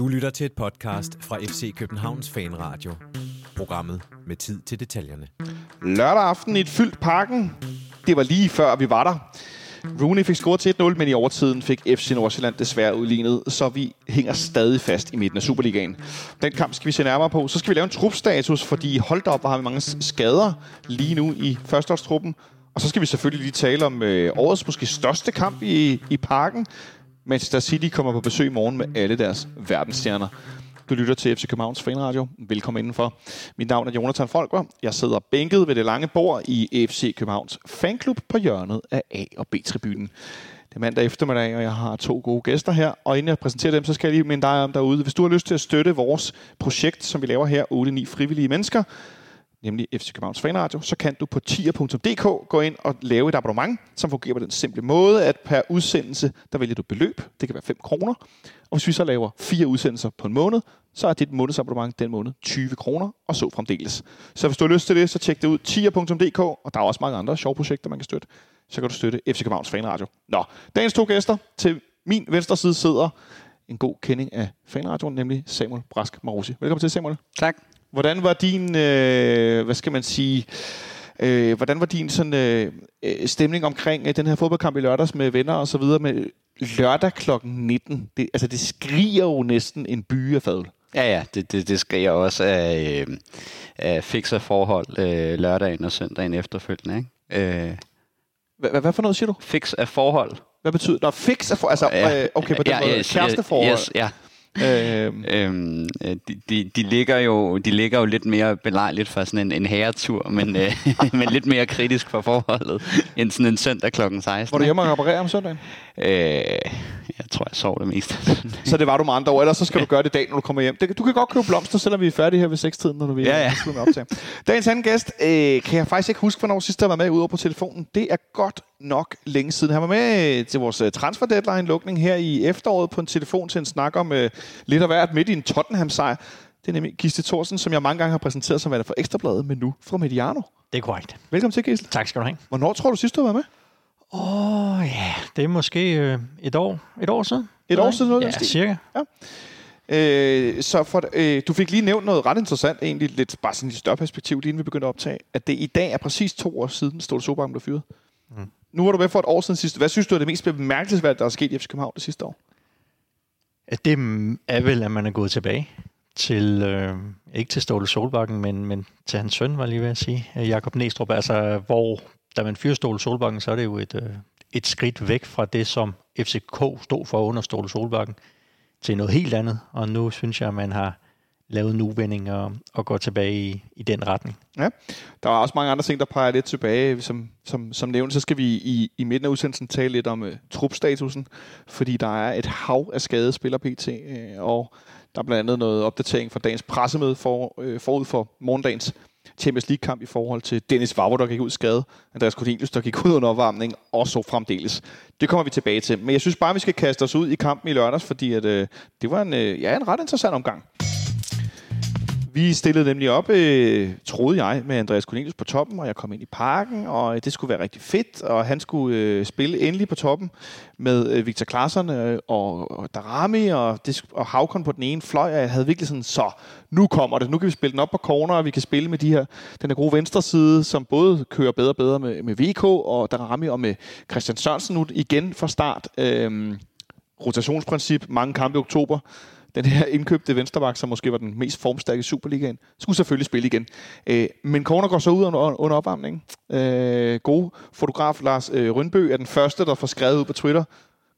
Du lytter til et podcast fra FC Københavns Fanradio. Programmet med tid til detaljerne. Lørdag aften i et fyldt parken. Det var lige før vi var der. Rooney fik scoret til 1-0, men i overtiden fik FC Nordsjælland desværre udlignet, så vi hænger stadig fast i midten af Superligaen. Den kamp skal vi se nærmere på. Så skal vi lave en trupstatus, fordi hold op, hvor har vi mange skader lige nu i førsteholdstruppen. Og så skal vi selvfølgelig lige tale om øh, årets måske største kamp i, i parken. Manchester City kommer på besøg i morgen med alle deres verdensstjerner. Du lytter til FC Københavns Fanradio. Velkommen indenfor. Mit navn er Jonathan Folker. Jeg sidder bænket ved det lange bord i FC Københavns Fanklub på hjørnet af A- og B-tribunen. Det er mandag eftermiddag, og jeg har to gode gæster her. Og inden jeg præsenterer dem, så skal jeg lige minde dig om derude. Hvis du har lyst til at støtte vores projekt, som vi laver her, 8-9 frivillige mennesker, nemlig FC Københavns Fanradio, så kan du på tier.dk gå ind og lave et abonnement, som fungerer på den simple måde, at per udsendelse, der vælger du beløb. Det kan være 5 kroner. Og hvis vi så laver fire udsendelser på en måned, så er dit månedsabonnement den måned 20 kroner, og så fremdeles. Så hvis du har lyst til det, så tjek det ud tier.dk, og der er også mange andre sjove projekter, man kan støtte. Så kan du støtte FC Københavns Fanradio. Nå, dagens to gæster. Til min venstre side sidder en god kending af Fanradioen, nemlig Samuel Brask Marusi. Velkommen til, Samuel. Tak. Hvordan var din, øh, hvad skal man sige, øh, hvordan var din sådan, øh, stemning omkring øh, den her fodboldkamp i lørdags med venner og så videre med lørdag klokken 19? Det, altså det skriger jo næsten en by af fadel. Ja, ja, det, det, det skriger også af, øh, af fixer forhold øh, lørdagen og søndagen efterfølgende. Ikke? Øh, Hvad, hvad for noget siger du? fix af forhold. Hvad betyder det? Nå, fix af for, altså, Ja. øh, okay, på den ja, måde. Kæresteforhold. Yes, ja. Øh, Øhm, øh, de, de, de, ligger jo, de ligger jo lidt mere belejligt for sådan en, en herretur, men, øh, men lidt mere kritisk for forholdet end sådan en søndag kl. 16. var du hjemme og reparere om søndagen? Øh, jeg tror, jeg sov det meste. Så det var du med andre ord, ellers så skal du gøre det i dag, når du kommer hjem. Det, du kan godt købe blomster, selvom vi er færdige her ved 6-tiden, når du vil Ja, ja. slutte med optag. Dagens anden gæst øh, kan jeg faktisk ikke huske, hvornår sidst jeg var med udover på telefonen. Det er godt nok længe siden. Han var med øh, til vores øh, transfer deadline-lukning her i efteråret på en telefon til en snak om øh, lidt af hvert midt i en Tottenham-sejr. Det er nemlig Gisle Thorsen, som jeg mange gange har præsenteret som værende for Ekstrabladet, men nu fra Mediano. Det er korrekt. Velkommen til, Gisle. Tak skal du have. Hvornår tror du sidst, du var med? Åh oh, ja, det er måske øh, et år, et år siden. Et år siden, noget Ja, stil. cirka. Øh, så for, øh, du fik lige nævnt noget ret interessant, egentlig lidt bare sådan et større perspektiv, lige inden vi begyndte at optage, at det i dag er præcis to år siden, Ståle Sobank blev fyret. Nu var du med for et år siden sidst. Hvad synes du er det mest bemærkelsesværdige, der er sket i FC København det sidste år? At Det er vel, at man er gået tilbage til, øh, ikke til Ståle Solbakken, men, men til hans søn, var lige ved at sige, øh, Jakob Næstrup. Altså, hvor da man fyrer Ståle Solbakken, så er det jo et, øh, et skridt væk fra det, som FCK stod for under Ståle Solbakken, til noget helt andet. Og nu synes jeg, at man har lavet en uvending og, og går tilbage i, i den retning. Ja. Der er også mange andre ting, der peger lidt tilbage. Som, som, som nævnt, så skal vi i, i midten af udsendelsen tale lidt om uh, trupstatusen, fordi der er et hav af skadede spillere pt. Uh, øh, og der er blandt andet noget opdatering fra dagens pressemøde for, uh, forud for morgendagens Champions League-kamp i forhold til Dennis Vavro, der gik ud skade, Andreas Cornelius, der gik ud under opvarmning, og så fremdeles. Det kommer vi tilbage til. Men jeg synes bare, vi skal kaste os ud i kampen i lørdags, fordi at, øh, det var en, øh, ja, en ret interessant omgang. Vi stillede nemlig op, øh, troede jeg, med Andreas Cornelius på toppen, og jeg kom ind i parken, og øh, det skulle være rigtig fedt, og han skulle øh, spille endelig på toppen med øh, Victor Claesson øh, og, og Darami og, det, og Havkon på den ene fløj, og jeg havde virkelig sådan, så nu kommer det, nu kan vi spille den op på corner, og vi kan spille med de her, den her gode venstre side, som både kører bedre og bedre med, med VK og Darami og med Christian Sørensen nu igen fra start. Øh, rotationsprincip, mange kampe i oktober. Den her indkøbte vensterbak, som måske var den mest formstærke i Superligaen, skulle selvfølgelig spille igen. Øh, men Corner går så ud under, under opvarmningen. Øh, god fotograf Lars øh, Rønbø er den første, der får skrevet ud på Twitter.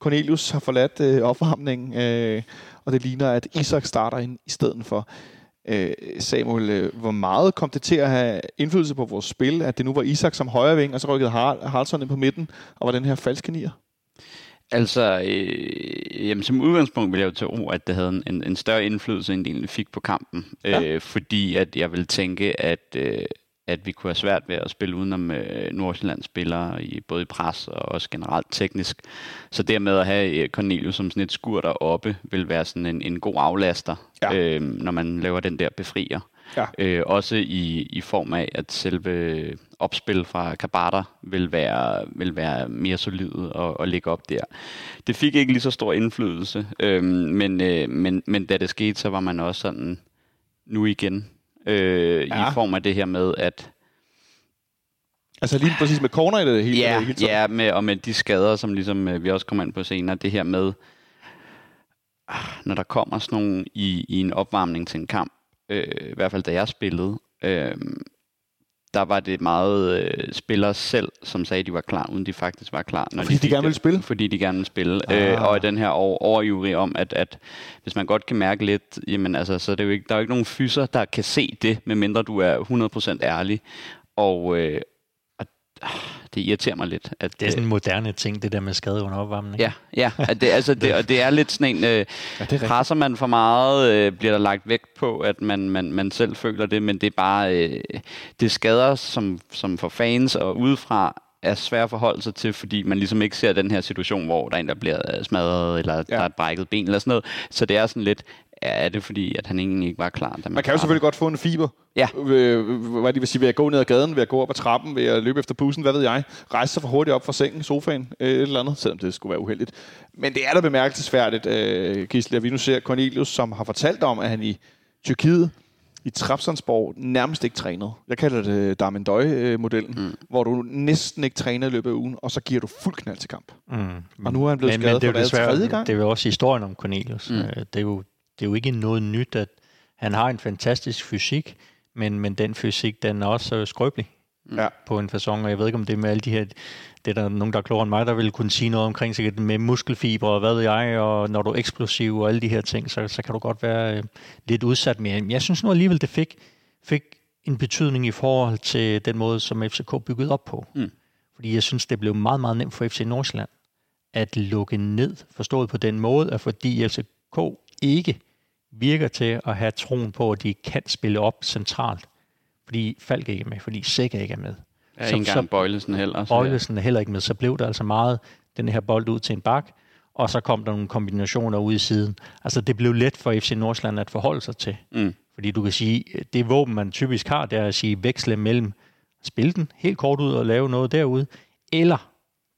Cornelius har forladt øh, opvarmningen, øh, og det ligner, at Isak starter ind i stedet for. Øh, Samuel, øh, hvor meget kom det til at have indflydelse på vores spil, at det nu var Isak som højre ving, og så rykkede Har- Haraldsson ind på midten, og var den her falske nier? Altså, øh, jamen, som udgangspunkt vil jeg jo tro, at det havde en, en, større indflydelse, end det egentlig fik på kampen. Ja. Øh, fordi at jeg vil tænke, at, øh, at vi kunne have svært ved at spille udenom øh, Nordsjællands spillere, i, både i pres og også generelt teknisk. Så dermed at have øh, Cornelius som sådan et skur deroppe, vil være sådan en, en god aflaster, Ja. øh, når man laver den der befrier. Ja. Øh, også i, i form af, at selve opspil fra Kabata vil være, vil være mere solide og, og ligge op der. Det fik ikke lige så stor indflydelse, øh, men, øh, men, men da det skete, så var man også sådan, nu igen, øh, ja. i form af det her med, at Altså lige præcis med corner i det hele, ja, hele tiden. Ja, med, og med de skader, som ligesom, øh, vi også kommer ind på senere, det her med, ah, når der kommer sådan nogle i, i en opvarmning til en kamp, øh, i hvert fald da jeg spillede, øh, der var det meget øh, spillere selv, som sagde, at de var klar, uden de faktisk var klar. Når fordi de, de gerne ville spille? Fordi de gerne ville spille. Ah. Øh, og i den her over, overjuri om, at, at hvis man godt kan mærke lidt, jamen altså, så er det jo ikke, der er jo ikke nogen fyser, der kan se det, medmindre du er 100% ærlig. Og, øh, det irriterer mig lidt. At, det er sådan en moderne ting, det der med skade under opvarmning. Ja, ja at det, altså det, og det er lidt sådan en, øh, ja, presser man for meget, øh, bliver der lagt vægt på, at man, man, man selv føler det, men det er bare, øh, det skader som, som for fans og udefra, er svært at forholde sig til, fordi man ligesom ikke ser den her situation, hvor der er en, der bliver smadret, eller ja. der er et brækket ben, eller sådan noget. Så det er sådan lidt, er det fordi, at han egentlig ikke var klar? Man, man kan jo selvfølgelig godt få en fiber. Ja. Hvad de vil sige, ved at gå ned ad gaden, ved at gå op ad trappen, ved at løbe efter bussen, hvad ved jeg. Rejse sig for hurtigt op fra sengen, sofaen, øh, et eller andet, selvom det skulle være uheldigt. Men det er da bemærkelsesværdigt, øh, Gisle, at vi nu ser Cornelius, som har fortalt om, at han i Tyrkiet i Trabzonsborg nærmest ikke trænet. Jeg kalder det Darmendøj-modellen, mm. hvor du næsten ikke træner i løbet af ugen, og så giver du fuld knald til kamp. Mm. Og nu er han blevet men, skadet men det for tredje gang. Det er jo også historien om Cornelius. Mm. Øh, det, er jo, det er jo ikke noget nyt, at han har en fantastisk fysik, men, men den fysik, den er også skrøbelig ja. på en fasong, og jeg ved ikke, om det er med alle de her, det er der nogen, der er klogere end mig, der vil kunne sige noget omkring, sikkert med muskelfiber og hvad ved jeg, og når du er eksplosiv og alle de her ting, så, så kan du godt være øh, lidt udsat. Men jeg synes nu alligevel, det fik, fik en betydning i forhold til den måde, som FCK byggede op på. Mm. Fordi jeg synes, det blev meget, meget nemt for FC Nordsjælland at lukke ned, forstået på den måde, at fordi FCK ikke virker til at have troen på, at de kan spille op centralt, fordi Falk ikke er med, fordi Sæk ikke er med. Ja, ikke engang Bøjlesen heller. Bøjlesen er heller ikke med, så blev der altså meget den her bold ud til en bak, og så kom der nogle kombinationer ud i siden. Altså det blev let for FC Nordsjælland at forholde sig til. Mm. Fordi du kan sige, det våben, man typisk har, det er at sige veksle mellem spille den helt kort ud og lave noget derude, eller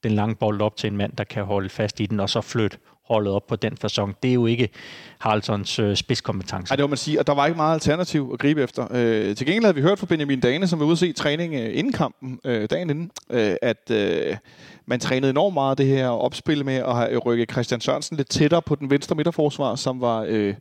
den lange bold op til en mand, der kan holde fast i den, og så flytte holdet op på den fasong. Det er jo ikke Haraldsons øh, spidskompetence. Nej, det må man sige, og der var ikke meget alternativ at gribe efter. Øh, til gengæld havde vi hørt fra Benjamin Dane, som var ude at se træning øh, inden kampen, øh, dagen inden, øh, at øh, man trænede enormt meget det her opspil med at have rykket Christian Sørensen lidt tættere på den venstre midterforsvar, som var øh,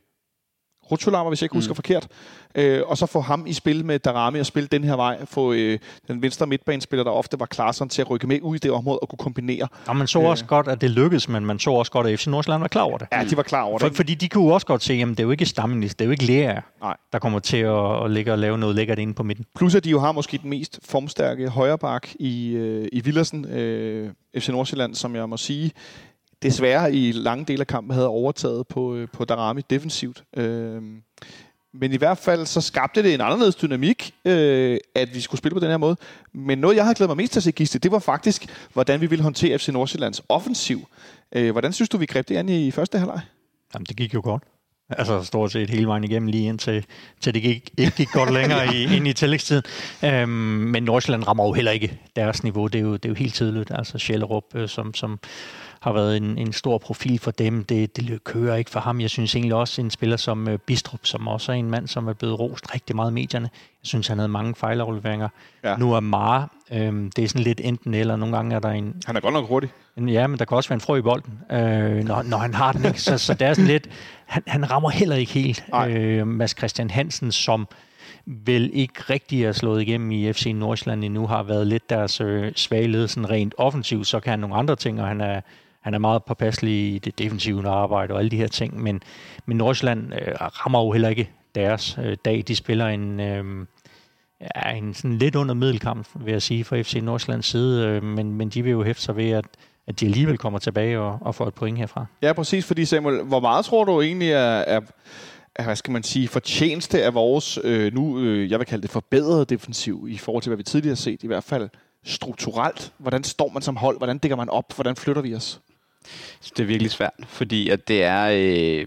Rutschulama, hvis jeg ikke husker mm. forkert. Øh, og så få ham i spil med Darami og spille den her vej. Få øh, den venstre midtbanespiller, der ofte var klar til at rykke med ud i det område og kunne kombinere. Og man så øh. også godt, at det lykkedes, men man så også godt, at FC Nordsjælland var klar over det. Ja, de var klar over det. For, fordi de kunne også godt se, at det er jo ikke Stammenis, det er jo ikke Lea, der kommer til at, at ligge og lave noget lækkert inde på midten. Plus at de jo har måske den mest formstærke højreback i, øh, i Villersen, øh, FC Nordsjælland, som jeg må sige, desværre i lange dele af kampen havde overtaget på, øh, på Darami defensivt. Øh, men i hvert fald så skabte det en anderledes dynamik, øh, at vi skulle spille på den her måde. Men noget, jeg har glædet mig mest til at se, Gisle, det var faktisk, hvordan vi ville håndtere FC Nordsjællands offensiv. Øh, hvordan synes du, vi greb det an i første halvleg? Jamen, det gik jo godt. Altså stort set hele vejen igennem lige indtil til det gik, ikke gik godt længere i, ind i tillægstiden. Øhm, men Nordsjælland rammer jo heller ikke deres niveau. Det er jo, det er jo helt tydeligt. Altså Schellerup, øh, som, som har været en, en stor profil for dem. Det, det kører ikke for ham. Jeg synes egentlig også en spiller som uh, Bistrup, som også er en mand, som er blevet rost rigtig meget i medierne. Jeg synes, han havde mange fejlafleveringer. Ja. Nu er Mara, øhm, det er sådan lidt enten eller. Nogle gange er der en... Han er godt nok hurtig. En, ja, men der kan også være en frø i bolden, øh, når, når han har den. Ikke? Så, så det er sådan lidt... Han, han rammer heller ikke helt. Øh, Mads Christian Hansen, som vel ikke rigtig er slået igennem i FC Nordsjælland endnu, har været lidt deres øh, svage sådan rent offensivt, så kan han nogle andre ting, og han er, han er meget påpasselig i det defensive arbejde og alle de her ting, men, men Nordsjælland øh, rammer jo heller ikke deres øh, dag. De spiller en, øh, ja, en sådan lidt under middelkamp, vil jeg sige, fra FC Nordsjællands side, øh, men, men de vil jo hæfte sig ved, at, at de alligevel kommer tilbage og, og får et point herfra. Ja, præcis, fordi Samuel, hvor meget tror du egentlig er, er, hvad skal man sige, fortjeneste af vores, øh, nu, øh, jeg vil kalde det forbedrede defensiv, i forhold til, hvad vi tidligere har set, i hvert fald strukturelt. Hvordan står man som hold? Hvordan dækker man op? Hvordan flytter vi os? Det er virkelig svært, fordi at det er... Øh,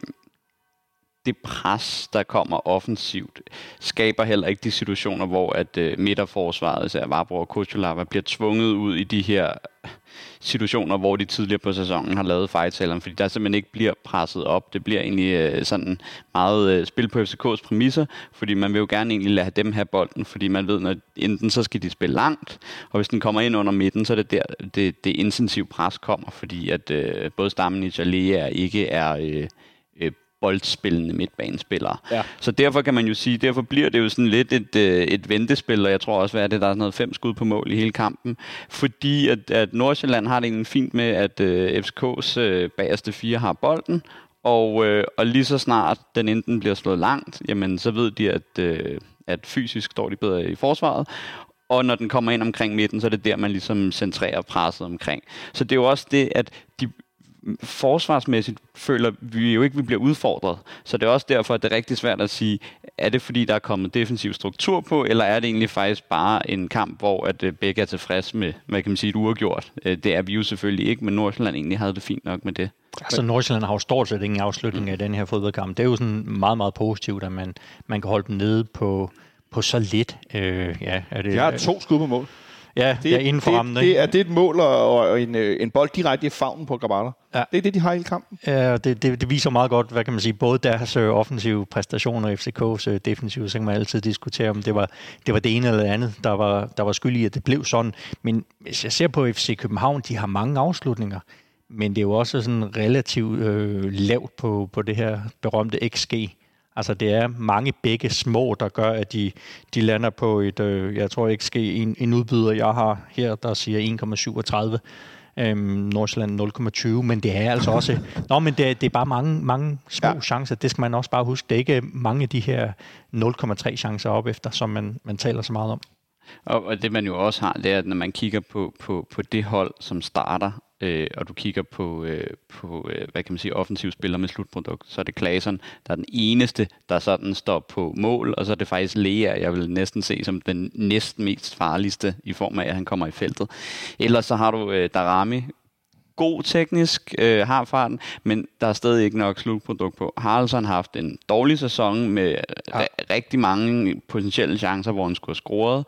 det pres, der kommer offensivt, skaber heller ikke de situationer, hvor at øh, midterforsvaret, især Varbro og Kuchulava, bliver tvunget ud i de her situationer, hvor de tidligere på sæsonen har lavet fejltalerne, fordi der simpelthen ikke bliver presset op. Det bliver egentlig øh, sådan meget øh, spil på FCK's præmisser, fordi man vil jo gerne egentlig lade dem have bolden, fordi man ved, at enten så skal de spille langt, og hvis den kommer ind under midten, så er det der, det, det intensive pres kommer, fordi at øh, både Stammen og Jalea ikke er... Øh, øh boldspillende midtbanespillere. Ja. Så derfor kan man jo sige, derfor bliver det jo sådan lidt et, øh, et ventespil, og jeg tror også, at det, der er noget fem skud på mål i hele kampen, fordi at, at Nordsjælland har det egentlig fint med, at øh, FCK's øh, bagerste fire har bolden, og, øh, og lige så snart den enten bliver slået langt, jamen så ved de, at, øh, at fysisk står de bedre i forsvaret, og når den kommer ind omkring midten, så er det der, man ligesom centrerer presset omkring. Så det er jo også det, at de, forsvarsmæssigt føler vi jo ikke, at vi bliver udfordret. Så det er også derfor, at det er rigtig svært at sige, er det fordi, der er kommet defensiv struktur på, eller er det egentlig faktisk bare en kamp, hvor at øh, begge er tilfreds med, hvad kan man sige, et uafgjort. Øh, det er vi jo selvfølgelig ikke, men Nordsjælland egentlig havde det fint nok med det. Altså Nordsjælland har jo stort set ingen afslutning mm. af den her fodboldkamp. Det er jo sådan meget, meget positivt, at man, man kan holde dem nede på, på så lidt. Øh, ja, er det, De har to skud på mål. Ja, det, er inden for det, rammen. Det, er, det er et mål og, og en, øh, en bold direkte i favnen på Grabata. Ja. Det er det, de har i kampen. Ja, det, det, det viser meget godt, hvad kan man sige, både deres øh, offensive præstationer og FCK's øh, defensive, så kan man altid diskutere, om det var det, var det ene eller det andet, der var, der var skyld i, at det blev sådan. Men hvis jeg ser på FC København, de har mange afslutninger, men det er jo også sådan relativt øh, lavt på, på det her berømte XG. Altså det er mange begge små, der gør, at de, de lander på et, øh, jeg tror ikke ske en, en udbyder, jeg har her, der siger 1,37. Øhm, Nordsjælland 0,20, men det er altså også... Nå, men det, det er bare mange, mange små ja. chancer. Det skal man også bare huske. Det er ikke mange af de her 0,3 chancer op efter, som man, man taler så meget om. Og, og det man jo også har, det er, at når man kigger på, på, på det hold, som starter øh, og du kigger på, øh, på øh, hvad kan man sige, offensiv spiller med slutprodukt, så er det Klasen, der er den eneste, der sådan står på mål, og så er det faktisk Lea, jeg vil næsten se som den næst mest farligste i form af, at han kommer i feltet. Ellers så har du øh, Darami, god teknisk, øh, har farten, men der er stadig ikke nok slutprodukt på. Haraldsson har haft en dårlig sæson med ja. rigtig mange potentielle chancer, hvor han skulle have scoret,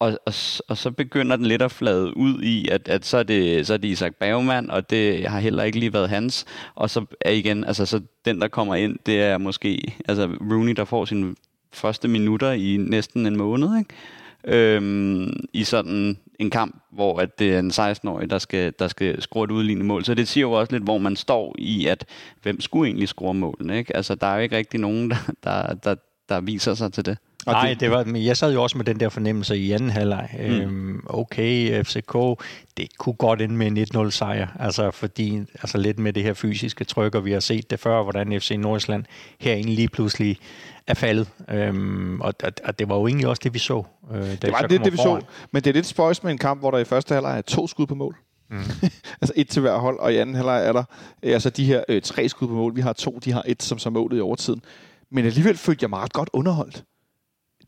og, og, og så begynder den lidt at flade ud i, at, at så, er det, så er det Isak Bergman, og det har heller ikke lige været hans. Og så er igen, altså så den, der kommer ind, det er måske altså Rooney, der får sine første minutter i næsten en måned, ikke? Øhm, i sådan en kamp, hvor at det er en 16-årig, der skal, der skal score et udlignende mål. Så det siger jo også lidt, hvor man står i, at hvem skulle egentlig score målene, ikke? Altså, der er jo ikke rigtig nogen, der, der, der, der viser sig til det. Og Nej, det, det var, jeg sad jo også med den der fornemmelse i anden halvleg. Mm. Øhm, okay, FCK, det kunne godt ende med en 1-0 sejr, altså fordi altså lidt med det her fysiske tryk, og vi har set det før, hvordan FC Nordsjælland herinde lige pludselig er faldet. Øhm, og, og det var jo egentlig også det, vi så. Øh, det var det, det vi så, men det er lidt spøjs med en kamp, hvor der i første halvleg er to skud på mål. Mm. altså et til hver hold, og i anden halvleg er der øh, altså de her øh, tre skud på mål. Vi har to, de har et som så målet i overtiden. Men alligevel følte jeg meget godt underholdt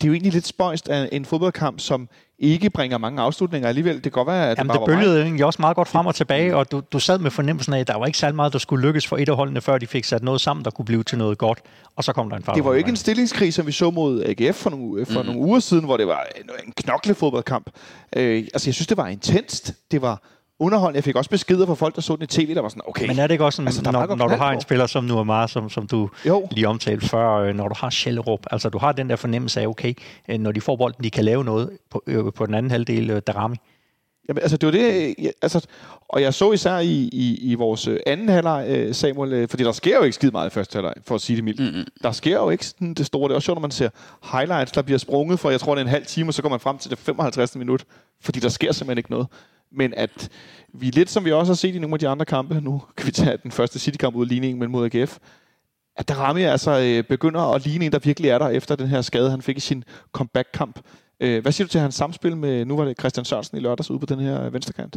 det er jo egentlig lidt spøjst af en fodboldkamp, som ikke bringer mange afslutninger alligevel. Det kan godt være, at Jamen, det, det bølgede egentlig også meget godt frem og tilbage, og du, du sad med fornemmelsen af, at der var ikke særlig meget, der skulle lykkes for et af holdene, før de fik sat noget sammen, der kunne blive til noget godt, og så kom der en far. Det var jo ikke en stillingskrig, som vi så mod AGF for nogle, for mm. nogle uger siden, hvor det var en, en knoklefodboldkamp. Øh, altså, jeg synes, det var intenst. Det var underholdende. Jeg fik også beskeder fra folk, der så den i tv, der var sådan, okay. Men er det ikke også sådan, altså, når, når du har en spiller som Nuamar, som, som du jo. lige omtalte før, øh, når du har Schellerup, altså du har den der fornemmelse af, okay, øh, når de får bolden, de kan lave noget på, øh, på den anden halvdel, øh, Darami. Jamen, altså, det var det, jeg, altså, og jeg så især i, i, i vores anden halvleg, Samuel, fordi der sker jo ikke skide meget i første halvleg, for at sige det mildt. Mm-hmm. Der sker jo ikke sådan det store. Det er også sjovt, når man ser highlights, der bliver sprunget for, jeg tror, det er en halv time, og så går man frem til det 55. minut, fordi der sker simpelthen ikke noget men at vi lidt som vi også har set i nogle af de andre kampe, nu kan vi tage den første City-kamp ud af ligningen, men mod AGF, at Darami altså øh, begynder at ligne en, der virkelig er der efter den her skade, han fik i sin comeback-kamp. Øh, hvad siger du til hans samspil med, nu var det Christian Sørensen i lørdags ude på den her øh, venstre kant?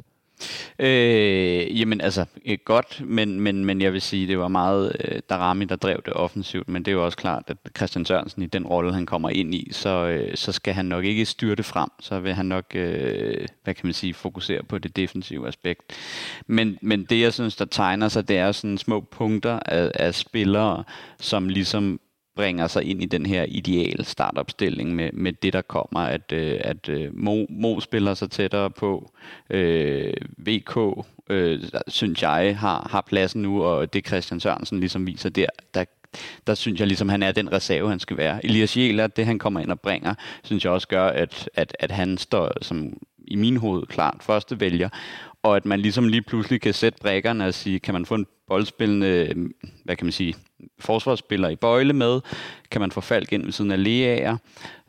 Øh, jamen altså, øh, godt, men, men, men jeg vil sige, det var meget øh, Darami, der drev det offensivt, men det er jo også klart, at Christian Sørensen i den rolle, han kommer ind i, så, øh, så skal han nok ikke styrte frem, så vil han nok, øh, hvad kan man sige, fokusere på det defensive aspekt. Men, men det, jeg synes, der tegner sig, det er sådan små punkter af, af spillere, som ligesom bringer sig ind i den her ideal startopstilling med, med det, der kommer, at, øh, at øh, Mo, Mo spiller sig tættere på. Øh, VK, øh, synes jeg, har, har pladsen nu, og det Christian Sørensen ligesom viser der, der der synes jeg ligesom, han er den reserve, han skal være. Elias Jæler, det han kommer ind og bringer, synes jeg også gør, at, at, at han står som i min hoved klart første vælger, og at man ligesom lige pludselig kan sætte brækkerne og sige, kan man få en boldspillende, øhm, hvad kan man sige, forsvarsspiller i bøjle med, kan man få Falk ind ved siden af Leaer,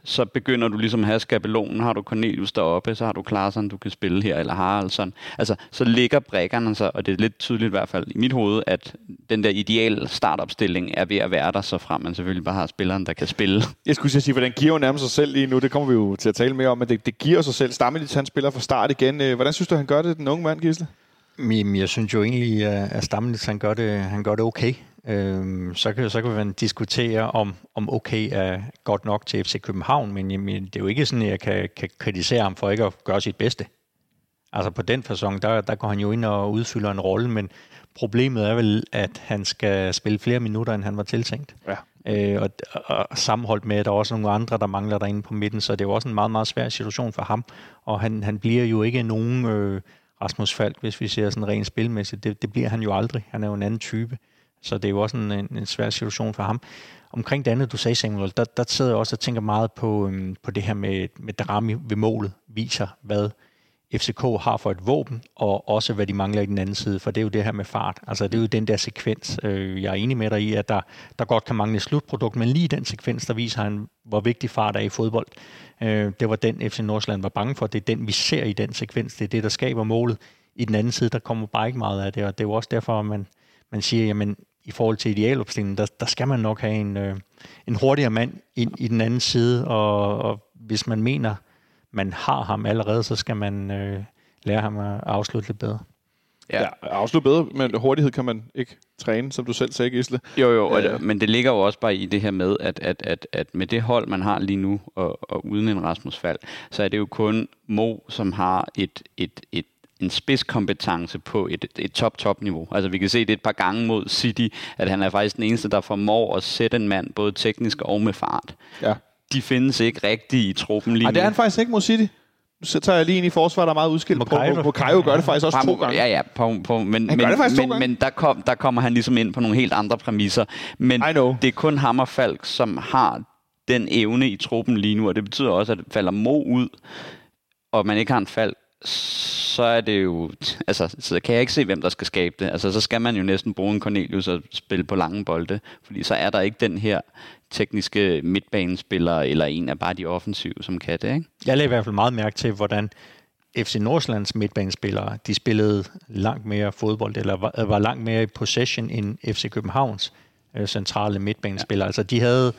så begynder du ligesom at have skabelonen, har du Cornelius deroppe, så har du Klaarsson, du kan spille her, eller Haraldsson. Altså, så ligger brækkerne sig, og det er lidt tydeligt i hvert fald i mit hoved, at den der ideelle startopstilling er ved at være der, så frem man selvfølgelig bare har spilleren, der kan spille. Jeg skulle sige, hvordan giver jo nærmest sig selv lige nu, det kommer vi jo til at tale mere om, men det, det giver sig selv. Stammelitz, han spiller fra start igen. Øh, hvordan synes du, han gør det, den unge mand, Gisle? Jamen, jeg synes jo egentlig, at Stammelitz, han gør det, han gør det okay. Øhm, så, kan, så kan man diskutere, om, om okay er godt nok til FC København, men jamen, det er jo ikke sådan, at jeg kan, kan kritisere ham for ikke at gøre sit bedste. Altså på den fasong, der, der går han jo ind og udfylder en rolle, men problemet er vel, at han skal spille flere minutter, end han var tiltænkt. Ja. Øh, og, og sammenholdt med, at der er også nogle andre, der mangler derinde på midten, så det er jo også en meget, meget svær situation for ham. Og han, han bliver jo ikke nogen øh, Rasmus Falk, hvis vi ser sådan rent spilmæssigt. Det, det bliver han jo aldrig. Han er jo en anden type. Så det er jo også en, en, en svær situation for ham. Omkring det andet, du sagde, Samuel, der, der sidder jeg også og tænker meget på, øhm, på det her med, med drama ved målet, viser, hvad FCK har for et våben, og også hvad de mangler i den anden side, for det er jo det her med fart. Altså det er jo den der sekvens. Øh, jeg er enig med dig i, at der, der godt kan mangle slutprodukt, men lige den sekvens, der viser han, hvor vigtig fart er i fodbold. Øh, det var den, FC Nordsjælland var bange for. Det er den, vi ser i den sekvens. Det er det, der skaber målet. I den anden side, der kommer bare ikke meget af det, og det er jo også derfor, man, man siger, jamen i forhold til idealopstillingen, der, der skal man nok have en, øh, en hurtigere mand ind i den anden side, og, og hvis man mener, man har ham allerede, så skal man øh, lære ham at afslutte lidt bedre. Ja, ja afslutte bedre, men hurtighed kan man ikke træne, som du selv sagde, Gisle. Jo, jo, og, ja. men det ligger jo også bare i det her med, at, at, at, at med det hold, man har lige nu, og, og uden en Rasmus Fald, så er det jo kun Mo, som har et, et, et en spidskompetence på et, et top-top-niveau. Altså vi kan se det et par gange mod City, at han er faktisk den eneste, der formår at sætte en mand både teknisk og med fart. Ja. De findes ikke rigtigt i truppen lige Ej, det er han faktisk ikke mod City. Så tager jeg lige ind i forsvaret, der er meget udskilt på. Mokayo gør det faktisk også to gange. Ja, ja, på, på, men, han men, men, to men der, kom, der kommer han ligesom ind på nogle helt andre præmisser. Men det er kun ham og Falk, som har den evne i truppen lige nu, og det betyder også, at det falder Mo ud, og man ikke har en Falk, så er det jo, altså, så kan jeg ikke se, hvem der skal skabe det. Altså, så skal man jo næsten bruge en Cornelius og spille på lange bolde, fordi så er der ikke den her tekniske midtbanespiller, eller en af bare de offensive, som kan det, ikke? Jeg lagde i hvert fald meget mærke til, hvordan FC Nordsjællands midtbanespillere, de spillede langt mere fodbold, eller var, var langt mere i possession end FC Københavns øh, centrale midtbanespillere. Ja. Altså, de havde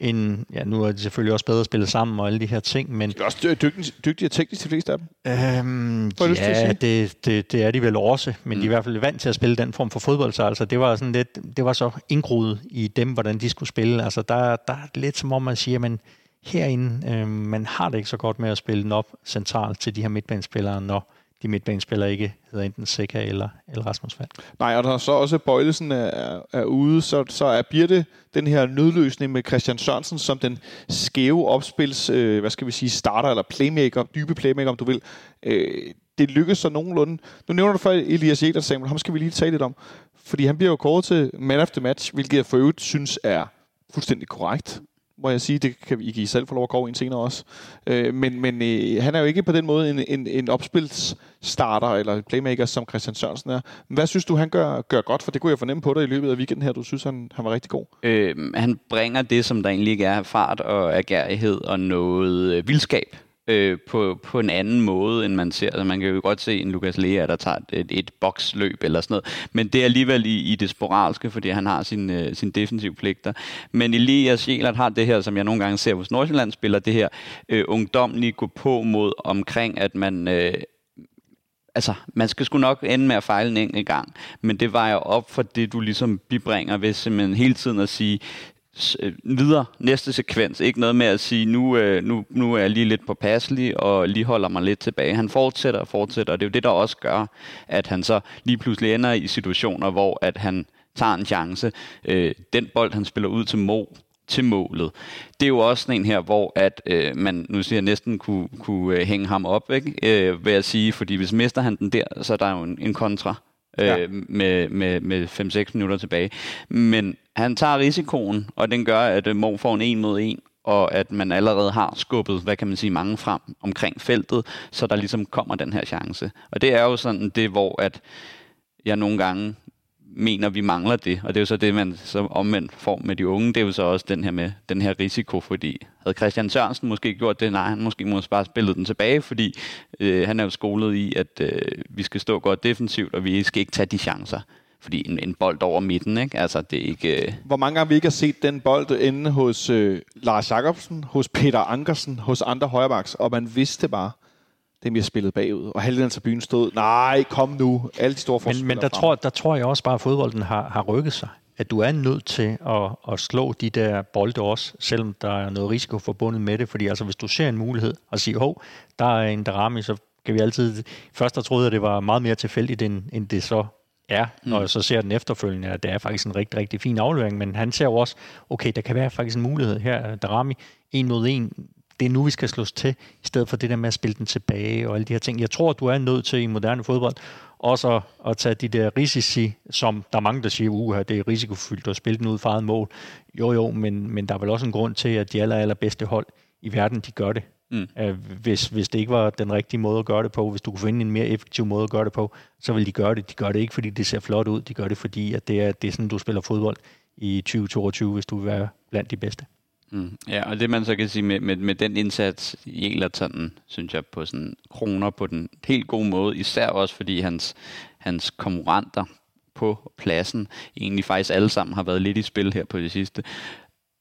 en, ja, nu er de selvfølgelig også bedre spillet sammen og alle de her ting, men... De er også dygtige, dygtige teknisk, de fleste af dem. Øhm, ja, det, det, det, er de vel også, men mm. de er i hvert fald vant til at spille den form for fodbold, så altså, det var sådan lidt, det var så indgroet i dem, hvordan de skulle spille. Altså, der, der er lidt som om man siger, men herinde, øh, man har det ikke så godt med at spille den op centralt til de her midtbanespillere, når de midtbanespillere ikke hedder enten Seca eller, eller Rasmus Fald. Nej, og der så også Bøjlesen er, er ude, så, så er Birte den her nødløsning med Christian Sørensen som den skæve opspils, øh, hvad skal vi sige, starter eller playmaker, dybe playmaker, om du vil. Øh, det lykkes så nogenlunde. Nu nævner du for Elias Jægler, Samuel, ham skal vi lige tale lidt om. Fordi han bliver jo kåret til man of the match, hvilket jeg for øvrigt synes er fuldstændig korrekt må jeg sige. Det kan I give selv få lov at gå ind senere også. Øh, men men øh, han er jo ikke på den måde en, en, en opspilsstarter eller playmaker, som Christian Sørensen er. Hvad synes du, han gør, gør godt? For det kunne jeg fornemme på dig i løbet af weekenden her. Du synes, han, han var rigtig god. Øh, han bringer det, som der egentlig ikke er fart og agerighed og noget øh, vildskab øh, på, på en anden måde, end man ser. Altså, man kan jo godt se en Lukas Lea, der tager et, et boksløb eller sådan noget. Men det er alligevel i, i det sporalske, fordi han har sin, øh, sin defensiv pligter. Men Elias Jelert har det her, som jeg nogle gange ser hos Nordsjælland spiller, det her øh, ungdomlige gå på mod omkring, at man... Øh, altså, man skal sgu nok ende med at fejle en enkelt gang, men det vejer op for det, du ligesom bibringer ved simpelthen hele tiden at sige, Øh, videre, næste sekvens. Ikke noget med at sige, nu, øh, nu, nu er jeg lige lidt påpasselig, og lige holder mig lidt tilbage. Han fortsætter og fortsætter, og det er jo det, der også gør, at han så lige pludselig ender i situationer, hvor at han tager en chance. Øh, den bold, han spiller ud til Mo, til målet. Det er jo også sådan en her, hvor at øh, man nu siger næsten kunne, kunne øh, hænge ham op, ikke? Øh, vil jeg sige, fordi hvis mister han den der, så er der jo en, en kontra øh, ja. med, med, med 5-6 minutter tilbage. Men han tager risikoen, og den gør, at øh, Mo får en 1 mod 1, og at man allerede har skubbet, hvad kan man sige, mange frem omkring feltet, så der ligesom kommer den her chance. Og det er jo sådan det, hvor at jeg nogle gange mener, vi mangler det. Og det er jo så det, man så omvendt får med de unge. Det er jo så også den her med den her risiko, fordi havde Christian Sørensen måske gjort det, nej, han måske måske bare spillet den tilbage, fordi øh, han er jo skolet i, at øh, vi skal stå godt defensivt, og vi skal ikke tage de chancer. Fordi en, en bold over midten, ikke? Altså, det er ikke... Øh... Hvor mange gange vi ikke har set den bold ende hos øh, Lars Jacobsen, hos Peter Ankersen, hos andre højrebacks, og man vidste bare, dem, har spillet bagud. Og halvdelen af tribunen stod, nej, kom nu. Alle de store Men, men der, tror, der tror jeg også bare, at fodbolden har, har rykket sig. At du er nødt til at, at slå de der bolde også, selvom der er noget risiko forbundet med det. Fordi altså, hvis du ser en mulighed og siger, hov, der er en Darami, så kan vi altid... Først der troede jeg, at det var meget mere tilfældigt, end, end det så er, mm. når jeg så ser den efterfølgende, at det er faktisk en rigtig, rigtig fin aflevering, men han ser jo også, okay, der kan være faktisk en mulighed her, Darami, en mod en, det er nu, vi skal slås til, i stedet for det der med at spille den tilbage og alle de her ting. Jeg tror, du er nødt til i moderne fodbold også at, at tage de der risici, som der er mange, der siger, uha, det er risikofyldt at spille den ud fra et mål. Jo, jo, men, men der er vel også en grund til, at de aller, allerbedste hold i verden, de gør det. Mm. Hvis, hvis det ikke var den rigtige måde at gøre det på, hvis du kunne finde en mere effektiv måde at gøre det på, så vil de gøre det. De gør det ikke, fordi det ser flot ud. De gør det, fordi at det, er, det er sådan, du spiller fodbold i 2022, hvis du vil være blandt de bedste. Mm. Ja, og det man så kan sige med, med, med den indsats i synes jeg på sådan kroner på den helt gode måde, især også fordi hans, hans konkurrenter på pladsen egentlig faktisk alle sammen har været lidt i spil her på det sidste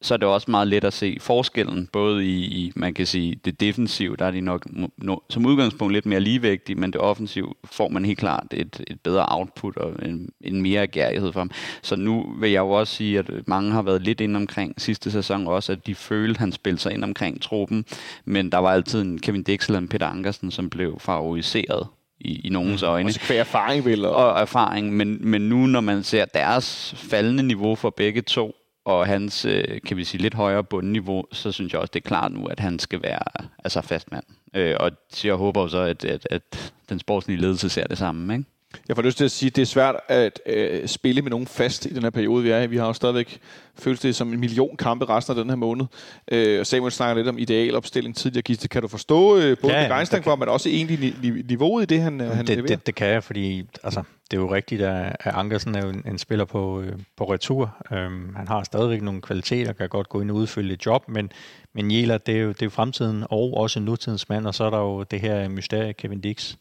så er det også meget let at se forskellen, både i, i man kan sige, det defensive, der er de nok no, som udgangspunkt lidt mere ligevægtige, men det offensive får man helt klart et, et bedre output og en, en mere agerighed for ham. Så nu vil jeg jo også sige, at mange har været lidt ind omkring sidste sæson også, at de følte, at han spillede sig ind omkring truppen, men der var altid en Kevin Dixel og en Peter Ankersen, som blev favoriseret i, i nogens mm. øjne. Også kvæg erfaring, vel? Og erfaring, men, men nu når man ser deres faldende niveau for begge to, og hans, øh, kan vi sige, lidt højere bundniveau, så synes jeg også, det er klart nu, at han skal være altså fastmand. Øh, og jeg håber jo så, at, at, at den sportslige ledelse ser det samme, ikke? Jeg får lyst til at sige, at det er svært at øh, spille med nogen fast i den her periode, vi er i. Vi har jo stadigvæk følt det som en million kampe resten af den her måned. Øh, Samuel snakker lidt om idealopstilling tidligere. Giste, kan du forstå øh, både ja, begejstring for, men også egentlig ni- niveauet i det, han, han det, leverer? Det, det kan jeg, fordi altså, det er jo rigtigt, at Ankersen er jo en, en spiller på, øh, på retur. Um, han har stadigvæk nogle kvaliteter, kan godt gå ind og udfylde et job, men, men Jæler, det er, jo, det er jo fremtiden og også nutidens mand, og så er der jo det her mysterie Kevin Dix,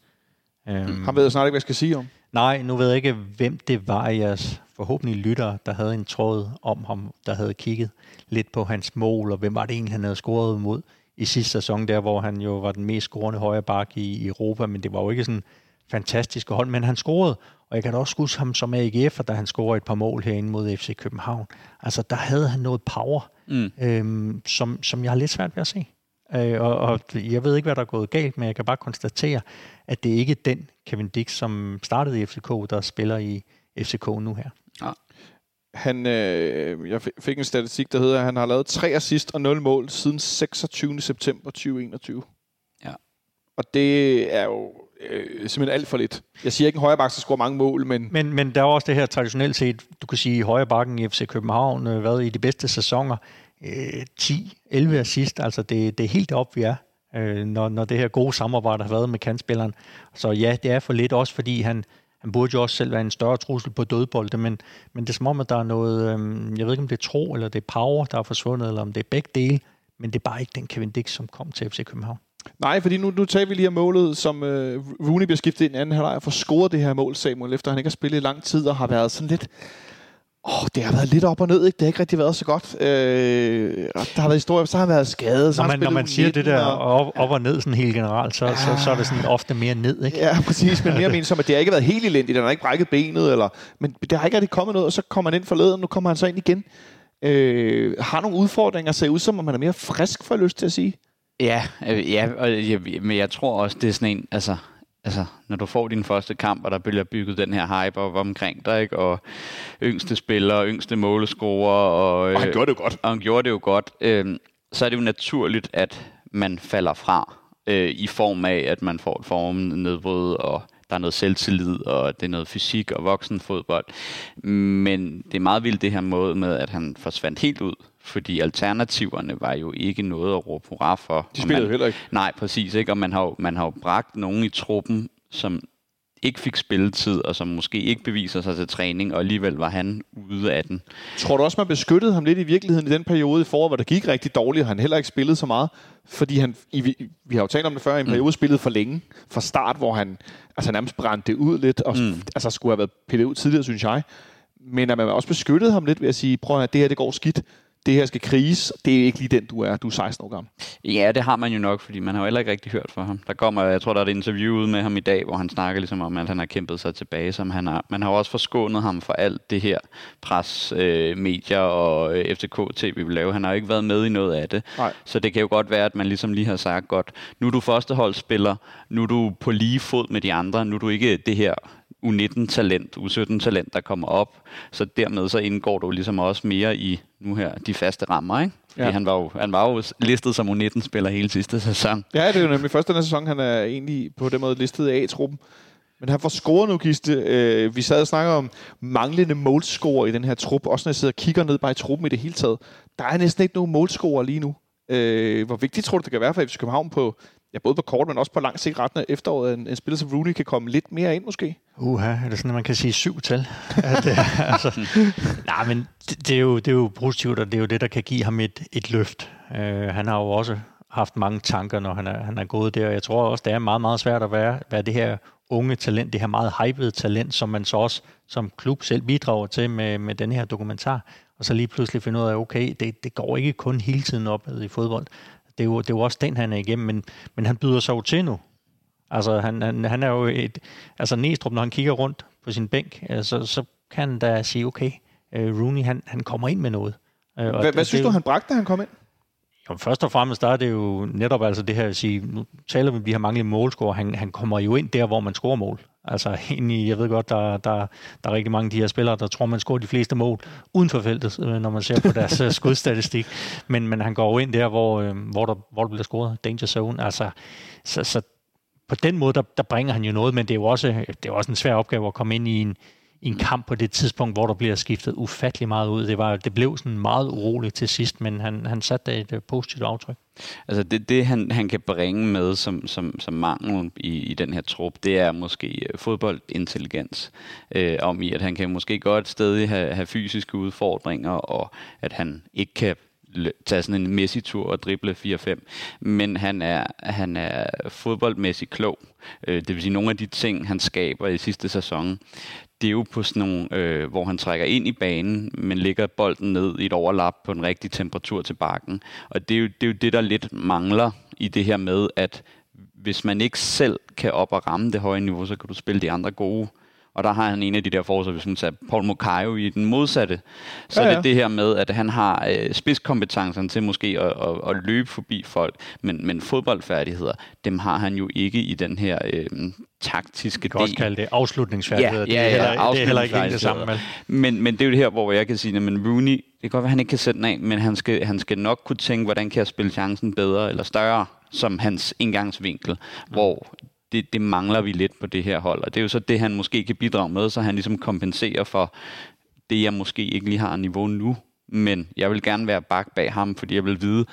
Øhm, Han ved snart ikke, hvad jeg skal sige om. Nej, nu ved jeg ikke, hvem det var jeres forhåbentlig lytter, der havde en tråd om ham, der havde kigget lidt på hans mål, og hvem var det egentlig, han havde scoret mod i sidste sæson, der hvor han jo var den mest scorende højre bak i Europa, men det var jo ikke sådan fantastisk hold, men han scorede, og jeg kan da også huske ham som AGF, da han scorede et par mål herinde mod FC København. Altså, der havde han noget power, mm. øhm, som, som jeg har lidt svært ved at se. Øh, og, og jeg ved ikke, hvad der er gået galt, men jeg kan bare konstatere, at det ikke er den Kevin Dix, som startede i FCK, der spiller i FCK nu her. Ja. Han, øh, jeg fik en statistik, der hedder, at han har lavet 3 assist og 0 mål siden 26. september 2021. Ja. Og det er jo øh, simpelthen alt for lidt. Jeg siger ikke, en højre skal score mange mål, men... men... Men der er også det her traditionelt set, du kan sige, højre bakken i FC København, øh, hvad i de bedste sæsoner, øh, 10-11 assist, altså det, det er helt op, vi er, øh, når, når det her gode samarbejde har været med kantspilleren. Så ja, det er for lidt også, fordi han, han burde jo også selv være en større trussel på dødbolde, men, men det er som om, at der er noget, øh, jeg ved ikke om det er tro, eller det er power, der er forsvundet, eller om det er begge dele, men det er bare ikke den Kevin Dix, som kom til FC København. Nej, fordi nu, nu tager vi lige om målet, som øh, Rooney bliver skiftet i anden halvleg og får scoret det her mål, Samuel, efter han ikke har spillet i lang tid og har været sådan lidt Oh, det har været lidt op og ned, ikke? Det har ikke rigtig været så godt. Øh, der har været historier, så har han været skadet. Så Når han man, når man siger det der og... op, op og ned sådan helt generelt, så, så, så er det sådan ofte mere ned, ikke? Ja, præcis. Men mere men som, at det har ikke været helt elendigt. Den har ikke brækket benet, eller, men det har ikke rigtig kommet noget, og så kommer han ind forleden, nu kommer han så ind igen. Øh, har nogle udfordringer, ser ud som, om man er mere frisk, for lyst til at sige. Ja, øh, ja og, ja, men jeg tror også, det er sådan en, altså, altså, når du får din første kamp, og der bliver bygget den her hype op omkring dig, ikke? og yngste spillere, yngste målescorer, og, Og han øh, gjorde det jo godt. og han gjorde det jo godt, øh, så er det jo naturligt, at man falder fra øh, i form af, at man får et formnedbrud, og der er noget selvtillid, og det er noget fysik og voksenfodbold. Men det er meget vildt det her måde med, at han forsvandt helt ud, fordi alternativerne var jo ikke noget at råbe hurra for. De spillede man, heller ikke. Nej, præcis. Ikke? Og man har, jo, man har jo bragt nogen i truppen, som ikke fik spilletid, og som måske ikke beviser sig til træning, og alligevel var han ude af den. Tror du også, man beskyttede ham lidt i virkeligheden i den periode i foråret, hvor det gik rigtig dårligt, og han heller ikke spillede så meget? Fordi han, i, vi har jo talt om det før, i en periode spillede for længe fra start, hvor han altså nærmest brændte det ud lidt, og mm. altså skulle have været pillet ud tidligere, synes jeg. Men at man også beskyttede ham lidt ved at sige, prøv at det her det går skidt, det her skal kriges, det er ikke lige den, du er. Du er 16 år gammel. Ja, det har man jo nok, fordi man har jo heller ikke rigtig hørt fra ham. Der kommer, jeg tror, der er et interview ude med ham i dag, hvor han snakker ligesom om, at han har kæmpet sig tilbage, som han har. Man har også forskånet ham for alt det her pres, øh, medier og øh, FCK-TV vil lave. Han har jo ikke været med i noget af det. Nej. Så det kan jo godt være, at man ligesom lige har sagt, godt, nu er du førsteholdsspiller, nu er du på lige fod med de andre, nu er du ikke det her U19-talent, U17-talent, der kommer op. Så dermed så indgår du ligesom også mere i nu her de faste rammer, ikke? Fordi Ja. han, var jo, han var jo listet som U19-spiller hele sidste sæson. Ja, det er jo nemlig først den her sæson, han er egentlig på den måde listet af i truppen. Men han får scoret nu, Giste. Øh, vi sad og snakker om manglende målscorer i den her trup. Også når jeg sidder og kigger ned bare i truppen i det hele taget. Der er næsten ikke nogen målscorer lige nu. Øh, hvor vigtigt tror du, det kan være for FC København på, ja, både på kort, men også på lang sigt retten af efteråret, en, en spiller som Rooney kan komme lidt mere ind måske? Uha, er det sådan, at man kan sige syv tal? At, øh, altså, nej, men det, det, er jo, det er jo positivt, og det er jo det, der kan give ham et, et løft. Uh, han har jo også haft mange tanker, når han er, han er gået der. Jeg tror også, det er meget, meget svært at være, være det her unge talent, det her meget hypede talent, som man så også som klub selv bidrager til med, med den her dokumentar. Og så lige pludselig finde ud af, okay, det, det går ikke kun hele tiden op i fodbold. Det er, jo, det er jo også den, han er igennem, men, men han byder sig jo til nu. Altså, han, han, han er jo et... Altså, Næstrup, når han kigger rundt på sin bænk, altså, så kan han da sige, okay, uh, Rooney, han, han kommer ind med noget. Uh, og Hvad, hvad synes du, han bragte, da han kom ind? Jo, først og fremmest, der er det jo netop altså det her at sige, nu taler vi om de her manglende målscore, han, han kommer jo ind der, hvor man scorer mål. Altså ind i, jeg ved godt, der, der, der er rigtig mange af de her spillere, der tror, man scorer de fleste mål uden for feltet, øh, når man ser på deres øh, skudstatistik. Men, men han går jo ind der, hvor, øh, hvor, der, hvor der bliver scoret, danger zone. Altså, så, så på den måde, der, der bringer han jo noget, men det er jo også, det er jo også en svær opgave at komme ind i en, en kamp på det tidspunkt, hvor der bliver skiftet ufattelig meget ud. Det, var, det blev sådan meget uroligt til sidst, men han, han satte et øh, positivt aftryk. Altså det, det han, han kan bringe med som, som, som mangel i, i den her trup, det er måske øh, fodboldintelligens. Øh, om i, at han kan måske godt stadig have, have fysiske udfordringer, og at han ikke kan tage sådan en Messi-tur og drible 4-5. Men han er, han er fodboldmæssigt klog. Øh, det vil sige, nogle af de ting, han skaber i sidste sæson, det er jo på sådan nogle, øh, hvor han trækker ind i banen, men lægger bolden ned i et overlap på en rigtig temperatur til bakken. Og det er, jo, det er jo det, der lidt mangler i det her med, at hvis man ikke selv kan op og ramme det høje niveau, så kan du spille de andre gode. Og der har han en af de der forsvar, hvis man tager Paul Mokayo i den modsatte. Så Ja, ja, ja. ja. det er det her med, at han har øh, spidskompetencerne til måske at, at, at løbe forbi folk, men, men fodboldfærdigheder, dem har han jo ikke i den her øh, taktiske Man kan også del. kalde det afslutningsfærdigheder. Ja, det, ja, er ja, heller, det er heller ikke det samme. Vel? Men, men det er jo det her, hvor jeg kan sige, at Rooney, det kan godt være, at han ikke kan sætte den af, men han skal, han skal nok kunne tænke, hvordan kan jeg spille chancen bedre eller større, som hans indgangsvinkel, mm. hvor det, det mangler vi lidt på det her hold. Og det er jo så det, han måske kan bidrage med, så han ligesom kompenserer for det, jeg måske ikke lige har niveau nu. Men jeg vil gerne være bak bag ham, fordi jeg vil vide,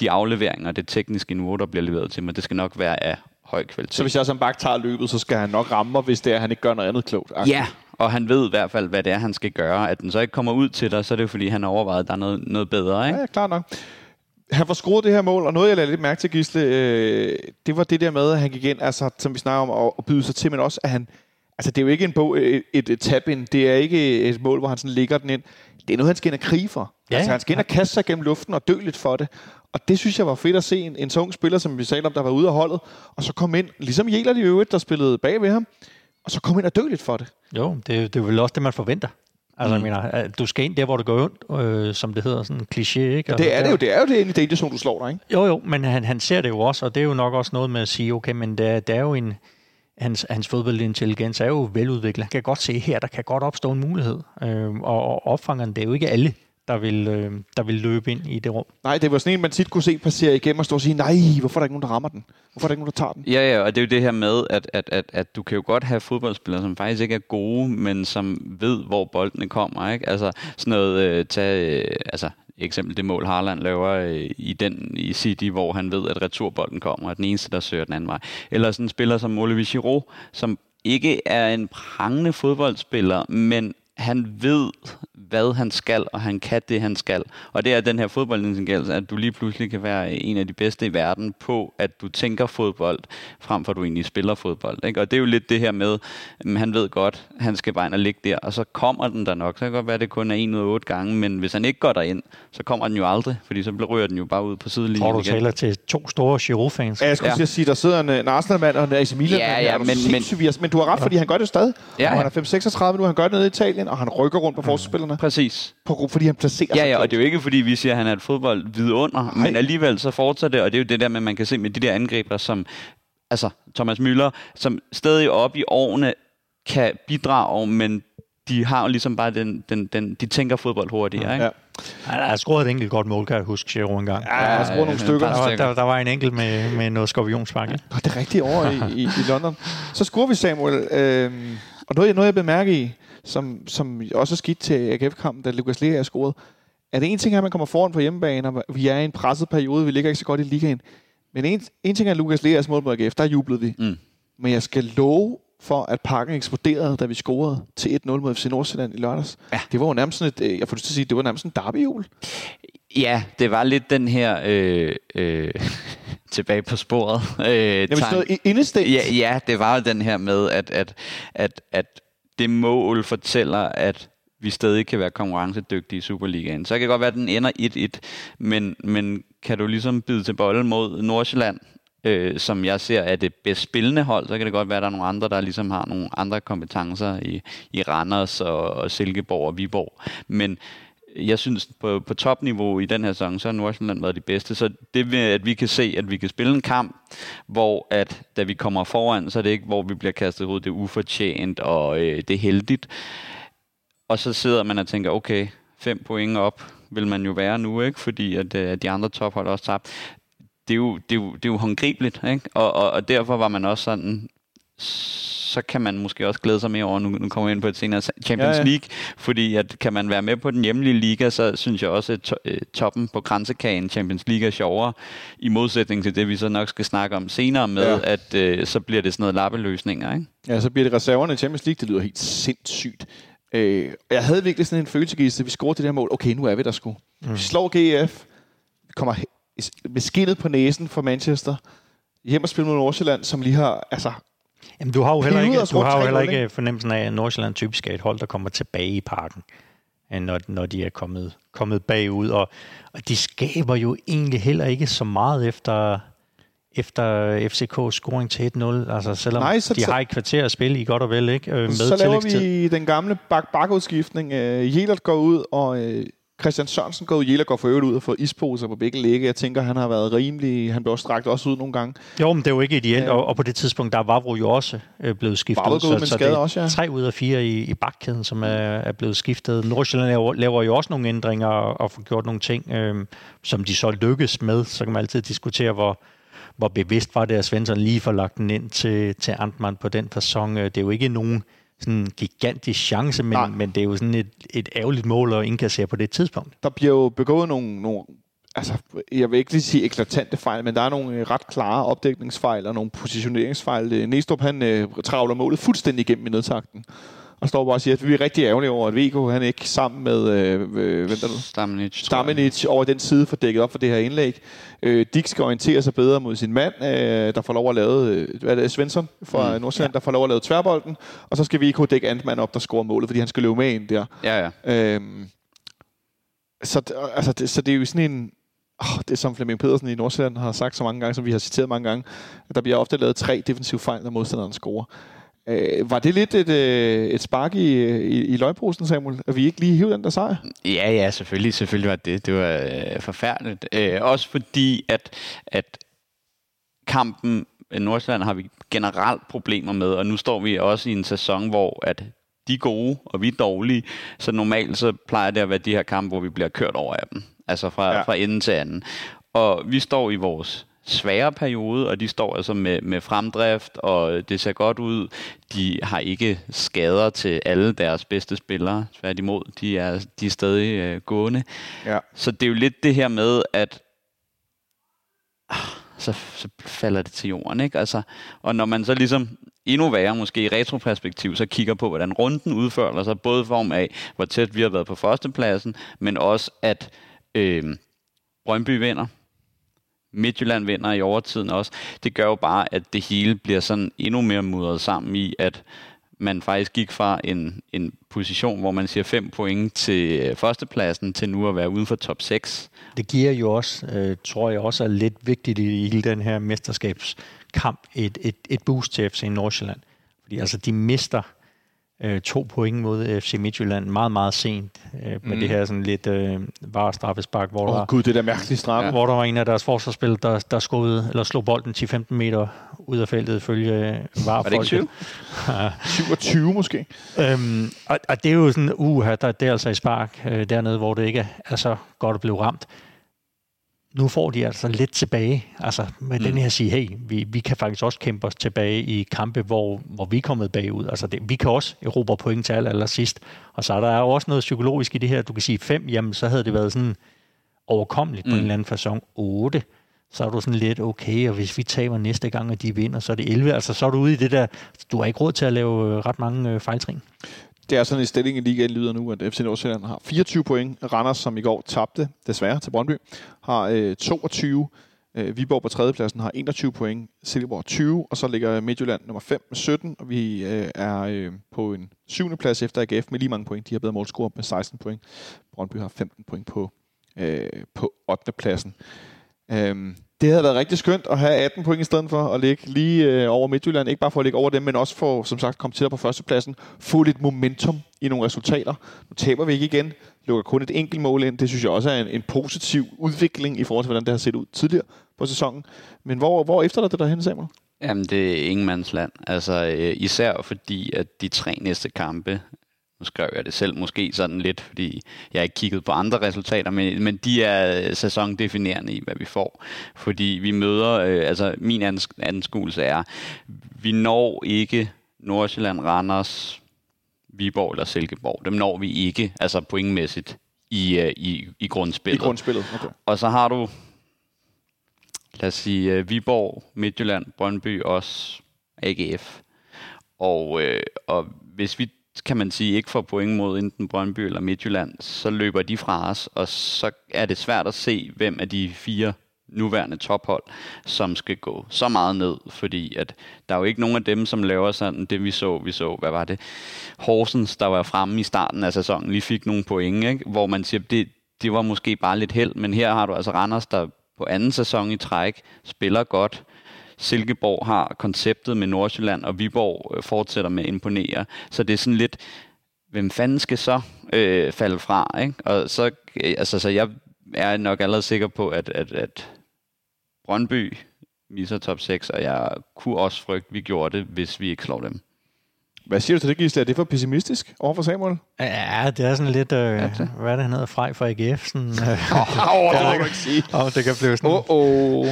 de afleveringer, det tekniske niveau, der bliver leveret til mig, det skal nok være af høj kvalitet. Så hvis jeg som bak tager løbet, så skal han nok ramme mig, hvis det er, at han ikke gør noget andet klogt. Ja, og han ved i hvert fald, hvad det er, han skal gøre. At den så ikke kommer ud til dig, så er det jo fordi, han har overvejet, at der er noget, noget bedre. Ikke? Ja, klart nok. Han får scoret det her mål, og noget, jeg lagde lidt mærke til, Gisle, øh, det var det der med, at han gik ind, altså, som vi snakker om, at, at byde sig til, men også, at han, Altså, det er jo ikke en bog, et, et, et tab-in. Det er ikke et mål, hvor han sådan ligger den ind. Det er noget, han skal ind og krige for. Ja, altså, han skal ind og kaste sig gennem luften og dø lidt for det. Og det synes jeg var fedt at se en, en så ung spiller, som vi sagde om, der var ude af holdet, og så kom ind, ligesom Jæler i øvrigt, der spillede bag ved ham, og så kom ind og dø lidt for det. Jo, det, det er vel også det, man forventer. Altså, mm. jeg mener, du skal ind der, hvor det går ondt, øh, som det hedder, sådan en kliché, ikke? Ja, det er det jo, det er jo det i danger zone, du slår dig, ikke? Jo, jo, men han, han ser det jo også, og det er jo nok også noget med at sige, okay, men der, der er jo en, hans, hans fodboldintelligens er jo veludviklet. Han kan godt se her, der kan godt opstå en mulighed. Øh, og, og opfangeren, det er jo ikke alle, der vil, øh, der vil løbe ind i det rum. Nej, det var sådan en, man tit kunne se passere igennem og stå og sige, nej, hvorfor er der ikke nogen, der rammer den? Hvorfor er der ikke nogen, der tager den? Ja, ja, og det er jo det her med, at, at, at, at du kan jo godt have fodboldspillere, som faktisk ikke er gode, men som ved, hvor boldene kommer. Ikke? Altså sådan noget, øh, tag, øh, altså eksempel det mål, Harland laver øh, i den i City, hvor han ved, at returbolden kommer, og den eneste, der søger den anden vej. Eller sådan en spiller som Olivier Giroud, som ikke er en prangende fodboldspiller, men han ved, hvad han skal, og han kan det, han skal. Og det er den her fodboldintelligens, at du lige pludselig kan være en af de bedste i verden på, at du tænker fodbold, frem for at du egentlig spiller fodbold. Ikke? Og det er jo lidt det her med, at han ved godt, han skal bare ind og ligge der, og så kommer den der nok. Så kan det godt være, at det kun er en ud af otte gange, men hvis han ikke går derind, så kommer den jo aldrig, fordi så ryger den jo bare ud på sidelinjen Tror du taler til to store Giroud-fans? Ja, jeg skulle ja. sige, der sidder en, en Arsenal-mand og en AC Milan. Ja, ja, men, men, men, du har ret, fordi han gør det stadig. Ja, ja. Og han er 5-36 nu, han gør det nede i Italien, og han rykker rundt på forsvarsspillerne. Præcis. På, fordi han placerer Ja, ja, og det er jo ikke fordi, vi siger, at han er et fodbold vidunder, Nej. men alligevel så fortsætter det, og det er jo det der med, at man kan se med de der angriber, som altså Thomas Müller, som stadig op i årene kan bidrage, men de har jo ligesom bare den, den, den de tænker fodbold hurtigere, ikke? Ja. Ja, der er scoret et enkelt godt mål, kan jeg huske, Giroud en gang. Ja, der er scoret nogle stykker. Der var, der, der var en enkelt med, med noget skorpionspark. Ja. Det er rigtigt over i, i, i London. Så scorer vi, Samuel. Øhm, og noget, noget jeg bemærker i, som, som også er skidt til AGF-kampen, da Lukas Lea er scoret, er det en ting, at man kommer foran på hjemmebane, og vi er i en presset periode, vi ligger ikke så godt i ligaen. Men en, en ting er Lukas Leas mål på AGF, der jublede vi. Mm. Men jeg skal love for, at pakken eksploderede, da vi scorede til 1-0 mod FC Nordsjælland i lørdags. Ja. Det var jo nærmest sådan et, øh, jeg får til at sige, det var nærmest en derbyjul. Ja, det var lidt den her øh, øh, tilbage på sporet. Øh, Jamen, sådan noget Ja, ja, det var jo den her med, at, at, at, at det mål fortæller, at vi stadig kan være konkurrencedygtige i Superligaen. Så kan det godt være, at den ender 1-1, men, men kan du ligesom bide til bolden mod Nordsjælland, øh, som jeg ser er det bedst spillende hold, så kan det godt være, at der er nogle andre, der ligesom har nogle andre kompetencer i, i Randers og, og Silkeborg og Viborg. Men jeg synes, på, på topniveau i den her sæson, så har Nordsjælland været de bedste. Så det med, at vi kan se, at vi kan spille en kamp, hvor at da vi kommer foran, så er det ikke, hvor vi bliver kastet ud, det er ufortjent og øh, det er heldigt. Og så sidder man og tænker, okay, fem point op vil man jo være nu, ikke? fordi at, øh, de andre tophold også tabt. Det er jo, det er jo, det er jo håndgribeligt, ikke? Og, og, og derfor var man også sådan, så kan man måske også glæde sig mere over, nu, nu kommer vi ind på et senere Champions ja, ja. League, fordi at kan man være med på den hjemlige liga, så synes jeg også, at to, øh, toppen på grænsekagen Champions League er sjovere, i modsætning til det, vi så nok skal snakke om senere med, ja. at øh, så bliver det sådan noget lappeløsninger, ikke? Ja, så bliver det reserverne i Champions League, det lyder helt sindssygt. Øh, jeg havde virkelig sådan en følelse, at vi scorede det der mål. Okay, nu er vi der sgu. Mm. Vi slår GF. Vi kommer med skinnet på næsen for Manchester. Hjem og spille mod Nordsjælland, som lige har altså, Jamen, du har jo heller ikke, du har jo heller ikke fornemmelsen af, at Nordsjælland typisk er et hold, der kommer tilbage i parken, når, når de er kommet, kommet bagud. Og, og de skaber jo egentlig heller ikke så meget efter, efter FCK's scoring til 1-0. Altså, selvom Nej, så, de har et kvarter at spille i godt og vel, ikke? Øh, med så laver vi den gamle bak-bak-udskiftning. Øh, Jelert går ud, og øh, Christian Sørensen går ud, Jæler går for øvrigt ud og får isposer på begge lægge. Jeg tænker, han har været rimelig. Han blev også strakt også ud nogle gange. Jo, men det er jo ikke ideelt, ja. og, og på det tidspunkt, der er Vavro jo også øh, blevet skiftet. Vavro så, så det er også, ja. tre ud af fire i, i bakkæden, som er, er blevet skiftet. Nordsjælland laver, laver jo også nogle ændringer og, og får gjort nogle ting, øh, som de så lykkes med. Så kan man altid diskutere, hvor, hvor bevidst var det, at Svensson lige får lagt den ind til, til Antmann på den fasong. Det er jo ikke nogen sådan en gigantisk chance, men, men det er jo sådan et, et ærgerligt mål at indkassere på det tidspunkt. Der bliver jo begået nogle, nogle altså, jeg vil ikke lige sige eklatante fejl, men der er nogle øh, ret klare opdækningsfejl og nogle positioneringsfejl. Øh, Næstrup, han øh, travler målet fuldstændig igennem i nedtakten. Og står bare og siger, at vi er rigtig ærgerlige over, at VK han ikke sammen med øh, øh, venter du? Stamenic. Stamenic over den side får dækket op for det her indlæg. Øh, Dick skal orientere sig bedre mod sin mand, øh, der får lov at lave, øh, hvad er det, Svensson fra mm, Nordsjælland, ja. der får lov at lave tværbolden, og så skal VK dække Antman op, der scorer målet, fordi han skal løbe med ind der. Ja, ja. Øhm, så, altså, det, så det er jo sådan en... Oh, det som Flemming Pedersen i Nordsjælland har sagt så mange gange, som vi har citeret mange gange, at der bliver ofte lavet tre defensive fejl, når modstanderen scorer. Øh, var det lidt et, øh, et spark i, i, i løgposen, Samuel? At vi ikke lige hive den der sejr? Ja, ja, selvfølgelig, selvfølgelig var det. Det var øh, forfærdeligt. Øh, også fordi, at, at kampen i Nordsjælland har vi generelt problemer med, og nu står vi også i en sæson, hvor at de er gode, og vi er dårlige. Så normalt så plejer det at være de her kampe, hvor vi bliver kørt over af dem. Altså fra, ja. fra ende til anden. Og vi står i vores svære periode, og de står altså med, med fremdrift, og det ser godt ud. De har ikke skader til alle deres bedste spillere, tværtimod. De er, de er stadig øh, gående. Ja. Så det er jo lidt det her med, at ah, så, så falder det til jorden. Ikke? Altså, og når man så ligesom endnu værre måske i retroperspektiv, så kigger på, hvordan runden udfører sig, både i form af, hvor tæt vi har været på førstepladsen, men også at øh, Brøndby vinder, Midtjylland vinder i overtiden også. Det gør jo bare, at det hele bliver sådan endnu mere mudret sammen i, at man faktisk gik fra en, en position, hvor man siger 5 point til førstepladsen, til nu at være uden for top 6. Det giver jo også, øh, tror jeg også er lidt vigtigt i hele den her mesterskabskamp, et, et, et boost til FC Nordsjælland. Fordi altså, de mister øh, to point mod FC Midtjylland meget, meget sent øh, med mm. det her sådan lidt øh, var straffespark, hvor oh, der, gud, det der mærkelige straffe. Hvor der var en af deres forsvarsspil, der, der skåede, eller slog bolden 10-15 meter ud af feltet, følge øh, var Var det ikke 7? 27 måske. Øhm, og, og, det er jo sådan, uh, der, det er altså i spark øh, dernede, hvor det ikke er så godt at blive ramt nu får de altså lidt tilbage, altså med mm. den her sige, hey, vi, vi kan faktisk også kæmpe os tilbage i kampe, hvor, hvor vi er kommet bagud. Altså det, vi kan også erobre point til aller, aller sidst. Og så er der jo også noget psykologisk i det her. Du kan sige fem, jamen så havde det været sådan overkommeligt mm. på en mm. eller anden façon. 8, så er du sådan lidt okay, og hvis vi taber næste gang, og de vinder, så er det 11. Altså så er du ude i det der, du har ikke råd til at lave øh, ret mange øh, fejltrin det er sådan en stilling i ligaen lyder nu, at FC Nordsjælland har 24 point. Randers, som i går tabte, desværre, til Brøndby, har øh, 22. Øh, Viborg på tredjepladsen har 21 point, Silkeborg 20, og så ligger Midtjylland nummer 5 med 17, og vi øh, er øh, på en syvende plads efter AGF med lige mange point. De har bedre målscore med 16 point. Brøndby har 15 point på, øh, på 8. pladsen. Øh, det havde været rigtig skønt at have 18 point i stedet for at ligge lige øh, over Midtjylland. Ikke bare for at ligge over dem, men også for, som sagt, komme til på førstepladsen. Få lidt momentum i nogle resultater. Nu taber vi ikke igen. Lukker kun et enkelt mål ind. Det synes jeg også er en, en positiv udvikling i forhold til, hvordan det har set ud tidligere på sæsonen. Men hvor, hvor efter det derhen, Samuel? Jamen, det er ingen mands land. Altså, øh, især fordi, at de tre næste kampe nu skrev jeg det selv måske sådan lidt, fordi jeg har ikke kigget på andre resultater, men, men de er sæsondefinerende i, hvad vi får. Fordi vi møder, øh, altså min anskuelse er, vi når ikke Nordsjælland, Randers, Viborg eller Silkeborg. Dem når vi ikke, altså pointmæssigt, i, øh, i, i grundspillet. I grundspillet, okay. Og så har du, lad os sige, øh, Viborg, Midtjylland, Brøndby, også AGF. Og, øh, og hvis vi kan man sige, ikke får point mod enten Brøndby eller Midtjylland, så løber de fra os, og så er det svært at se, hvem af de fire nuværende tophold, som skal gå så meget ned, fordi at der er jo ikke nogen af dem, som laver sådan det, vi så, vi så, hvad var det? Horsens, der var fremme i starten af sæsonen, lige fik nogle point, ikke? hvor man siger, det, det var måske bare lidt held, men her har du altså Randers, der på anden sæson i træk spiller godt, Silkeborg har konceptet med Nordsjælland, og Viborg øh, fortsætter med at imponere. Så det er sådan lidt, hvem fanden skal så øh, falde fra? Ikke? Og så, øh, altså, så jeg er nok allerede sikker på, at, at, at Brøndby misser top 6, og jeg kunne også frygte, at vi gjorde det, hvis vi ikke slår dem. Hvad siger du til det, Gisle? Er det for pessimistisk over for Samuel? Ja, det er sådan lidt, øh, ja, hvad er det, han hedder, Frej fra AGF? Sådan, øh, oh, det, kan, ikke sige. Oh, det kan blive sådan oh, oh.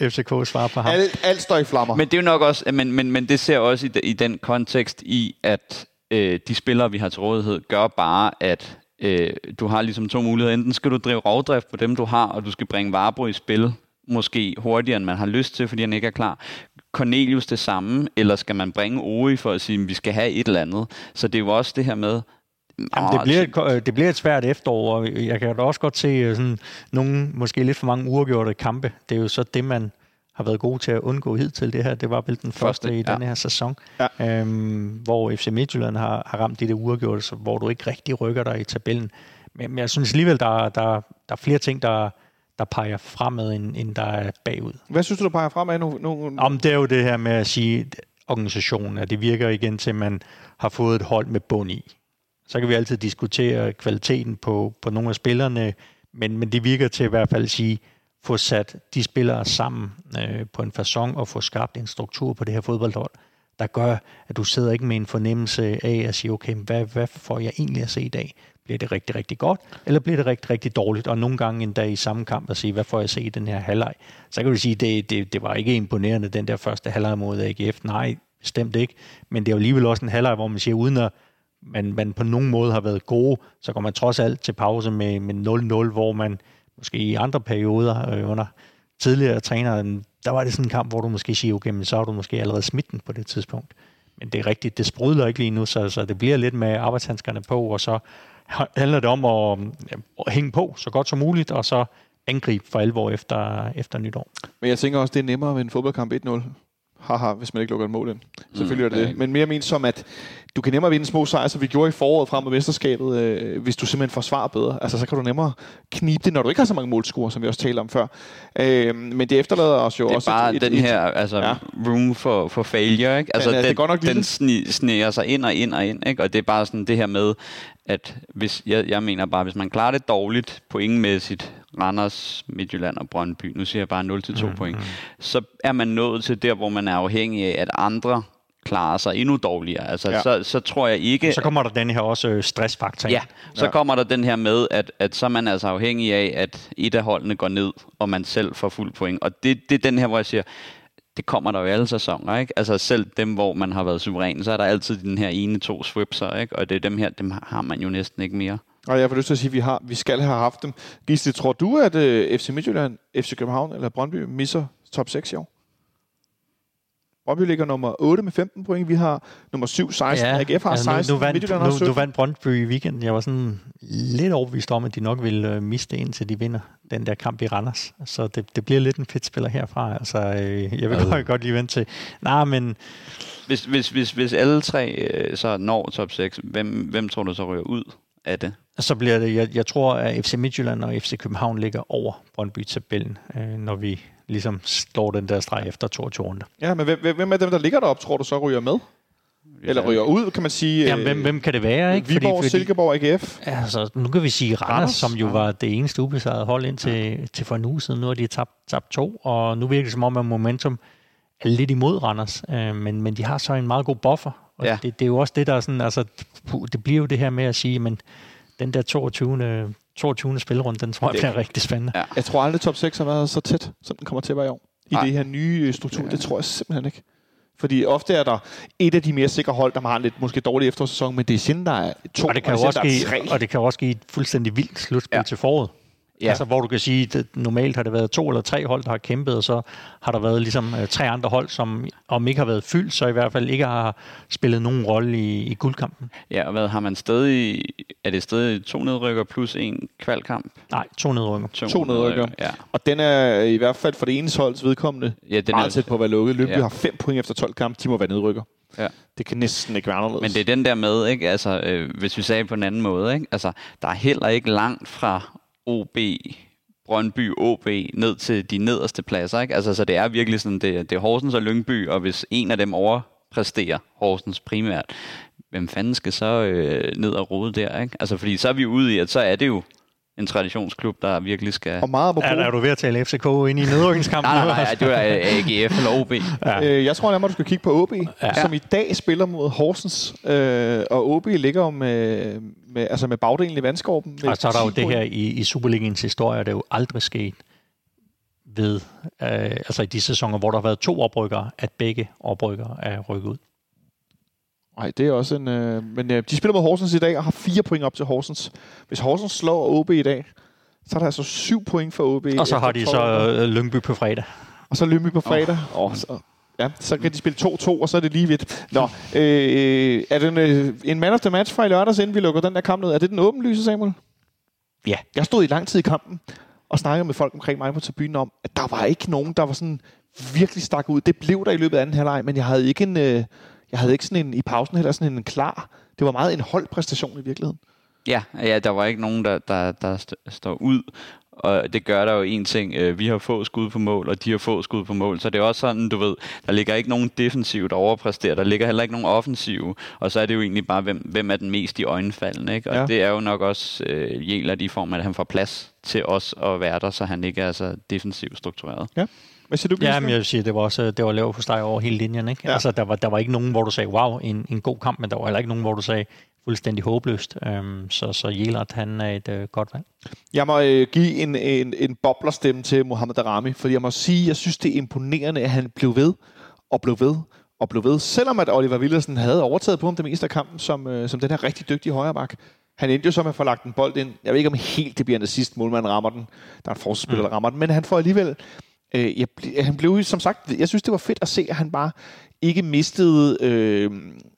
FCK svar på ham. Alt, alt står i flammer. Men det er jo nok også, men, men, men det ser også i, i den kontekst i, at øh, de spillere, vi har til rådighed, gør bare, at øh, du har ligesom to muligheder. Enten skal du drive rovdrift på dem, du har, og du skal bringe Varbro i spil måske hurtigere, end man har lyst til, fordi han ikke er klar. Cornelius det samme, eller skal man bringe Ori for at sige, at vi skal have et eller andet? Så det er jo også det her med, Jamen, det, bliver et, det bliver et svært efterår, og jeg kan da også godt se øh, sådan nogle, måske lidt for mange uafgjorte kampe. Det er jo så det, man har været god til at undgå hidtil det her. Det var vel den første, første i ja. denne her sæson, ja. øhm, hvor FC Midtjylland har, har ramt det der uafgjorte, hvor du ikke rigtig rykker dig i tabellen. Men, men jeg synes alligevel, der, der, der er flere ting, der, der peger fremad, end, end der er bagud. Hvad synes du, der peger fremad nu? nu? Om det er jo det her med at sige, organisationen, at det virker igen til, at man har fået et hold med bund i. Så kan vi altid diskutere kvaliteten på, på nogle af spillerne, men, men det virker til i hvert fald at sige, få sat de spillere sammen øh, på en façon og få skabt en struktur på det her fodboldhold, der gør, at du sidder ikke med en fornemmelse af at sige, okay, hvad, hvad får jeg egentlig at se i dag? Bliver det rigtig, rigtig godt, eller bliver det rigtig, rigtig dårligt? Og nogle gange endda i samme kamp at sige, hvad får jeg se i den her halvleg? Så kan du sige, det, det, det var ikke imponerende, den der første halvleg mod AGF. Nej, bestemt ikke. Men det er jo alligevel også en halvleg, hvor man siger, uden at man, man på nogen måde har været gode, så går man trods alt til pause med, med 0-0, hvor man måske i andre perioder øh, under tidligere træner, der var det sådan en kamp, hvor du måske siger, okay, men så har du måske allerede smidt den på det tidspunkt. Men det er rigtigt, det sprudler ikke lige nu, så, så det bliver lidt med arbejdshandskerne på, og så handler det om at, at hænge på så godt som muligt, og så angribe for alvor efter, efter nytår. Men jeg tænker også, det er nemmere ved en fodboldkamp 1-0 haha, hvis man ikke lukker et mål ind. Selvfølgelig mm, er det det. Men mere ment som, at du kan nemmere vinde små sejre, som vi gjorde i foråret frem mod mesterskabet, øh, hvis du simpelthen forsvarer bedre. Altså, så kan du nemmere knibe det, når du ikke har så mange målscorer, som vi også talte om før. Øh, men det efterlader os jo det er også... bare et, den et, her altså, ja. room for, for failure, ikke? Altså, men, den, det godt nok den sni, sneger sig ind og ind og ind, ikke? Og det er bare sådan det her med, at hvis, jeg, jeg mener bare, hvis man klarer det dårligt, pointmæssigt, Randers, Midtjylland og Brøndby, nu siger jeg bare 0-2 mm, point, mm. så er man nået til der, hvor man er afhængig af, at andre klarer sig endnu dårligere. Altså, ja. så, så tror jeg ikke... Så kommer der den her også øh, stressfaktor. Ja, så ja. kommer der den her med, at, at så er man altså afhængig af, at et af holdene går ned, og man selv får fuld point. Og det, det er den her, hvor jeg siger, det kommer der jo alle sæsoner, ikke? Altså selv dem, hvor man har været suveræn, så er der altid den her ene, to swipser, ikke? Og det er dem her, dem har man jo næsten ikke mere. Og jeg får lyst til at sige, at vi, har, vi skal have haft dem. Gisle, tror du, at uh, øh, FC Midtjylland, FC København eller Brøndby misser top 6 i år? Brøndby ligger nummer 8 med 15 point. Vi har nummer 7, 16. Ja, AGF har 16. Nu, nu, vandt, nu, nu, nu vandt Brøndby i weekenden. Jeg var sådan lidt overbevist om, at de nok ville uh, miste indtil de vinder den der kamp i Randers. Så det, det bliver lidt en fedt spiller herfra. Altså, øh, jeg vil ja. godt, godt lige vente til. Nej, men... Hvis, hvis, hvis, hvis alle tre øh, så når top 6, hvem, hvem tror du så ryger ud af det? Så bliver det, jeg, jeg tror, at FC Midtjylland og FC København ligger over Brøndby-tabellen, øh, når vi ligesom slår den der streg efter 22 runder. Ja, men hvem, hvem er dem, der ligger deroppe, tror du så ryger med? Eller ryger ud, kan man sige. Jamen, hvem, hvem kan det være? Ikke? Viborg, fordi, fordi, Silkeborg, AGF. Altså, nu kan vi sige Randers, Randers som jo ja. var det eneste ubesejrede hold indtil ja. til for en uge siden. Nu har de tabt, tabt to, og nu virker det som om, at momentum er lidt imod Randers. Øh, men, men de har så en meget god buffer. Og ja. det, det, er jo også det, der er sådan, altså, det bliver jo det her med at sige, men den der 22. 22. spilrunde, den tror jeg bliver rigtig spændende. Ja. Jeg tror aldrig, top 6 har været så tæt, som den kommer til at være i år. I Ej. det her nye struktur, ja. det tror jeg simpelthen ikke. Fordi ofte er der et af de mere sikre hold, der har en lidt måske dårlig efterårssæson, men det er sjældent, der er to, og det kan, og også give, og det kan også give et fuldstændig vildt slutspil ja. til foråret. Ja. Altså, hvor du kan sige, at normalt har det været to eller tre hold, der har kæmpet, og så har der været ligesom uh, tre andre hold, som om ikke har været fyldt, så i hvert fald ikke har spillet nogen rolle i, i guldkampen. Ja, og hvad har man stadig, er det stadig to nedrykker plus en kvalkamp? Nej, to nedrykker. To, to nedrykker, ja. Og den er i hvert fald for det ene holds vedkommende ja, den meget er, tæt på at være lukket. Løbby ja. har fem point efter 12 kampe, de må være nedrykker. Ja. Det kan næsten ikke være anderledes. Men det er den der med, ikke? Altså, øh, hvis vi sagde på en anden måde, ikke? Altså, der er heller ikke langt fra OB, Brøndby, OB ned til de nederste pladser. Ikke? Altså, så det er virkelig sådan, det, det er Horsens og Lyngby, og hvis en af dem overpræsterer Horsens primært, hvem fanden skal så øh, ned og rode der? Ikke? Altså, fordi så er vi ude i, at så er det jo en traditionsklub, der virkelig skal... Og meget er, er du ved at tale FCK ind i nedrykningskampen? nej, nej, nej, det var AGF eller OB. Ja. Øh, jeg tror nærmere, du skal kigge på OB, ja. som i dag spiller mod Horsens. Øh, og OB ligger med, med, altså med bagdelen i vandskorben. Og så er der jo det her i, i Superligaens historie, det er jo aldrig sket ved, øh, altså i de sæsoner, hvor der har været to oprykkere, at begge oprykkere er rykket ud. Nej, det er også en... Øh, men øh, de spiller mod Horsens i dag og har fire point op til Horsens. Hvis Horsens slår OB i dag, Så er der altså syv point for OB. Og så har de 12 så øh, Lyngby på fredag. Og så Lyngby på fredag. Oh. Oh, så, ja, så kan de spille 2-2, og så er det lige vidt. Nå, øh, er det en, øh, en man of the match fra i lørdags, inden vi lukker den der kamp ned? Er det den åbenlyse, Samuel? Ja. Jeg stod i lang tid i kampen og snakkede med folk omkring mig på tribunen om, at der var ikke nogen, der var sådan virkelig stak ud. Det blev der i løbet af anden halvleg, men jeg havde ikke en, øh, jeg havde ikke sådan en, i pausen heller sådan en klar. Det var meget en holdpræstation i virkeligheden. Ja, ja, der var ikke nogen, der, der, der st- står ud, og det gør der jo en ting. øh, Vi har få skud på mål, og de har få skud på mål, så det er også sådan, du ved, der ligger ikke nogen defensiv, der overpræsterer, der ligger heller ikke nogen offensiv, og så er det jo egentlig bare, hvem, hvem er den mest i øjenfaldene, ikke? Og Ja. ja. det er jo nok også øh, Jelert i form af, at han får plads til os at være der, så han ikke er så defensivt struktureret. Hvad siger du, Ja, Gisle? men jeg vil sige, det var også det var lav på steg over hele linjen. Ikke? Ja. Altså, der, var, der var ikke nogen, hvor du sagde, wow, en, en god kamp, men der var heller ikke nogen, hvor du sagde, fuldstændig håbløst. Um, så, så Jelert, han er et uh, godt valg. Jeg må øh, give en, en, en boblerstemme til Mohamed Darami, fordi jeg må sige, jeg synes, det er imponerende, at han blev ved og blev ved og blev ved. Selvom at Oliver Willersen havde overtaget på ham det meste af kampen som, øh, som den her rigtig dygtige højreback. Han endte jo så med at få lagt en bold ind. Jeg ved ikke, om helt det bliver den sidste målmand rammer den. Der er en forsvarsspiller, mm. der rammer den. Men han får alligevel... Øh, jeg, ble- han blev som sagt... Jeg synes, det var fedt at se, at han bare ikke mistede, øh,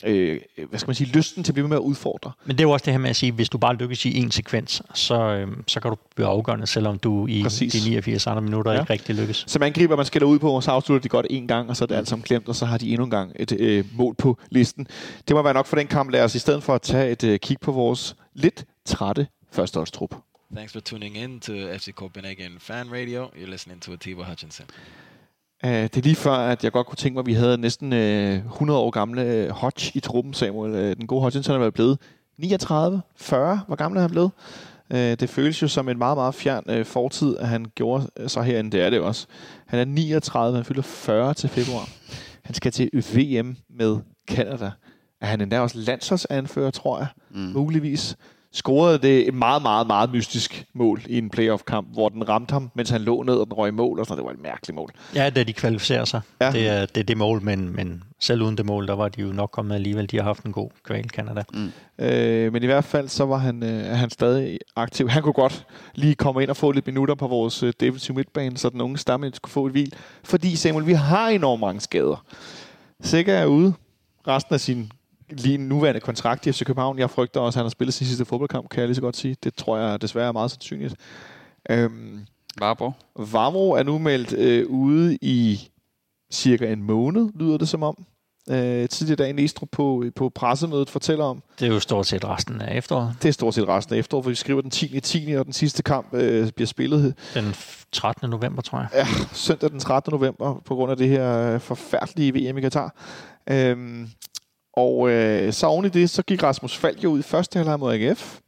øh, hvad skal man sige, lysten til at blive med at udfordre. Men det er jo også det her med at sige, hvis du bare lykkes i en sekvens, så, øhm, så kan du blive afgørende, selvom du i Præcis. de 89 andre minutter Ja. ikke rigtig lykkes. Som angriber, man skælder ud på, og så afslutter de godt en gang, og så er det alt sammen glemt, og så har de endnu en gang et øh, mål på listen. Det må være nok for den kamp, lad os i stedet for at tage et øh, kig på vores lidt trætte førsteholdstrup. Thanks for tuning in to FC Copenhagen Fan Radio. You're listening to Atiba Hutchinson. Uh, det er lige før, at jeg godt kunne tænke mig, at vi havde næsten øh, 100 år gamle øh, Hodge i truppen, Samuel. Øh, den gode Hodgson er vel blevet 39, 40. Hvor gammel er han blevet? Uh, det føles jo som en meget, meget fjern øh, fortid, at han gjorde så herinde. Det er det også. Han er 39, han fylder 40 til februar. Han skal til VM med Canada. Er han endda også landsholdsanfører, tror jeg, mm. muligvis. Scorede det et meget, meget, meget mystisk mål i en playoff-kamp, hvor den ramte ham, mens han lå ned, og den røg i mål. Og sådan. Det var et mærkeligt mål. Ja, da de kvalificerer sig. Ja. Det, er, det er det mål, men, men selv uden det mål, der var de jo nok kommet alligevel. De har haft en god kval, Canada. Øh, men i hvert fald, så var han, øh, han stadig aktiv. Han kunne godt lige komme ind og få lidt minutter på vores øh, defensive midtbane, så den unge stamme skulle få et hvil. Fordi, Samuel, vi har enormt mange skader. Sikker er ude resten af sin lige nuværende kontrakt i FC København. Jeg frygter også, at han har spillet sin sidste fodboldkamp, kan jeg lige så godt sige. Det tror jeg desværre er meget sandsynligt. Øhm, Barbro? Vavro er nu meldt øh, ude i cirka en måned, lyder det som om. Øh, tidligere dag Næstrup på, på pressemødet fortæller om, Det er jo stort set resten af efteråret. det er stort set resten af efteråret, for vi skriver den 10. 10. og den sidste kamp øh, bliver spillet Den 13. november, tror jeg. ja, søndag den 13. november på grund af det her øh, forfærdelige VM i Katar. Øhm, og øh, så oven i det, så gik Rasmus Falk jo ud i første halvleg mod AGF.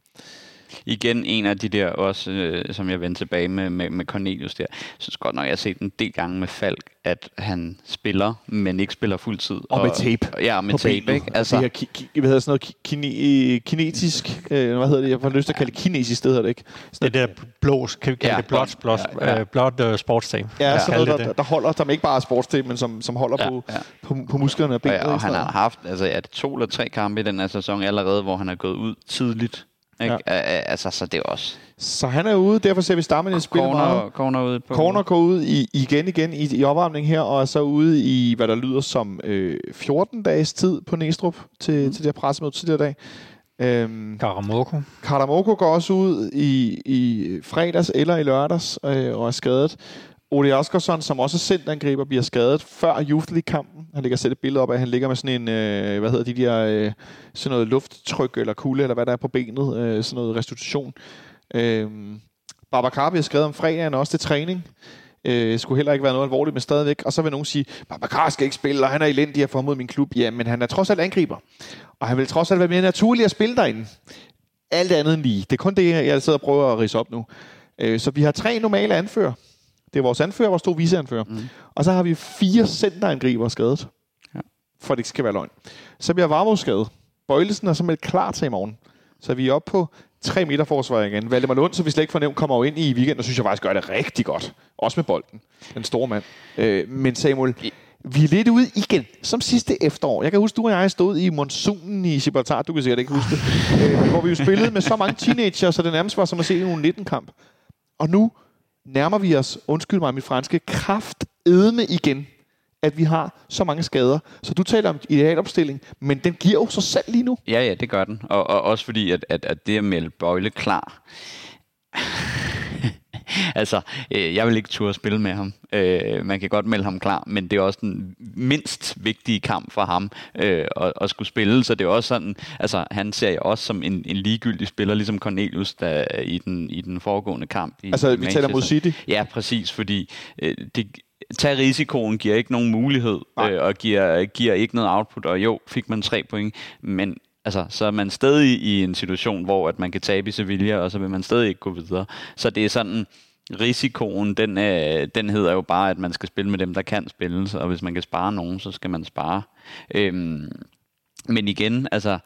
Igen en af de der også, øh, som jeg vendte tilbage med, med, med Cornelius der. Jeg synes godt nok, jeg har set en del gange med Falk, at han spiller, men ikke spiller fuldtid. Og med tape Ja, og med på tape, benet. ikke? Altså, Altså, det her, ki- ki- hvad hedder sådan noget, kine, øh, kinetisk, øh, hvad hedder det, jeg får lyst til at kalde det kinesisk, det hedder det ikke. Det er det der blå, kan vi kalde Ja, det blåt, blåt, ja, ja. ja, blåt uh, sportstape. Ja, Ja, sådan noget, der, der, holder, der ikke bare er sportstape, men som, som holder Ja, på, ja. på, på musklerne og og, benene. ja, og ikke? han Sådan har haft, altså er det to eller tre kampe i den her sæson allerede, hvor han er gået ud tidligt. Ikke? Ja. Altså, så det er også Så han er ude, derfor ser vi stammen i spille meget. corner, ude på. Corner går ud i, igen igen i, i opvarmning her, og er så ude i, hvad der lyder som øh, 14 dages tid på Næstrup til, mm. til det her pressemøde tidligere dag. Øhm, Karamoko. Karamoko går også ud i, i fredags eller i lørdags øh, og er skadet. Ole Oskarsson, som også er centerangriber, bliver skadet før Youth League-kampen. Han ligger selv et billede op af, at han ligger med sådan en, øh, hvad hedder de der, øh, sådan noget lufttryk eller kulde, eller hvad der er på benet, øh, sådan noget restitution. Øh, Babacar bliver skadet om fredagen også til træning. Øh, skulle heller ikke være noget alvorligt, men stadigvæk. Og så vil nogen sige, Babacar skal ikke spille, og han er elendig at få ham ud min klub. Ja, men han er trods alt angriber. Og han vil trods alt være mere naturlig at spille derinde. Alt andet end lige. Det er kun det, jeg sidder og prøver at rise op nu. Øh, så vi har tre normale anfører. Det er vores anfører, vores to viseanfører. Mm. Og så har vi fire centerangriber skadet. Ja. For det ikke skal være løgn. Så bliver Varmo skadet. Bøjlesen er meldt klar til i morgen. Så vi er oppe på tre meter forsvar igen. Valdemar Lund, så vi slet ikke får nævnt, kommer jo ind i weekenden, og synes jeg faktisk gør det rigtig godt. Også med bolden. Den store mand. Øh, men Samuel, vi er lidt ude igen, som sidste efterår. Jeg kan huske, du og jeg stod i monsunen i Gibraltar, du kan sikkert ikke huske det, øh, hvor vi jo spillede med så mange teenager, så det nærmest var som at se en 19-kamp. Og nu nærmer vi os, undskyld mig mit franske, kraft edme igen, at vi har så mange skader. Så du taler om idealopstilling, men den giver jo sig selv lige nu. Ja, ja, det gør den. Og, og også fordi, at, at, at det at melde Bøjle klar... altså, øh, jeg vil ikke turde spille med ham. Øh, man kan godt melde ham klar, men det er også den mindst vigtige kamp for ham øh, at, at skulle spille. Så det er også sådan, altså han ser jeg også som en, en ligegyldig spiller, ligesom Cornelius der, i, den, i den foregående kamp. I Altså, vi taler mod City. Ja, præcis, fordi øh, det, tag risikoen giver ikke nogen mulighed, øh, og giver, giver ikke noget output, og jo, fik man tre point, men altså, så er man stadig i en situation, hvor at man kan tabe i Sevilla, og så vil man stadig ikke gå videre. Så det er sådan, risikoen, den, øh, den hedder jo bare, at man skal spille med dem, der kan spilles, og hvis man kan spare nogen, så skal man spare. Øhm, men igen, altså,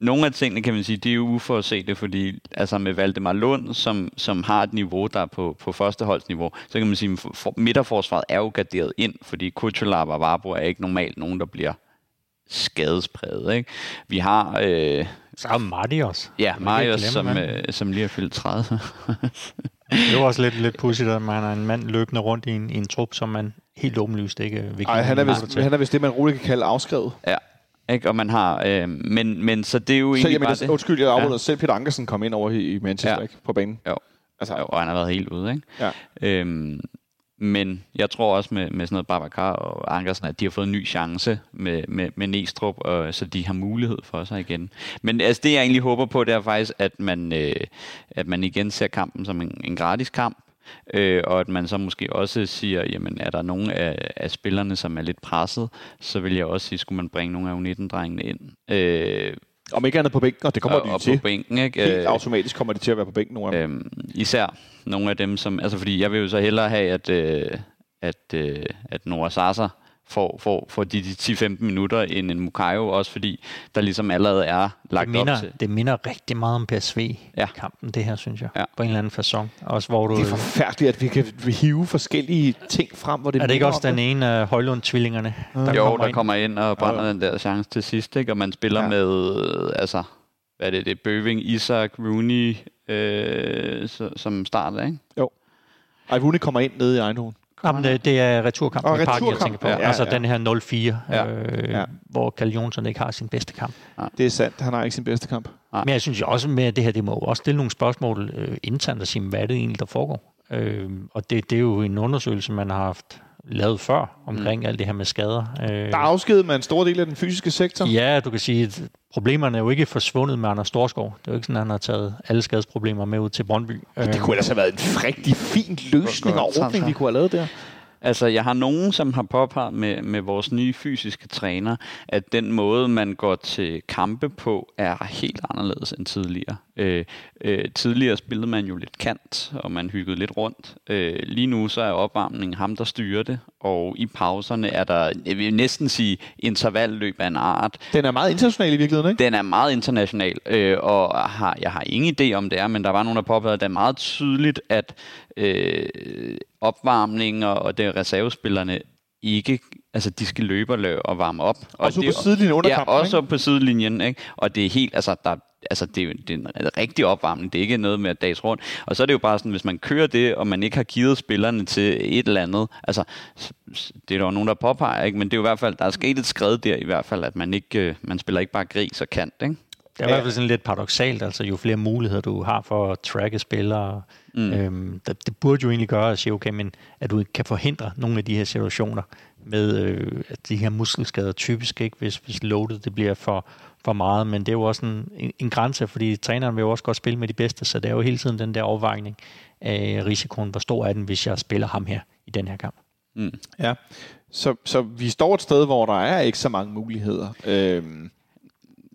nogle af tingene kan man sige, det er jo uforudset, fordi altså med Valdemar Lund, som, som har et niveau, der er på, på førsteholdsniveau, så kan man sige, at midterforsvaret er jo garderet ind, fordi Kuchelar og Varbo er ikke normalt nogen, der bliver skadespræget. Ikke? Vi har... Øh, så er Marius. Ja, Marius, som, øh, som lige er fyldt 30. det var også lidt, lidt pudsigt, at man er en mand løbende rundt i en, i en trup, som man helt åbenlyst ikke vil Ej, han er, vist, han er vist det, man roligt kan kalde afskrevet. Ja, ikke? Og man har, øh, men, men så det er jo så, egentlig jamen, bare det. Undskyld, jeg afbryder. Ja. Selv Peter Ankersen kom ind over i, i Manchester ja. ikke? på banen. Jo. Altså, jo, og han har været helt ude, ikke? Ja. Øhm, men jeg tror også med, med sådan noget Babacar og Ankersen, at de har fået en ny chance med, med, med Næstrup, og, så de har mulighed for sig igen. Men altså, det jeg egentlig håber på, det er faktisk, at man, øh, at man igen ser kampen som en, en gratis kamp, øh, og at man så måske også siger, jamen er der nogen af, af spillerne, som er lidt presset, så vil jeg også sige, skulle man bringe nogle af U19-drengene ind. Øh, om ikke andet på bænken, og det kommer og, de og til. På bænken, ikke? Helt automatisk kommer de til at være på bænken nogle af dem. Øhm, især nogle af dem, som... Altså, fordi jeg vil jo så hellere have, at, øh, at, øh, at Nora Sasa får, får, får de, de 10-15 minutter end en Mukayo, også fordi der ligesom allerede er lagt det minder, op til... Det minder rigtig meget om PSV-kampen, ja. det her, synes jeg. Ja. På en eller anden fasong. Også hvor du, det er forfærdeligt, at vi kan hive forskellige ting frem, hvor det Er det ikke også det? den ene af Højlund-tvillingerne, der jo, kommer der ind? kommer ind og brænder ja. den der chance til sidst, ikke? og man spiller ja. med... Altså, hvad er det, det er Bøving, Isak, Rooney, øh, så, som starter, ikke? Jo. Ej, Rooney kommer ind nede i Eindhoven. Jamen, det, det er returkampen oh, i Parken, jeg tænker på. Ja, ja, altså ja. den her 0-4, Ja. øh, Ja. hvor Kalle Jonsson ikke har sin bedste kamp. Det er sandt, han har ikke sin bedste kamp. Nej. Men jeg synes jo også med at det her, det må også stille nogle spørgsmål øh, internt og sige, hvad er det egentlig, der foregår? Øh, og det, det er jo en undersøgelse, man har haft lavet før omkring mm. alt det her med skader. Øh, Der er afskedet med en stor del af den fysiske sektor. Ja, du kan sige, at problemerne er jo ikke forsvundet med Anders Storskov. Det er jo ikke sådan, at han har taget alle skadesproblemer med ud til Brøndby. Det kunne ellers have været en rigtig fin løsning og ordning, vi kunne have lavet der. Altså, jeg har nogen, som har påpeget med, med vores nye fysiske træner, at den måde, man går til kampe på, er helt anderledes end tidligere. Øh, øh, tidligere spillede man jo lidt kant, og man hyggede lidt rundt. Øh, lige nu så er opvarmningen ham, der styrer det, og i pauserne er der, jeg vil næsten sige, intervalløb af en art. Den er meget international i virkeligheden, ikke? Den er meget international, øh, og har, jeg har ingen idé om det er, men der var nogen, der påpegede, at det er meget tydeligt, at øh, opvarmning og, og det er reservespillerne ikke, altså de skal løbe og, løbe og varme op. Og Også det, på sidelinjen under ja, kampen, også ikke? på sidelinjen, ikke? Og det er helt, altså der, altså det er, det er en rigtig opvarmning, det er ikke noget med at dags rundt. Og så er det jo bare sådan, hvis man kører det, og man ikke har givet spillerne til et eller andet, altså det er der jo nogen, der påpeger, ikke? men det er jo i hvert fald, der er sket et skred der i hvert fald, at man ikke, øh, man spiller ikke bare gris og kant, ikke? Det er i hvert fald sådan lidt paradoxalt, altså jo flere muligheder du har for at tracke spillere, mm. øhm, det, det burde jo egentlig gøre at sige, okay, men at du kan forhindre nogle af de her situationer med øh, at de her muskelskader typisk ikke, hvis, hvis loadet det bliver for, for meget, men det er jo også en, en, en grænse, fordi træneren vil jo også godt spille med de bedste, så det er jo hele tiden den der afvejning af risikoen, hvor stor er den, hvis jeg spiller ham her i den her kamp. Mm. Ja. Så, så vi står et sted, hvor der er ikke så mange muligheder. Øhm,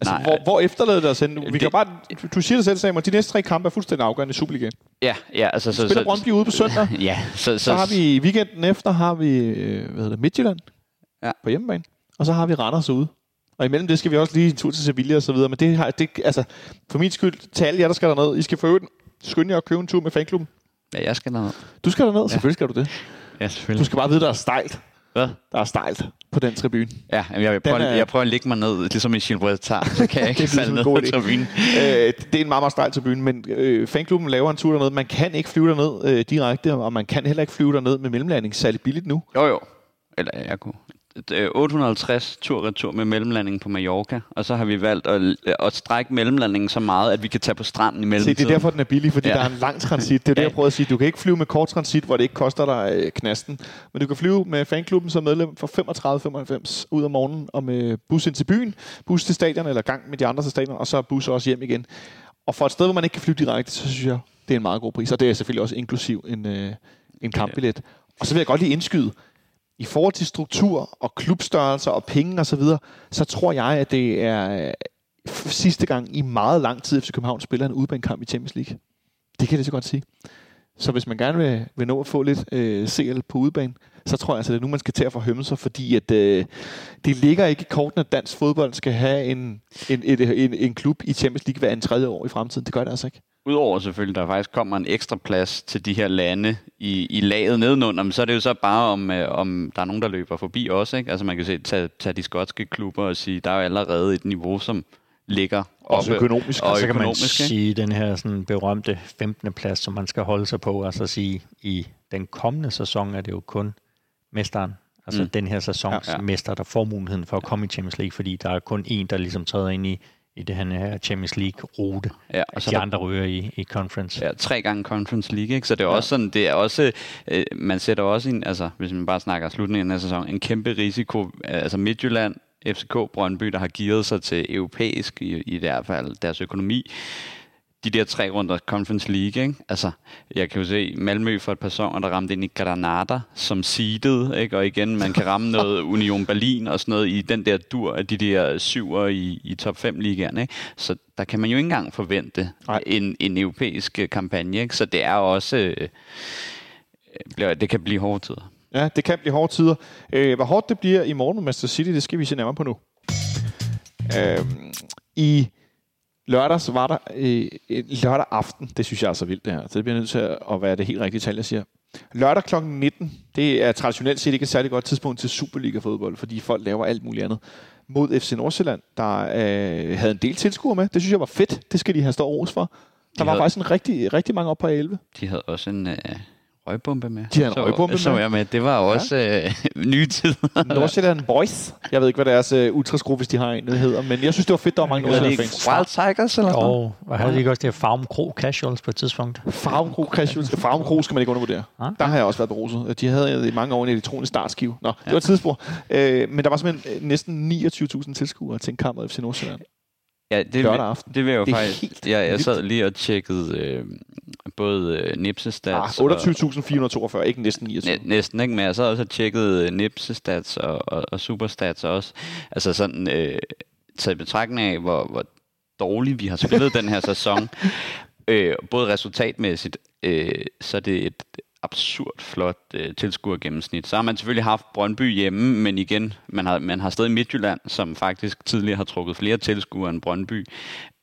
altså, Nej, hvor, hvor efterlader det os hen? Vi det- kan bare, du siger det selv, Samuel, de næste tre kampe er fuldstændig afgørende i Superligaen. Ja, ja, altså så... Spiller så, Brøndby ude på søndag. Ja, så, så, Så har vi i weekenden efter, har vi øh, hvad hedder det, Midtjylland Ja. på hjemmebane. Og så har vi Randers ude. Og imellem det skal vi også lige en tur til Sevilla og så videre. Men det har, det, altså, for min skyld, til alle jer, der skal derned, I skal få øvrigt skynde jer at købe en tur med fanklubben. Ja, jeg skal ned. Du skal derned, ja. selvfølgelig skal du det. Ja, Du selvfølgelig. skal bare vide, der er stejlt. Hvad? Der er stejlt på den tribune. Ja, jamen, jeg, prøver, er- jeg prøver at lægge mig ned, ligesom Gilbert tager, så kan jeg ikke lyder falde en ned god på tribunen. øh, det er en meget, meget stejl tribune, men øh, fanklubben laver en tur derned. Man kan ikke flyve derned øh, direkte, og man kan heller ikke flyve derned med mellemlanding særlig billigt nu. Jo, jo. Eller jeg kunne. Øh, 850 tur-retur med mellemlanding på Mallorca, og så har vi valgt at, at strække mellemlandingen så meget, at vi kan tage på stranden i Se, mellemtiden. det er derfor, den er billig, fordi Ja. der er en lang transit. Det er det, jeg prøver at sige. Du kan ikke flyve med kort transit, hvor det ikke koster dig øh, knasten. Men du kan flyve med fanklubben som medlem for 35-95 ud om morgenen, og med bus ind til byen, bus til stadion, eller gang med de andre til stadion, og så bus også hjem igen. Og for et sted, hvor man ikke kan flyve direkte, så synes jeg, det er en meget god pris. Og det er selvfølgelig også inklusiv en, øh, en kampbillet. Og så vil jeg godt lige indskyde, i forhold til struktur og klubstørrelser og penge osv., så, videre, så tror jeg, at det er øh, sidste gang i meget lang tid, FC København spiller en udebanekamp i Champions League. Det kan jeg så godt sige. Så hvis man gerne vil, vil nå at få lidt øh, CL på udebane, så tror jeg altså, det er nu, man skal til at forhømme sig, fordi at, øh, det ligger ikke i korten, at dansk fodbold skal have en, en, en, en, en klub i Champions League hver en tredje år i fremtiden. Det gør det altså ikke. Udover selvfølgelig, der faktisk kommer en ekstra plads til de her lande i, i laget nedenunder, men så er det jo så bare, om, øh, om der er nogen, der løber forbi også. Ikke? Altså man kan se, tage, tage de skotske klubber og sige, der er jo allerede et niveau, som ligger Også oppe. økonomisk. Og Og så kan man sige, den her sådan berømte 15. plads, som man skal holde sig på, altså sige, i den kommende sæson er det jo kun mesteren, altså Mm. den her sæsons ja. ja. mester, der får muligheden for at komme i Champions League, fordi der er kun en, der ligesom træder ind i, i det her Champions League-rute. Ja, og så de er der andre ryger i, i Conference. Ja, tre gange Conference League, ikke? Så det er ja. også sådan, det er også, øh, man sætter også en, altså hvis man bare snakker slutningen af sæsonen, en kæmpe risiko, altså Midtjylland, FCK, Brøndby, der har gearet sig til europæisk, i, i hvert fald deres økonomi, de der tre runder Conference League, ikke? Altså, jeg kan jo se Malmø for et par sæsoner, der ramte ind i Granada som seedet, ikke? Og igen, man kan ramme noget Union Berlin og sådan noget i den der dur af de der syver i, i top 5 ligaen, ikke? Så der kan man jo ikke engang forvente Nej. en, en europæisk øh, kampagne, ikke? Så det er også... Øh, bliver- det kan blive hårde tider. Ja, det kan blive hårde tider. Øh, hvor hårdt det bliver i morgen med Manchester City, det skal vi se nærmere på nu. Øh, I lørdags var der øh, lørdag aften, det synes jeg er så vildt det her, så det bliver nødt til at at være det helt rigtige tal, jeg siger. Lørdag kl. 19, det er traditionelt set ikke et særligt godt tidspunkt til Superliga-fodbold, fordi folk laver alt muligt andet. Mod FC Nordsjælland, der øh, havde en del tilskuere med. Det synes jeg var fedt. Det skal de have stor ros for. Der De var havde- faktisk en rigtig, rigtig mange op på 11. De havde også en øh, røgbombe med. De havde en så, røgbombe så med. jeg med. Det var også øh, nye tider. Nordsjælland Boys. Jeg ved ikke, hvad deres uh, ultrasgruppe, hvis de har en, det hedder, men jeg synes, det var fedt, der var mange ikke Nordsjælland-fans. Wild Tigers eller sådan noget? Og hvad havde de ikke også det her Farm Kro Casuals på et tidspunkt? Farven Kro, Casuals. Farven Kro skal man ikke undervurdere. Ah. Der har jeg også været beruset. De havde i mange år en elektronisk startskive. Nå, det var et tidsspor. Øh, men der var simpelthen øh, næsten 29.000 tilskuere til en kamp mod FC Nordsjælland. Ja, det, Lørdag aften. det vil jeg jo Det er faktisk... helt Jeg, jeg sad lige og tjekkede øh, både øh, Nipsestats... Ah, og- 28.442, ikke næsten 29. Næ- næsten, ikke? Men jeg sad også og tjekkede Nipsestats og, og, og Superstats også. Altså sådan, øh, taget i betragtning af, hvor, hvor dårligt vi har spillet den her sæson. Øh, både resultatmæssigt, øh, så er det et absurd flot øh, tilskuergennemsnit. Så har man selvfølgelig haft Brøndby hjemme, men igen, man har, man har stadig Midtjylland, som faktisk tidligere har trukket flere tilskuere end Brøndby.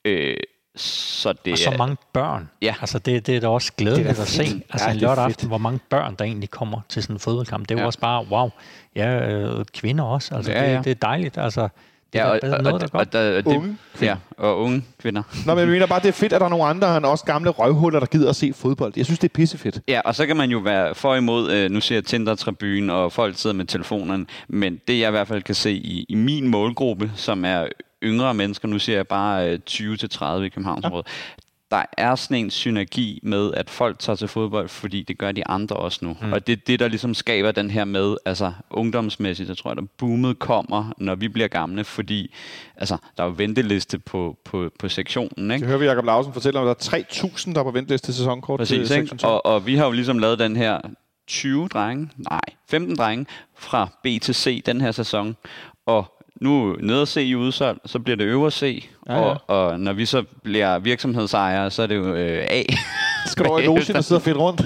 Øh, så det Og så er- mange børn. Ja. Altså det, det er da også glædeligt Det er da at se. Altså Ja, en lørdag aften, hvor mange børn, der egentlig kommer til sådan en fodboldkamp. Det er jo Ja. også bare, wow. Ja, øh, kvinder også. Altså Ja, det, ja. det er dejligt. Altså, Ja, og, og, noget, der og, og, der, og det, Unge ja, og unge kvinder. Nå, men jeg mener bare, det er fedt, at der er nogle andre end også gamle røvhuller, der gider at se fodbold. Jeg synes, det er pissefedt. Ja, og så kan man jo være for imod, øh, nu ser jeg Tinder-tribunen, og folk sidder med telefonerne, men det jeg i hvert fald kan se i, i min målgruppe, som er yngre mennesker, nu ser jeg bare øh, 20-30 i Københavnsområdet, der er sådan en synergi med, at folk tager til fodbold, fordi det gør de andre også nu. Mm. Og det er det, der ligesom skaber den her med, altså ungdomsmæssigt, jeg tror, at boomet kommer, når vi bliver gamle, fordi altså, der er jo venteliste på, på, på sektionen, ikke? Det hører vi Jacob Lausen fortælle om, at der er 3.000, der er på venteliste til sæsonkort Præcis, til ikke? sektion 12. Og, og vi har jo ligesom lavet den her 20 drenge, nej, 15 drenge fra B til C den her sæson. Og nu nede C i udsolgt, så bliver det øvre C. Ja, Ja. Og, og når vi så bliver virksomhedsejere, så er det jo øh, A. skal du over i logen og sidde og fedt rundt.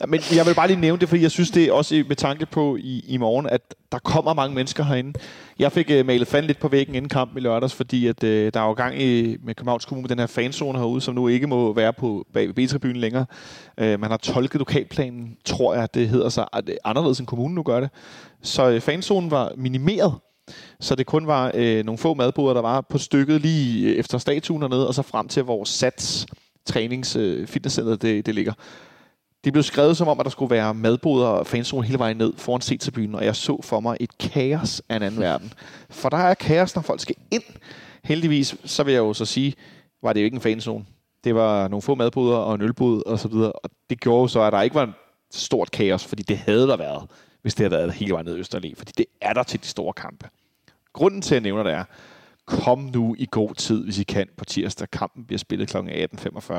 Ja, Men jeg vil bare lige nævne det, fordi jeg synes, det er også med tanke på i, i morgen, at der kommer mange mennesker herinde. Jeg fik uh, malet fand lidt på væggen inden kampen i lørdags, fordi at, uh, der er jo gang i, med Københavns Kommune med den her fanzone herude, som nu ikke må være på bag B-tribunen længere. Uh, man har tolket lokalplanen, tror jeg, det hedder sig, at det er anderledes end kommunen nu gør det. Så uh, fanzonen var minimeret, så det kun var øh, nogle få madboder, der var på stykket lige øh, efter statuen hernede, og så frem til vores SATS trænings øh, fitnesscenter, det, det ligger. Det blev skrevet som om, at der skulle være madboder og fanzone hele vejen ned foran C-tribunen, og jeg så for mig et kaos af en anden verden. For der er kaos, når folk skal ind. Heldigvis, så vil jeg jo så sige, var det jo ikke en fanzone. Det var nogle få madboder og en ølbod og så videre, og det gjorde så, at der ikke var en stort kaos, fordi det havde der været, hvis det havde været hele vejen ned i Østerlæ, fordi det er der til de store kampe. Grunden til, at jeg nævner det er, kom nu i god tid, hvis I kan, på tirsdag. Kampen bliver spillet kl. 18.45.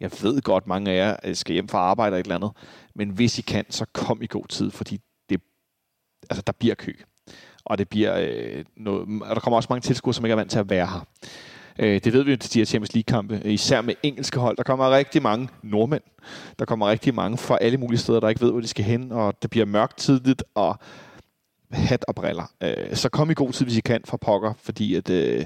Jeg ved godt, mange af jer øh, skal hjem fra arbejde eller et eller andet, men hvis I kan, så kom i god tid, fordi det, altså, der bliver kø. Og det bliver øh, noget, og der kommer også mange tilskuere, som ikke er vant til at være her. Øh, det ved vi jo til de her Champions League-kampe, øh, især med engelske hold. Der kommer rigtig mange nordmænd. Der kommer rigtig mange fra alle mulige steder, der ikke ved, hvor de skal hen, og det bliver mørkt tidligt, og hat og briller. Øh, så kom i god tid, hvis I kan, fra pokker, fordi at, øh,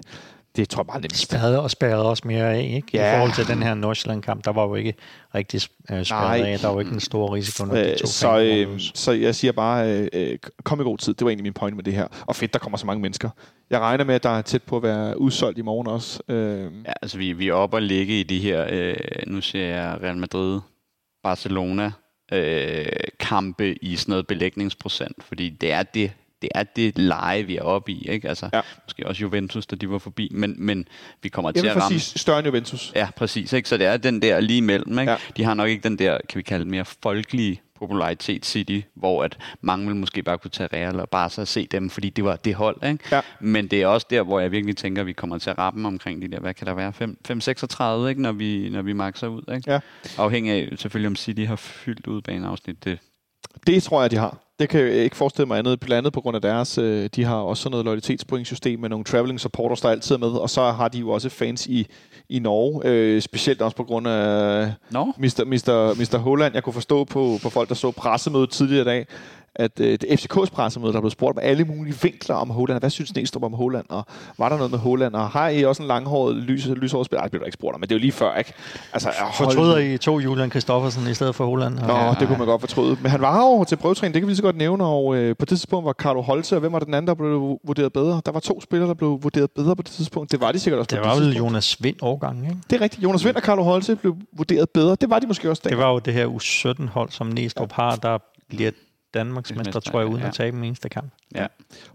det tror jeg bare nemt. Spærrede og spærrede også mere af, ikke? Ja. I forhold til den her Nordsjælland-kamp, der var jo ikke rigtig øh, spærret Nej. af. Der var jo ikke en stor risiko, når de Øh, to så, øh, så jeg siger bare, øh, øh, kom i god tid. Det var egentlig min point med det her. Og fedt, der kommer så mange mennesker. Jeg regner med, at der er tæt på at være udsolgt i morgen også. Øh, Ja, altså vi, vi er oppe og ligge i de her, øh, nu ser jeg Real Madrid, Barcelona øh, kampe i sådan noget belægningsprocent, fordi det er det, det er det leje, vi er oppe i, ikke? Altså, Ja. måske også Juventus, da de var forbi, men, men vi kommer til at ramme... større end Juventus. Ja, præcis. Ikke? Så det er den der lige imellem. Ikke? Ja. Ja. De har nok ikke den der, kan vi kalde det mere folkelige popularitet City, hvor at mange vil måske bare kunne tage Real og bare så se dem, fordi det var det hold. Ikke? Ja. Men det er også der, hvor jeg virkelig tænker, at vi kommer til at ramme omkring de der, hvad kan der være, 5-36, ikke? Når, vi, når vi makser ud. Ikke? Ja. Afhængig af selvfølgelig, om City har fyldt udbaneafsnit. Det, Det tror jeg, de har. Det kan jeg ikke forestille mig andet, blandt andet på grund af deres, øh, de har også sådan noget loyalitetspointsystem med nogle traveling supporters, der altid er med, og så har de jo også fans i, i Norge, øh, specielt også på grund af Nå, Mr. Mr. Mr. Holland. Jeg kunne forstå på, på folk, der så pressemødet tidligere i dag, at øh, det FCK's pressemøde, der blev spurgt om alle mulige vinkler om Holland. Hvad synes Næstrup om Holland? Og var der noget med Holland? Og har I også en langhåret, lys, lyshåret spiller? Ej, det blev der ikke spurgt om, men det er jo lige før, ikke? Altså, hold Fortryder I to Julian Kristoffersen i stedet for Holland? Nå, ja. det kunne man godt fortryde. Men han var jo til prøvetræning, det kan vi så godt nævne, og øh, på det tidspunkt var Carlo Holte, og hvem var den anden, der blev vurderet bedre? Der var to spillere, der blev vurderet bedre på det tidspunkt. Det var de sikkert også Det var vel. Jonas Vind årgang, ikke? Det er rigtigt. Jonas Vind og Carlo Holte blev vurderet bedre. Det var de måske også Det der. var jo det her U17-hold, som Næstrup har, der bliver Danmarksmester, Mester, tror jeg, uden ja. at tabe en eneste kamp. ja.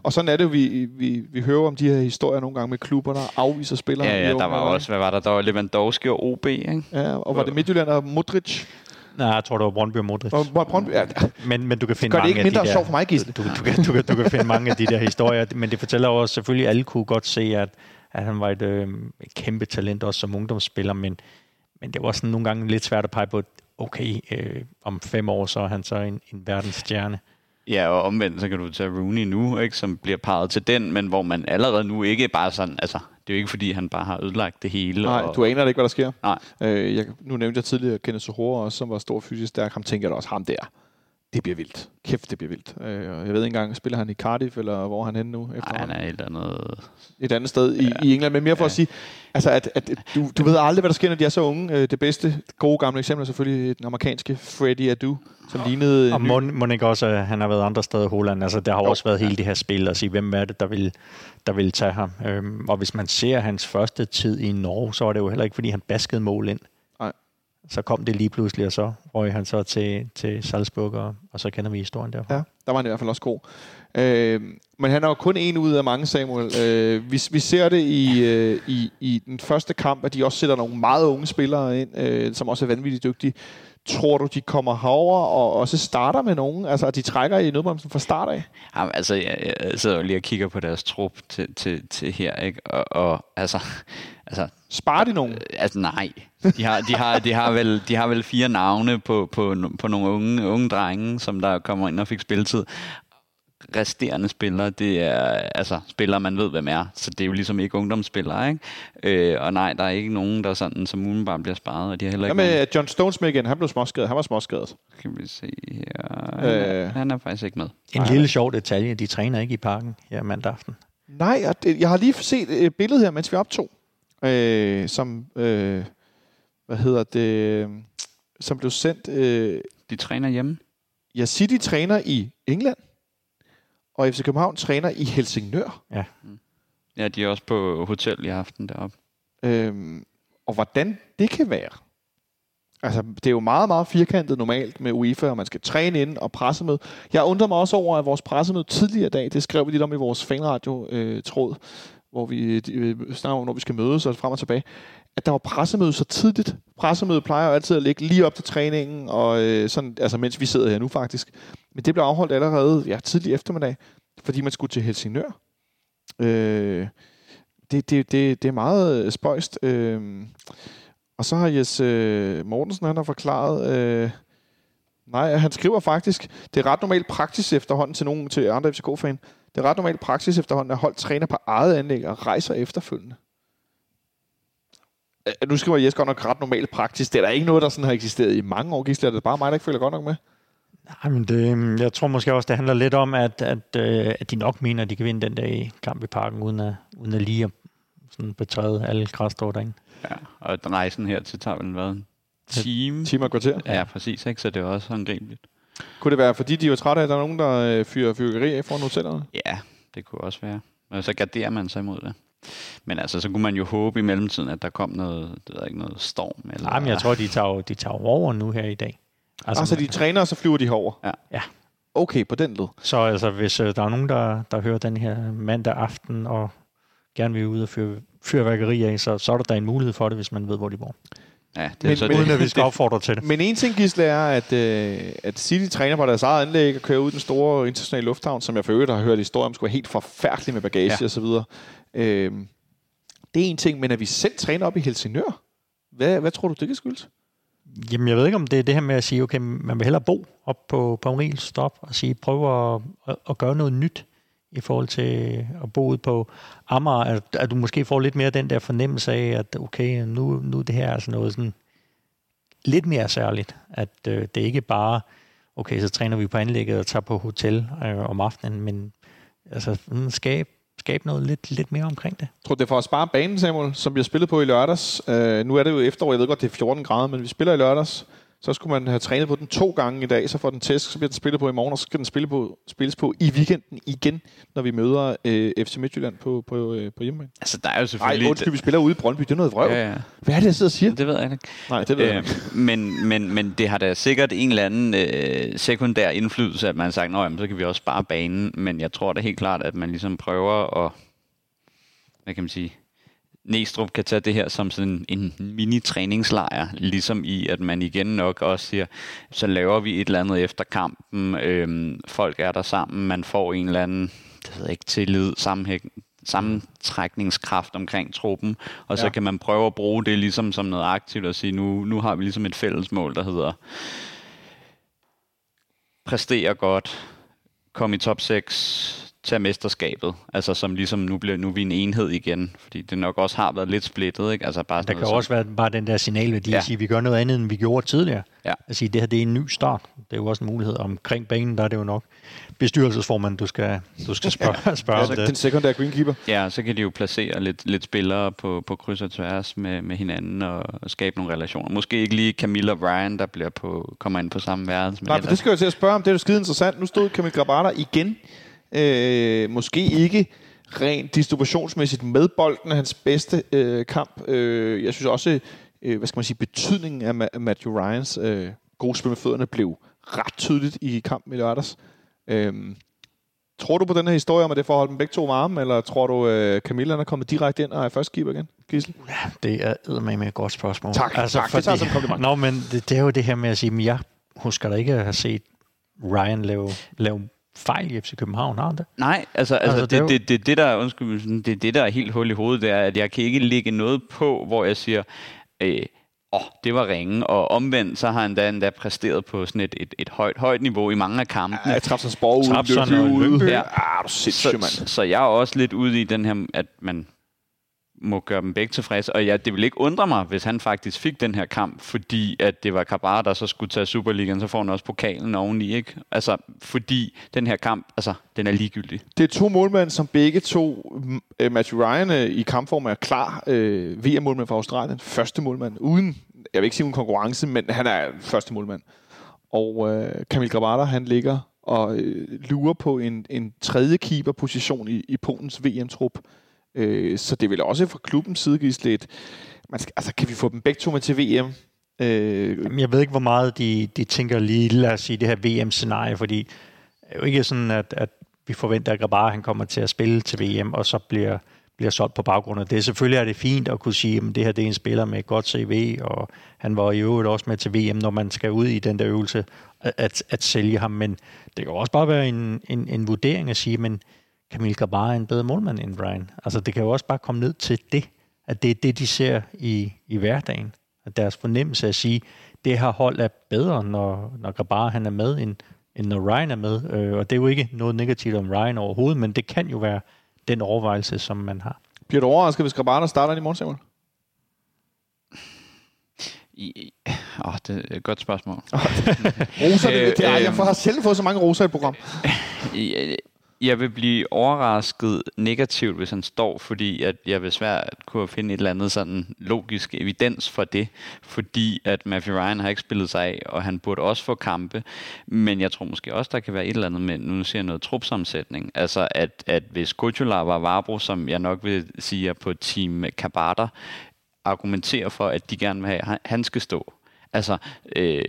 Og sådan er det jo, vi, vi, vi hører om de her historier nogle gange med klubber, der afviser spillere. ja, ja, der var også, hvad var der? Der var Lewandowski og OB, ikke? Ja, og var det Midtjylland og Modric? Nej, jeg tror, det var Brøndby og Modric. Og var Brøndby? Ja, Men, men du kan finde gør det mange ikke af mindre de der... sjovt for mig, Gisle. du, du, kan, du, kan, du kan finde mange af de der historier, men det fortæller også, selvfølgelig alle kunne godt se, at, at han var et, øh, et kæmpe talent også som ungdomsspiller, men, men det var sådan nogle gange lidt svært at pege på, okay, øh, om fem år, så er han så en, en verdensstjerne. Ja, og omvendt, så kan du tage Rooney nu, ikke, som bliver parret til den, men hvor man allerede nu ikke bare sådan, altså, det er jo ikke fordi, han bare har ødelagt det hele. Nej, og, du aner ikke, hvad der sker. Nej. Øh, jeg, nu nævnte jeg tidligere Kenneth Sohora også, som var stor fysisk stærk. Ham tænker jeg da også, ham der. Det bliver vildt. Kæft, det bliver vildt. Øh, og jeg ved ikke engang, spiller han i Cardiff, eller hvor er han henne nu? Nej, han er et eller andet... Et andet sted i, i England, men mere for Ja. at sige, altså at, at du, du ved aldrig, hvad der sker, når de er så unge. Øh, Det bedste, gode gamle eksempel er selvfølgelig den amerikanske Freddie Adu, som lignede... Og må, må ikke også, at han har været andre steder i Holland. Altså, der har jo Jo. også været hele det her spil, at sige, hvem er det, der vil, der vil tage ham. Øhm, og hvis man ser hans første tid i Norge, så var det jo heller ikke, fordi han baskede mål ind. Så kom det lige pludselig, og så røg han så til, til Salzburg, og, og så kender vi historien derfra. Ja, der var han i hvert fald også god. Øh, men han er jo kun en ud af mange, Samuel. Øh, vi, vi ser det i, øh, i, i den første kamp, at de også sætter nogle meget unge spillere ind, øh, som også er vanvittigt dygtige. Tror du, de kommer herover og også starter med nogen? Altså, at de trækker i nødbremsen fra start af? Jamen, altså, jeg, jeg sidder jo lige og kigger på deres trup til, til, til her, ikke? Og, og altså, altså, Sparer de nogen? øh, altså, nej. De har, de har, de har, vel, de har vel fire navne på, på, på nogle unge, unge drenge, som der kommer ind og fik spilletid. Resterende spillere, det er altså spillere, man ved, hvem er. Så det er jo ligesom ikke ungdomsspillere, ikke? Øh, og nej, der er ikke nogen, der sådan som umiddelbart bliver sparet, og de har heller Hvad ikke med John Stones med igen? Han blev småskadet. Han var småskadet. Kan vi se her. Øh. Øh. Han er faktisk ikke med. En lille sjov detalje, de træner ikke i parken her mandag aften. Nej, og det, jeg har lige set et billede her, mens vi optog, øh, som, øh, hvad hedder det, øh, som blev sendt. Øh, De træner hjemme. ja, City træner i England, og FC København træner i Helsingør. Ja, de er også på hotel i aften deroppe. Øhm, og hvordan det kan være. Altså, det er jo meget, meget firkantet normalt med UEFA, og man skal træne ind og pressemøde. Jeg undrer mig også over, at vores pressemøde tidligere i dag, det skrev vi lidt om i vores fanradio-tråd, hvor vi øh, snakker om, når vi skal mødes og frem og tilbage, at der var pressemøde så tidligt. Pressemøde plejer jo altid at ligge lige op til træningen, og øh, sådan, altså mens vi sidder her nu faktisk. Men det blev afholdt allerede ja, tidlig eftermiddag, fordi man skulle til Helsingør. Øh, det, det, det, det er meget øh, spøjst. Øh, og så har Jes øh, Mortensen, han har forklaret... Øh, nej, han skriver faktisk, det er ret normalt praksis efterhånden til nogen til andre FCK-fan. Det er ret normalt praksis efterhånden, at hold træner på eget anlæg og rejser efterfølgende. Øh, Nu skriver Jes godt nok ret normalt praksis. Det er der ikke noget, der sådan har eksisteret i mange år, Gisle. Er bare mig, der ikke føler godt nok med? Nej, men det, jeg tror måske også, det handler lidt om, at, at, øh, at de nok mener, at de kan vinde den dag kamp i parken, uden at, uden at lige at sådan betræde alle græsstrå derinde. Ja, og rejsen her til tager vel hvad? En time? Timer og kvarter. Ja, præcis, ikke? så det er også håndgribeligt. Kunne det være, fordi de var trætte af, at der er nogen, der øh, fyrer fyrkeri af foran hotellerne? Ja, det kunne også være. Og så garderer man sig imod det. Men altså, så kunne man jo håbe i mellemtiden, at der kom noget, det ved jeg ikke, noget storm. Eller, Nej, men jeg tror, de tager, de tager over nu her i dag. Altså, altså de træner, og så flyver de herover? Ja. Ja. Okay, på den led. Så altså, hvis øh, der er nogen, der, der hører den her mandag aften og gerne vil ud og fyre fyrværkeri af, så, så er der da en mulighed for det, hvis man ved, hvor de bor. Ja, det Men- er så men- det. Uden at vi skal opfordre til det. Men en ting, Gisle, er, at, øh, at City træner på deres eget anlæg og kører ud den store internationale lufthavn, som jeg for øvrigt har hørt historier om, skulle være helt forfærdelig med bagage. Ja. og så videre. Øh, det er en ting, men at vi selv træner op i Helsingør, hvad, hvad tror du, det kan skyldes? Jamen, jeg ved ikke, om det er det her med at sige, okay, man vil hellere bo op på, på Marie stop og sige, prøv at, at, at gøre noget nyt i forhold til at bo ude på Amager, at, at du måske får lidt mere den der fornemmelse af, at okay, nu, nu det her er altså noget sådan lidt mere særligt, at øh, det ikke bare, okay, så træner vi på anlægget og tager på hotel øh, om aftenen, men altså sådan skab, skabe noget lidt, lidt mere omkring det. Jeg tror, det er for at spare banen, Samuel, som vi har spillet på i lørdags. Øh, nu er det jo efterår, jeg ved godt, det er 14 grader, men vi spiller i lørdags. Så skulle man have trænet på den to gange i dag, så får den tæsk, så bliver den spillet på i morgen, og så skal den spille på, spilles på i weekenden igen, når vi møder øh, FC Midtjylland på, på, øh, på hjemmebane. Altså, der er jo Nej, selvfølgelig... undskyld, vi spiller ude i Brøndby. Det er noget vrøv. Ja, ja. Hvad er det, jeg sidder og siger? Det ved jeg ikke. Nej, det ved jeg Øh, ikke. men, men, men det har da sikkert en eller anden øh, sekundær indflydelse, at man har sagt, at så kan vi også spare banen. Men jeg tror da helt klart, at man ligesom prøver at, hvad kan man sige, Næstrup kan tage det her som sådan en mini-træningslejr, ligesom i, at man igen nok også siger, så laver vi et eller andet efter kampen, øhm, folk er der sammen, man får en eller anden, det ved jeg ikke, tillid, sammenhæng, sammentrækningskraft omkring truppen, og så Ja. kan man prøve at bruge det ligesom som noget aktivt og sige, nu, nu har vi ligesom et fælles mål, der hedder præstere godt, komme i top 6, tage mesterskabet, altså som ligesom nu bliver nu er vi en enhed igen, fordi det nok også har været lidt splittet, ikke? Altså bare Der kan noget også være bare den der signalværdi ja. Ja. at sige, at vi gør noget andet, end vi gjorde tidligere. Ja. At sige, at det her det er en ny start. Det er jo også en mulighed. Omkring banen, der er det jo nok bestyrelsesformand, du skal, du skal spørge, spørge om Altså, det. den sekundære greenkeeper. Ja, så kan de jo placere lidt, lidt spillere på, på kryds og tværs med, med hinanden og, og skabe nogle relationer. Måske ikke lige Camilla og Ryan, der bliver på, kommer ind på samme værelse. Men Nej, for det ellers- skal jeg til at spørge om. Det er jo skide interessant. Nu stod Kamil Grabata igen. Øh, måske ikke rent distributionsmæssigt med bolden hans bedste øh, kamp. Øh, jeg synes også, øh, hvad skal man sige, betydningen af, Ma- af Matthew Ryans øh, gode spil med fødderne blev ret tydeligt i kampen i lørdags. Øh, tror du på den her historie om, at det får holdt dem begge to varme, eller tror du, øh, Camilla er kommet direkte ind og er førstkeeper igen? Gisle? Det er eddermame et godt spørgsmål. Tak, tak. Det tager som kompliment. Nå, men det, det, er jo det her med at sige, at jeg husker da ikke at have set Ryan lave, lave fejl i FC København, har han det? Nej, altså, altså, Altså, det jo- det, det, det, det, der, undskyld, sådan, det, det, der er helt hul i hovedet, det er, at jeg kan ikke lægge noget på, hvor jeg siger, øh, åh, det var ringe, og omvendt, så har han da endda præsteret på sådan et, et, et højt, højt niveau i mange af kampene. Ja, Trapsonsborg ude, Trabzon Lyngby og ude. Lyngby. Ja, ah, du sindssyg, så, mand. så, så jeg er også lidt ude i den her, at man må gøre dem begge tilfredse. Og ja, det vil ikke undre mig, hvis han faktisk fik den her kamp, fordi at det var Kabar, der så skulle tage Superligaen, så får han også pokalen oveni, ikke? Altså, fordi den her kamp, altså, den er ligegyldig. Det er to målmænd, som begge to, mm, øh, Matthew Ryan øh, i kampform er klar øh, VM-målmand for Australien. Første målmand, uden, jeg vil ikke sige uden konkurrence, men han er første målmand. Og øh, Kamil Grabada, han ligger og øh, lurer på en, en tredje keeper-position i, i Polens VM-trup. Øh, så det vil også fra klubbens side gives lidt... Man skal, altså, kan vi få dem begge to med til VM? Øh, Jamen, jeg ved ikke, hvor meget de, de tænker lige, lad os sige, det her VM-scenarie, fordi det er jo ikke sådan, at, at vi forventer, at Grabar han kommer til at spille til VM, og så bliver, bliver solgt på baggrund af det. Selvfølgelig er det fint at kunne sige, at det her det er en spiller med et godt CV, og han var i øvrigt også med til VM, når man skal ud i den der øvelse, at, at, at sælge ham. Men det kan også bare være en, en, en vurdering at sige, men Kamil Grabar er en bedre målmand end Ryan. Altså det kan jo også bare komme ned til det, at det er det, de ser i, i hverdagen. At deres fornemmelse at sige, det her hold er bedre, når, når Grabar han er med, end, end når Ryan er med. Øh, og det er jo ikke noget negativt om Ryan overhovedet, men det kan jo være den overvejelse, som man har. bliver du overrasket, hvis Grabata starter i morgen, Samuel? I, åh, det er et godt spørgsmål. Roser, det, Øh, det er, jeg øhm. har selv fået så mange roser i et program. Jeg, vil blive overrasket negativt, hvis han står, fordi at jeg vil svært kunne finde et eller andet sådan logisk evidens for det, fordi at Matthew Ryan har ikke spillet sig af, og han burde også få kampe, men jeg tror måske også, der kan være et eller andet med, nu ser jeg noget trupsammensætning, altså at, at hvis Kuchula var Varbro, som jeg nok vil sige er på team Kabata, argumenterer for, at de gerne vil have, at han skal stå. Altså, øh,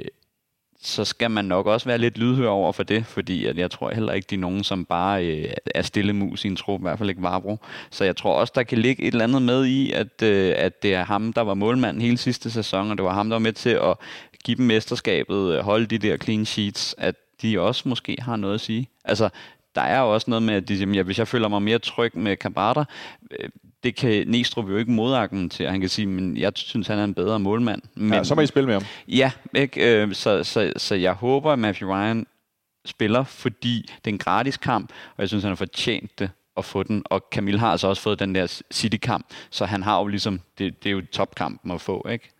så skal man nok også være lidt lydhør over for det, fordi at jeg tror heller ikke, de er nogen, som bare øh, er stille mus i en trup, i hvert fald ikke Varbro. Så jeg tror også, der kan ligge et eller andet med i, at, øh, at det er ham, der var målmand hele sidste sæson, og det var ham, der var med til at give dem mesterskabet, øh, holde de der clean sheets, at de også måske har noget at sige. Altså, der er jo også noget med, at de, siger, ja, hvis jeg føler mig mere tryg med Kabata, øh, det kan Næstrup jo ikke modargumentere. Han kan sige, men jeg synes, han er en bedre målmand. Men, Ja, så må I spille med ham. Ja, ikke? Øh, så, så, så jeg håber, at Matthew Ryan spiller, fordi det er en gratis kamp, og jeg synes, han har fortjent det at få den. Og Camille har altså også fået den der City-kamp, så han har jo ligesom, det, det er jo topkampen at få, ikke?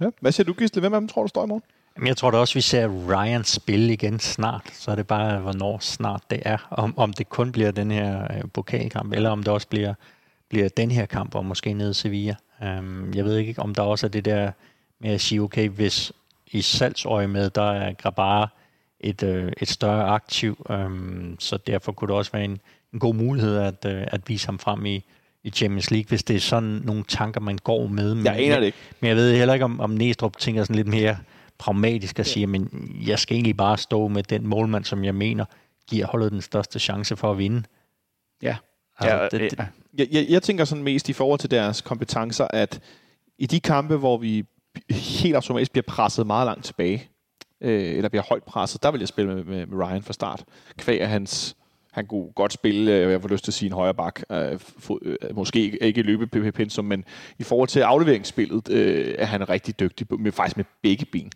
Ja. Hvad siger du, Gisle? Hvem af dem tror du står i morgen? Jamen, jeg tror da også, vi ser Ryan spille igen snart. Så er det bare, hvornår snart det er. Om, om det kun bliver den her øh, pokalkamp, eller om det også bliver, bliver den her kamp, og måske nede i Sevilla. Um, jeg ved ikke, om der også er det der med at sige, okay, hvis i salgsøje med, der er Grabar et, øh, et større aktiv, um, så derfor kunne det også være en, en god mulighed at, øh, at vise ham frem i, i Champions League, hvis det er sådan nogle tanker, man går med. Jeg aner det ikke. Men jeg ved heller ikke, om, om Næstrup tænker sådan lidt mere pragmatisk at sige, men jeg skal egentlig bare stå med den målmand, som jeg mener giver holdet den største chance for at vinde. Ja. Altså, ja, det, det, Jeg, jeg, jeg tænker sådan mest i forhold til deres kompetencer, at i de kampe, hvor vi helt automatisk bliver presset meget langt tilbage, øh, eller bliver højt presset, der vil jeg spille med, med, med Ryan fra start. Kvæg af hans, han kunne godt spille, øh, jeg får lyst til at sige en højre bak, øh, øh, måske ikke, løbe pensum, men i forhold til afleveringsspillet er han rigtig dygtig, med, faktisk med begge ben.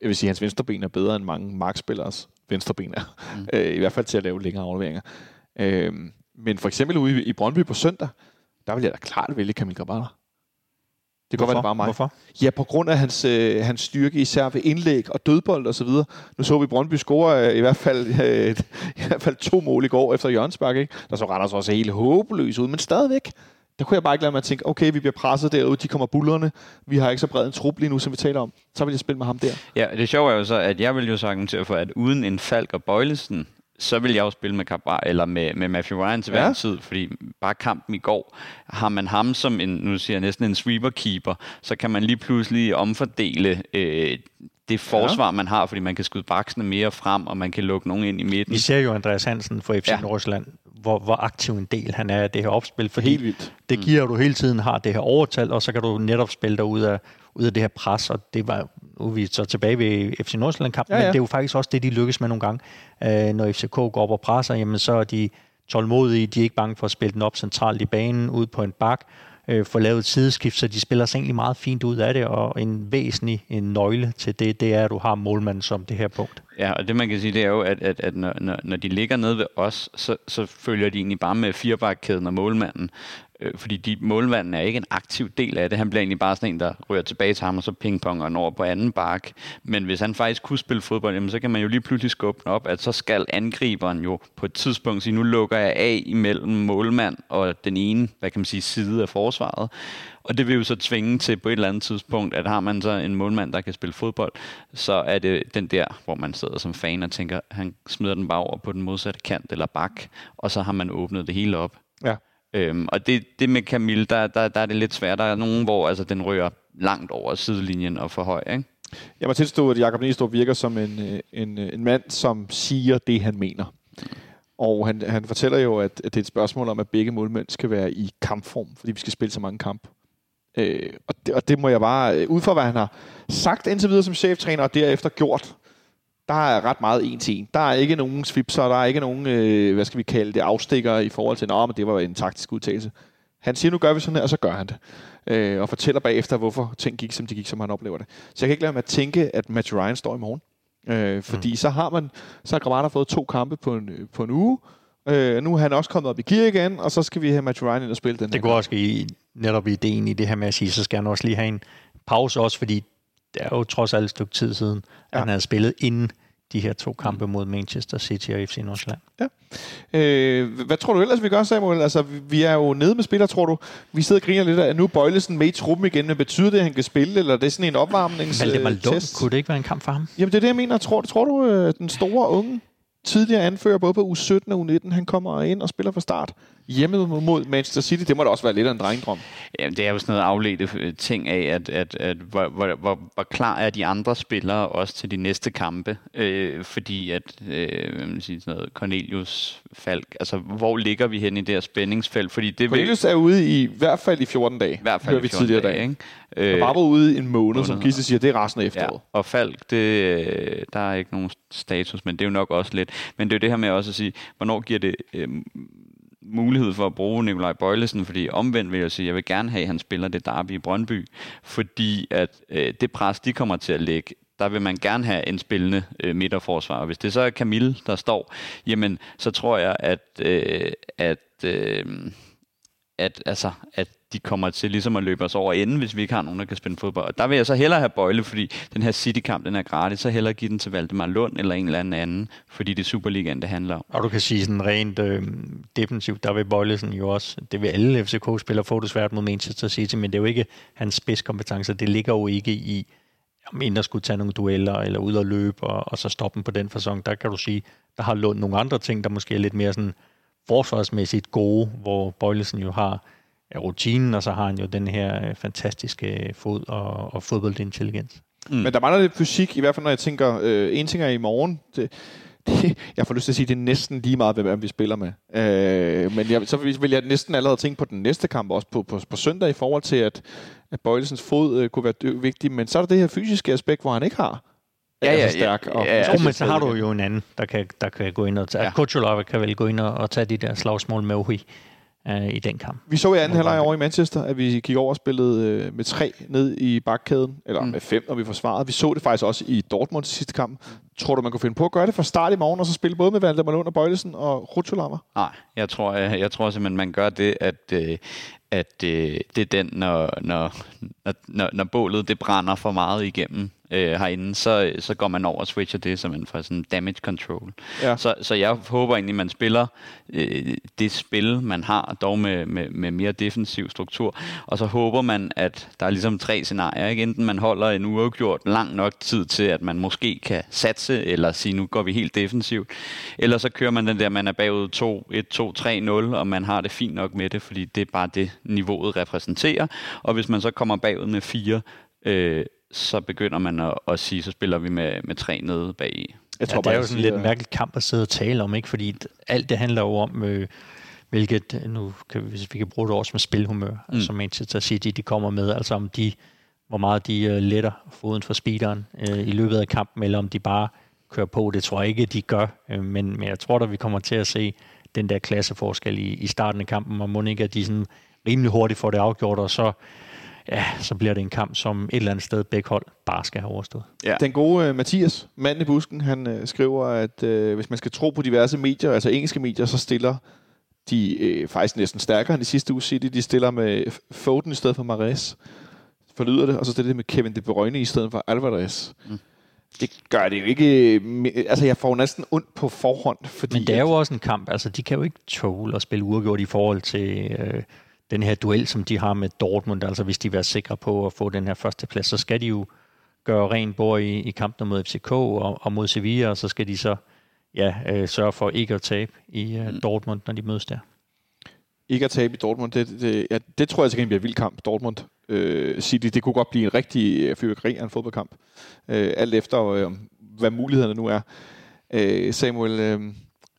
Jeg vil sige, at hans venstre ben er bedre end mange markspilleres venstre ben er. Mm. I hvert fald til at lave længere afleveringer. Men for eksempel ude i, Brøndby på søndag, der vil jeg da klart vælge Kamil Grabata. Det kan godt være, det bare mig. Hvorfor? Ja, på grund af hans, øh, hans styrke især ved indlæg og dødbold og så videre. Nu så vi Brøndby score øh, i hvert fald øh, i hvert fald to mål i går efter Jørgensberg, ikke? Der så Randers også helt håbløs ud, men stadigvæk. Der kunne jeg bare ikke lade mig at tænke, okay, vi bliver presset derude, de kommer bullerne, vi har ikke så bred en trup lige nu, som vi taler om. Så vil jeg spille med ham der. Ja, det sjove er jo så, at jeg vil jo så argumentere for, at uden en Falk og Bøjlesen, så vil jeg jo spille med Cabral, eller med, med Matthew Ryan til hver Ja. ja. tid, fordi bare kampen i går, har man ham som en, nu siger jeg næsten en sweeper-keeper, så kan man lige pludselig omfordele øh, det forsvar, ja. man har, fordi man kan skyde baksene mere frem, og man kan lukke nogen ind i midten. Vi ser jo Andreas Hansen fra FC ja. Ja. Nordsjælland, hvor, hvor aktiv en del han er af det her opspil, fordi Helt vildt. det giver, at du hele tiden har det her overtal, og så kan du netop spille dig ud af, ud af det her pres, og det var, nu er vi så tilbage ved FC Nordsjælland-kampen, Ja, ja, men det er jo faktisk også det, de lykkes med nogle gange. Øh, når FCK går op og presser, jamen så er de tålmodige, de er ikke bange for at spille den op centralt i banen, ud på en bak, øh, få lavet et sideskift, så de spiller sig egentlig meget fint ud af det, og en væsentlig en nøgle til det, det er, at du har målmanden som det her punkt. Ja, og det man kan sige, det er jo, at, at, at når, når, når de ligger nede ved os, så, så følger de egentlig bare med firebakkæden og målmanden. Øh, fordi de, målmanden er ikke en aktiv del af det. Han bliver egentlig bare sådan en, der rører tilbage til ham, og så pingponger han over på anden bak. Men hvis han faktisk kunne spille fodbold, jamen, så kan man jo lige pludselig skubbe op, at så skal angriberen jo på et tidspunkt sige, nu lukker jeg af imellem målmand og den ene, hvad kan man sige, side af forsvaret. Og det vil jo så tvinge til på et eller andet tidspunkt, at har man så en målmand, der kan spille fodbold, så er det den der, hvor man sidder som fan og tænker, han smider den bare over på den modsatte kant eller bak, og så har man åbnet det hele op. Ja. Øhm, og det, det med Camille, der, der, der er det lidt svært. Der er nogen, hvor altså, den rører langt over sidelinjen og for høj. Ikke? Jeg må tilstå, at Jakob Næstrup virker som en, en, en mand, som siger det, han mener. Og han, han fortæller jo, at, at det er et spørgsmål om, at begge målmænd skal være i kampform, fordi vi skal spille så mange kampe. Øh, og, det, og det må jeg bare, øh, ud fra hvad han har sagt indtil videre som cheftræner, og derefter gjort, der er ret meget en til en. Der er ikke nogen svipser, der er ikke nogen, øh, hvad skal vi kalde det, afstikker i forhold til, at det var en taktisk udtalelse. Han siger, nu gør vi sådan her, og så gør han det. Øh, og fortæller bagefter, hvorfor ting gik, som de gik, som han oplever det. Så jeg kan ikke lade mig at tænke, at Matt Ryan står i morgen. Øh, fordi mm. så har man, så har Gravata fået to kampe på en, på en uge. Øh, nu er han også kommet op i gear igen, og så skal vi have Matt Ryan ind og spille den Det går også i netop ideen i det her med at sige, så skal han også lige have en pause også, fordi det er jo trods alt et stykke tid siden, ja. han havde spillet inden de her to kampe mod Manchester City og FC Nordsjælland. Ja. Øh, hvad tror du ellers, vi gør, Samuel? Altså, vi er jo nede med spillere, tror du. Vi sidder og griner lidt af, at nu er Bøjlesen med i truppen igen, men betyder det, at han kan spille, eller er det sådan en opvarmningstest? Valdemar Lund, kunne det ikke være en kamp for ham? Jamen, det er det, jeg mener. Tror, tror du, øh, den store unge tidligere anfører, både på U17 og U19, han kommer ind og spiller fra start hjemme mod Manchester City. Det må da også være lidt af en drengdrøm. Jamen, det er jo sådan noget afledte øh, ting af, at, at, at hvor, hvor, hvor, hvor klar er de andre spillere også til de næste kampe. Øh, fordi at, øh, man sige, sådan noget, Cornelius, Falk, altså hvor ligger vi hen i det her spændingsfelt? Fordi det Cornelius er ude i, i hvert fald i 14 dage. I hvert fald i 14 dage, dage. Ikke? Øh, bare var ude i en måned, som Gisle siger, det er resten af efteråret. Ja, og Falk, det, øh, der er ikke nogen status, men det er jo nok også lidt. Men det er jo det her med også at sige, hvornår giver det øh, mulighed for at bruge Nikolaj Bøjlesen, fordi omvendt vil jeg sige, at jeg vil gerne have, at han spiller det derby i Brøndby, fordi at øh, det pres, de kommer til at lægge, der vil man gerne have en spillende øh, midterforsvar. Hvis det så er Camille, der står, jamen, så tror jeg, at, øh, at, øh, at, altså, at de kommer til ligesom at løbe os over enden, hvis vi ikke har nogen, der kan spille fodbold. Og der vil jeg så hellere have Bøjle, fordi den her City-kamp, den er gratis, så hellere give den til Valdemar Lund eller en eller anden anden, fordi det er Superligaen, det handler om. Og du kan sige sådan rent øh, defensivt, der vil Bøjle sådan jo også, det vil alle FCK-spillere få det svært mod Manchester City, men det er jo ikke hans spidskompetencer, det ligger jo ikke i, om en skulle tage nogle dueller eller ud og løbe, og, og så stoppe dem på den fasong. Der kan du sige, der har Lund nogle andre ting, der måske er lidt mere sådan forsvarsmæssigt gode, hvor Bøjlesen jo har ja, rutinen, og så har han jo den her øh, fantastiske fod og, og fodboldintelligens. Mm. Men der mangler lidt fysik, i hvert fald når jeg tænker, øh, en ting er i morgen, det, det, jeg får lyst til at sige, det er næsten lige meget, hvem vi spiller med. Øh, men jeg, så vil jeg næsten allerede tænke på den næste kamp, også på, på, på søndag, i forhold til, at, at Bøjlesens fod øh, kunne være vigtig. Men så er der det her fysiske aspekt, hvor han ikke har Ja, ja, stærk. Ja, ja, ja, ja, men så har du jo en anden, der kan, der kan gå ind og tage. Ja. Kuchulov kan vel gå ind og, og tage de der slagsmål med Ohi øh, i den kamp. Vi så i anden halvleg over i Manchester, at vi gik over og spillede øh, med tre ned i bakkæden, eller mm. med fem, når vi forsvarede. Vi så det faktisk også i Dortmund sidste kamp. Tror du, man kunne finde på at gøre det fra start i morgen, og så spille både med Valdemar Lund og Bøjlesen og Rutscholama? Nej, jeg tror, jeg, jeg tror simpelthen, man gør det, at, øh, at øh, det er den, når, når, når, når bålet det brænder for meget igennem øh, herinde, så, så går man over og switcher det som en for sådan damage control. Ja. Så, så jeg håber egentlig, man spiller øh, det spil, man har, dog med, med, med mere defensiv struktur. Og så håber man, at der er ligesom tre scenarier. Ikke? Enten man holder en uafgjort lang nok tid til, at man måske kan satse, eller sige, nu går vi helt defensivt. Eller så kører man den der, man er bagud 2, 1, 2, 3, 0, og man har det fint nok med det, fordi det er bare det, niveauet repræsenterer. Og hvis man så kommer bagud med fire, øh, så begynder man at, at sige, så spiller vi med, med tre nede bag i. Jeg tror ja, det er jo sådan lidt en mærkelig kamp at sidde og tale om, ikke? fordi alt det handler jo om, øh, hvilket, nu kan vi, hvis vi kan bruge det også med spilhumør, mm. altså Manchester City, de kommer med, altså om de, hvor meget de uh, letter foden for speederen uh, i løbet af kampen, eller om de bare kører på. Det tror jeg ikke, de gør, uh, men, men jeg tror at vi kommer til at se den der klasseforskel i, i starten af kampen, og må ikke, at de sådan rimelig hurtigt får det afgjort, og så, ja, så bliver det en kamp, som et eller andet sted begge hold bare skal have overstået. Ja. Den gode uh, Mathias, manden i busken, han uh, skriver, at uh, hvis man skal tro på diverse medier, altså engelske medier, så stiller de uh, faktisk næsten stærkere end de sidste uge City. De stiller med Foden i stedet for Mares, forlyder det, og så stiller de med Kevin De Bruyne i stedet for Alvarez. Mm. Det gør det jo ikke... Altså, jeg får næsten ondt på forhånd, fordi... Men det er jo også en kamp. Altså, de kan jo ikke tåle at spille uafgjort i forhold til øh, den her duel, som de har med Dortmund. Altså, hvis de vil være sikre på at få den her første plads, så skal de jo gøre ren bord i, i kampen mod FCK og, og mod Sevilla, og så skal de så ja, øh, sørge for ikke at tabe i øh, mm. Dortmund, når de mødes der. Ikke at tabe i Dortmund, det, det, ja, det tror jeg til bliver en vild kamp, Dortmund øh, City. Det kunne godt blive en rigtig øh, fyrkeri af en fodboldkamp. Øh, alt efter, øh, hvad mulighederne nu er. Øh, Samuel, øh,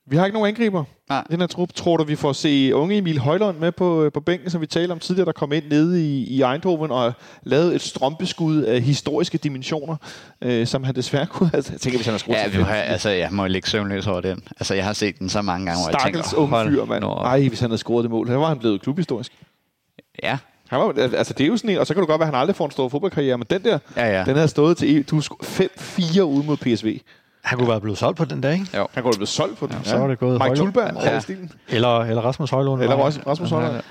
vi har ikke nogen angriber. Nej. Den her trup. Tror du, vi får se unge Emil Højlund med på, øh, på bænken, som vi talte om tidligere, der kom ind nede i, i Eindhoven og lavede et strømpeskud af historiske dimensioner, øh, som han desværre kunne have... Jeg tænker, hvis han har skruet Ja, vi har, altså, jeg må ligge søvnløs over den. Altså, jeg har set den så mange gange, hvor Stakkels jeg tænker... unge fyr, mand. Ej, hvis han havde scoret det mål. Så var han blevet klubhistorisk. Ja, han var, altså det er jo sådan en, og så kan du godt være, at han aldrig får en stor fodboldkarriere, men den der, ja, ja. den havde stået til, du 5-4 ude mod PSV. Han kunne være blevet solgt på den dag, ikke? Jo. Han kunne være blevet solgt på den. Ja, så var det gået Mike Tulberg ja. stilen. Eller, eller Rasmus Højlund. Eller Rasmus, Rasmus Højlund. Ja.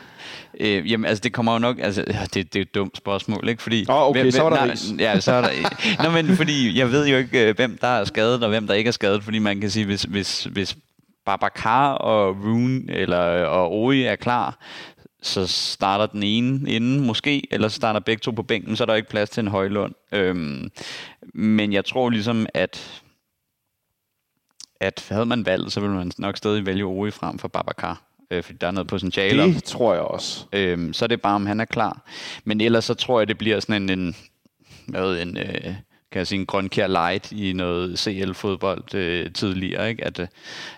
Øh, jamen, altså, det kommer jo nok... Altså, det, det er et dumt spørgsmål, ikke? Fordi... oh, okay, hvem, så var der nej, Ja, så er der... Nå, men fordi jeg ved jo ikke, øh, hvem der er skadet, og hvem der ikke er skadet, fordi man kan sige, hvis, hvis, hvis Babacar og Rune eller, og Ori er klar, så starter den ene inden måske, eller så starter begge to på bænken, så er der ikke plads til en højlund. Øhm, men jeg tror ligesom, at at havde man valgt, så ville man nok stadig vælge Ori frem for Babacar. Øh, fordi der er noget potentiale. Det tror jeg også. Øhm, så er det bare, om han er klar. Men ellers så tror jeg, det bliver sådan en, en, hvad, en øh, kan jeg sige, en grønkær light i noget CL-fodbold øh, tidligere, ikke? At, øh,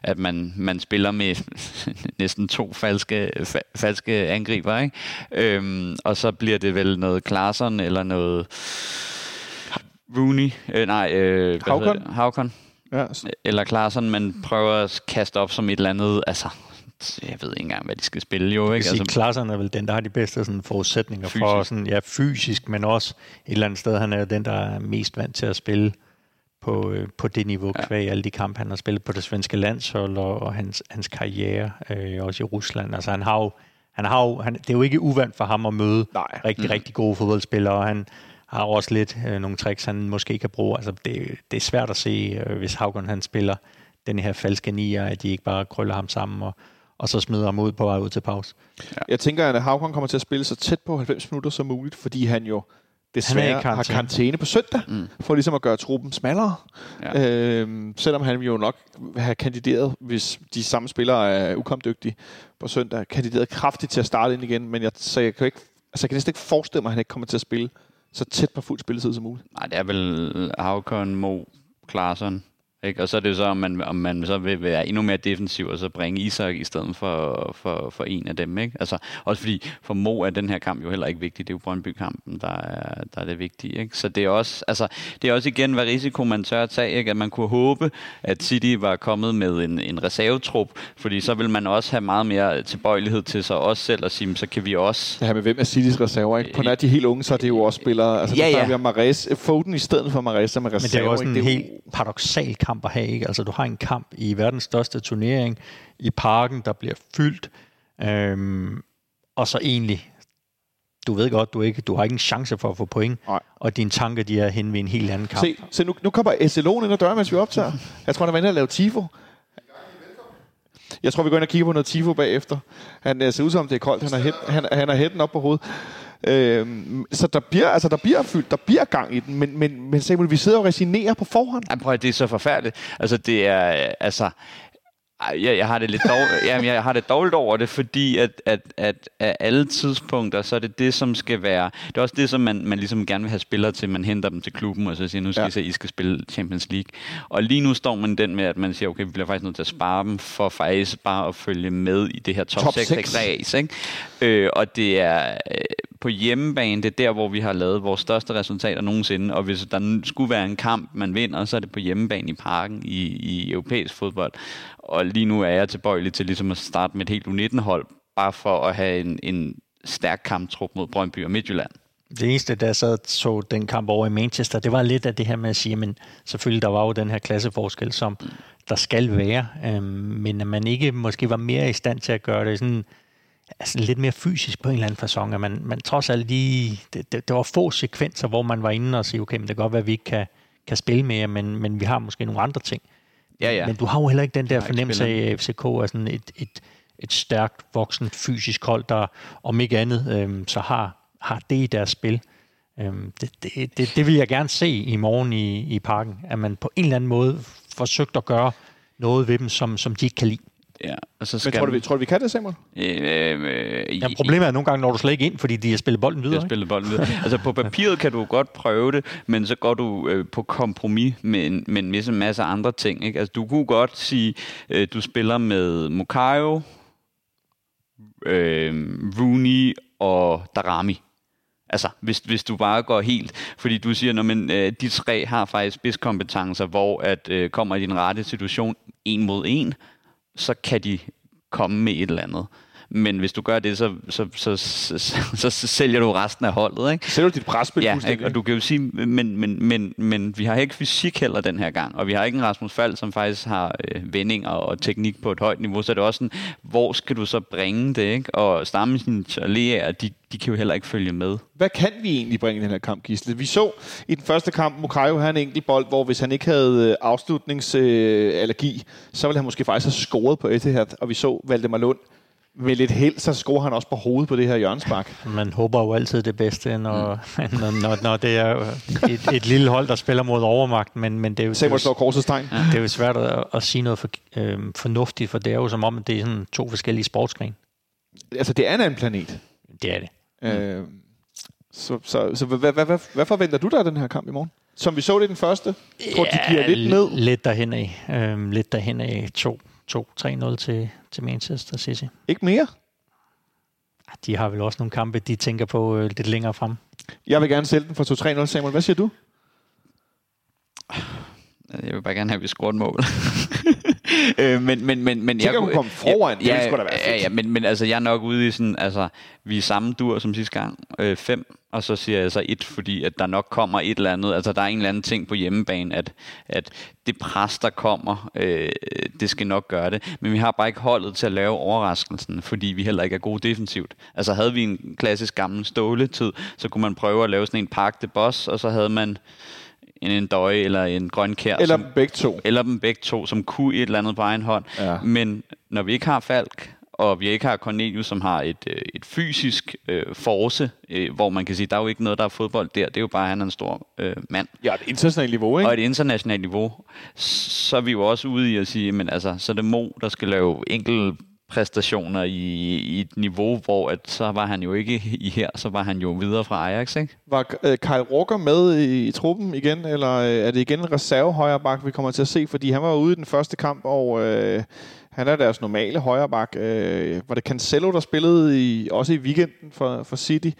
at man, man spiller med næsten to falske, fa- falske angriber, ikke? Øhm, og så bliver det vel noget Klaassen eller noget Rooney, øh, nej, øh, Havkon. Havkon. Ja. Eller Klaassen, man prøver at kaste op som et eller andet, altså jeg ved ikke engang, hvad de skal spille jo. Ikke? Altså, Klasserne er vel den, der har de bedste sådan, forudsætninger fysisk. for sådan, ja, fysisk, men også et eller andet sted, han er den, der er mest vant til at spille på, øh, på det niveau, ja. kvæg alle de kampe, han har spillet på det svenske landshold, og, og hans, hans karriere, øh, også i Rusland. Altså han har jo, han har jo, han, det er jo ikke uvandt for ham at møde Nej. rigtig, mm. rigtig gode fodboldspillere, og han har også lidt øh, nogle tricks, han måske kan bruge. Altså det, det er svært at se, øh, hvis Haugen han spiller den her falske nier, at de ikke bare krøller ham sammen og, og så smider ham ud på vej ud til pause. Ja. Jeg tænker, at Havkon kommer til at spille så tæt på 90 minutter som muligt, fordi han jo desværre han har karantæne på søndag, mm. for ligesom at gøre truppen smallere. Ja. Øhm, selvom han jo nok have kandideret, hvis de samme spillere er ukomdygtige på søndag, kandideret kraftigt til at starte ind igen, men jeg, så jeg kan, ikke, altså jeg kan næsten ikke forestille mig, at han ikke kommer til at spille så tæt på fuld spilletid som muligt. Nej, det er vel Havkon, Mo, Klaarsson, ikke? Og så er det jo så, om man, om man så vil være endnu mere defensiv, og så bringe Isak i stedet for, for, for en af dem. Ikke? Altså, også fordi for Mo er den her kamp jo heller ikke vigtig. Det er jo Brøndby-kampen, der er, der er det vigtige. Ikke? Så det er, også, altså, det er også igen, hvad risiko man tør at tage. Ikke? At man kunne håbe, at City var kommet med en, en reservetrup, fordi så vil man også have meget mere tilbøjelighed til sig også selv at sige, så kan vi også... Det her med, hvem er Citys reserver? Ikke? På nær de helt unge, så er det jo også spillere... Altså, ja, ja. Der er Mares, Foden i stedet for Mares, med reserver. Men det er jo også en ikke? helt paradoxal kamp kamp at have. Ikke? Altså, du har en kamp i verdens største turnering, i parken, der bliver fyldt, øhm, og så egentlig, du ved godt, du, ikke, du har ikke en chance for at få point, Nej. og dine tanker, de er hen ved en helt anden kamp. Se, se nu, nu kommer SLO'en ind ad døren, mens vi optager. Jeg tror, han er vendt at lave tifo. Jeg tror, vi går ind og kigger på noget tifo bagefter. Han uh, ser ud som, det er koldt. Han har, hæt, han, han har hætten op på hovedet. Øhm, så der bliver, altså, der bliver fyldt, der bliver gang i den, men, men, men Samuel, vi sidder og resignerer på forhånd. Jamen, prøv, det er så forfærdeligt. Altså, det er, altså, jeg, jeg har det lidt dårligt, jamen, jeg har det dårligt over det, fordi at, at, at, at alle tidspunkter, så er det det, som skal være... Det er også det, som man, man ligesom gerne vil have spillere til. Man henter dem til klubben, og så siger, nu skal ja. I se, I skal spille Champions League. Og lige nu står man den med, at man siger, okay, vi bliver faktisk nødt til at spare dem, for faktisk bare at følge med i det her top, top 6 race. Ikke? Øh, og det er... På hjemmebane, det er der, hvor vi har lavet vores største resultater nogensinde, og hvis der skulle være en kamp, man vinder, så er det på hjemmebane i parken i, i europæisk fodbold. Og lige nu er jeg tilbøjelig til ligesom at starte med et helt U19-hold, bare for at have en, en stærk kamptrup mod Brøndby og Midtjylland. Det eneste, der sad så den kamp over i Manchester, det var lidt af det her med at sige, men selvfølgelig der var jo den her klasseforskel, som der skal være, øh, men at man ikke måske var mere i stand til at gøre det sådan, altså lidt mere fysisk på en eller anden façon, at man, man trods alt lige, det, det, det var få sekvenser, hvor man var inde og sige, okay, men det kan godt være, at vi ikke kan, kan spille mere, men, men vi har måske nogle andre ting. Ja, ja. Men du har jo heller ikke den der fornemmelse af, at FCK er sådan et, et, et stærkt, voksent, fysisk hold, der om ikke andet, øhm, så har, har det i deres spil. Øhm, det, det, det, det vil jeg gerne se i morgen i, i parken, at man på en eller anden måde forsøgt at gøre noget ved dem, som, som de ikke kan lide. Ja, og så Men skal tror du, vi, tror du, vi kan det, Samuel? Øh, øh, Ja, problemet er nogle gange, når du slet ikke ind, fordi de har spillet bolden videre. Jeg spillet bolden videre. altså på papiret kan du godt prøve det, men så går du øh, på kompromis med en, med en masse, masse andre ting. Ikke? Altså du kunne godt sige, øh, du spiller med Mukayo, øh, Rooney og Darami. Altså, hvis, hvis du bare går helt, fordi du siger, når man, øh, de tre har faktisk spidskompetencer, hvor at øh, kommer i din rette situation en mod en, så kan de komme med et eller andet. Men hvis du gør det, så, så, så, så, så, så sælger du resten af holdet, ikke? Sælger du dit presspil Ja, ikke? og du kan jo sige, men, men, men, men vi har ikke fysik heller den her gang, og vi har ikke en Rasmus Fald, som faktisk har øh, vendinger og teknik på et højt niveau, så er det også sådan, hvor skal du så bringe det, ikke? Og Stammen og Lea, de, de kan jo heller ikke følge med. Hvad kan vi egentlig bringe i den her kamp, Gisle? Vi så i den første kamp, Mukayo havde en enkelt bold, hvor hvis han ikke havde øh, afslutningsallergi, øh, så ville han måske faktisk have scoret på Etihad, og vi så Valdemar Lund med lidt held, så scorer han også på hovedet på det her hjørnespark. Man håber jo altid det bedste, når, mm. når, når, når det er et, et lille hold, der spiller mod overmagt, men, men det er jo, Samuel jo, slår korsets tegn. det er jo svært at, at sige noget for, øh, fornuftigt, for det er jo som om, at det er sådan to forskellige sportsgrene. Altså, det er en anden planet. Det er det. Øh, så så, så hvad, hvad, hvad, hvad forventer du der af den her kamp i morgen? Som vi så det i den første. Tror du, de giver lidt ned? Lidt derhen af. Øhm, lidt derhen af 2-3-0 til, til Manchester City. Ikke mere? Ah, De har vel også nogle kampe, de tænker på øh, lidt længere frem. Jeg vil gerne sælge den for 2-3-0, Samuel. Hvad siger du? Jeg vil bare gerne have, at vi scorer et mål. øh, men, men, men, men Tænker, jeg, kunne komme foran. Det Ja, ville sgu da være ja, fedt. ja, men, men altså, jeg er nok ude i sådan, altså, vi er samme dur som sidste gang, øh, fem, og så siger jeg så et, fordi at der nok kommer et eller andet, altså der er en eller anden ting på hjemmebane, at, at det pres, der kommer, øh, det skal nok gøre det, men vi har bare ikke holdet til at lave overraskelsen, fordi vi heller ikke er gode defensivt. Altså havde vi en klassisk gammel ståletid, så kunne man prøve at lave sådan en park de boss, og så havde man en, en døje eller en grøn kær, Eller som, begge to. eller dem begge to, som kunne et eller andet på egen hånd. Ja. Men når vi ikke har Falk, og vi ikke har Cornelius, som har et, øh, et fysisk øh, force, øh, hvor man kan sige, der er jo ikke noget, der er fodbold der. Det er jo bare, at han er en stor øh, mand. Ja, et internationalt niveau, ikke? Og et internationalt niveau, så er vi jo også ude i at sige, men altså, så er det Mo, der skal lave enkelte præstationer i, i et niveau, hvor at, så var han jo ikke i her, så var han jo videre fra Ajax, ikke? Var øh, Kyle Walker med i, i truppen igen, eller øh, er det igen en reserve højreback, vi kommer til at se? Fordi han var ude i den første kamp, og øh, han er deres normale højreback. Øh, var det Cancelo, der spillede i, også i weekenden for, for City,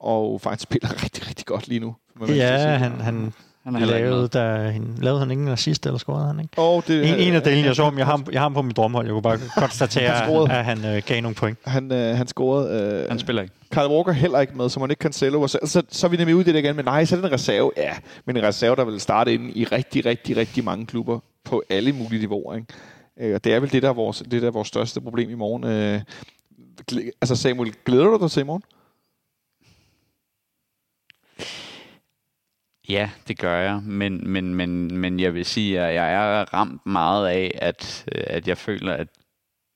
og faktisk spiller rigtig, rigtig godt lige nu. Ja, han, han, Han lavede, med. der, han, lavede han ikke en assist, eller scorede han ikke? Og det, En, en af delene, jeg så ham, jeg har, ham- jeg har ham på mit drømmehold. Jeg kunne bare konstatere, Han at han øh, gav nogle point. Han, øh, han scorede. Øh, Han spiller ikke. Kyle Walker heller ikke med, så man ikke Cancelo. Så, så, så er vi nemlig ude i det der igen, men nej, så er det en reserve. Ja, men en reserve, der vil starte ind i rigtig, rigtig, rigtig mange klubber på alle mulige niveauer. Ikke? Øh, og det er vel det, der er vores, det, der er vores største problem i morgen. Øh, altså Samuel, glæder du dig til i morgen? Ja, det gør jeg, men, men, men, men jeg vil sige, at jeg er ramt meget af, at, at jeg føler, at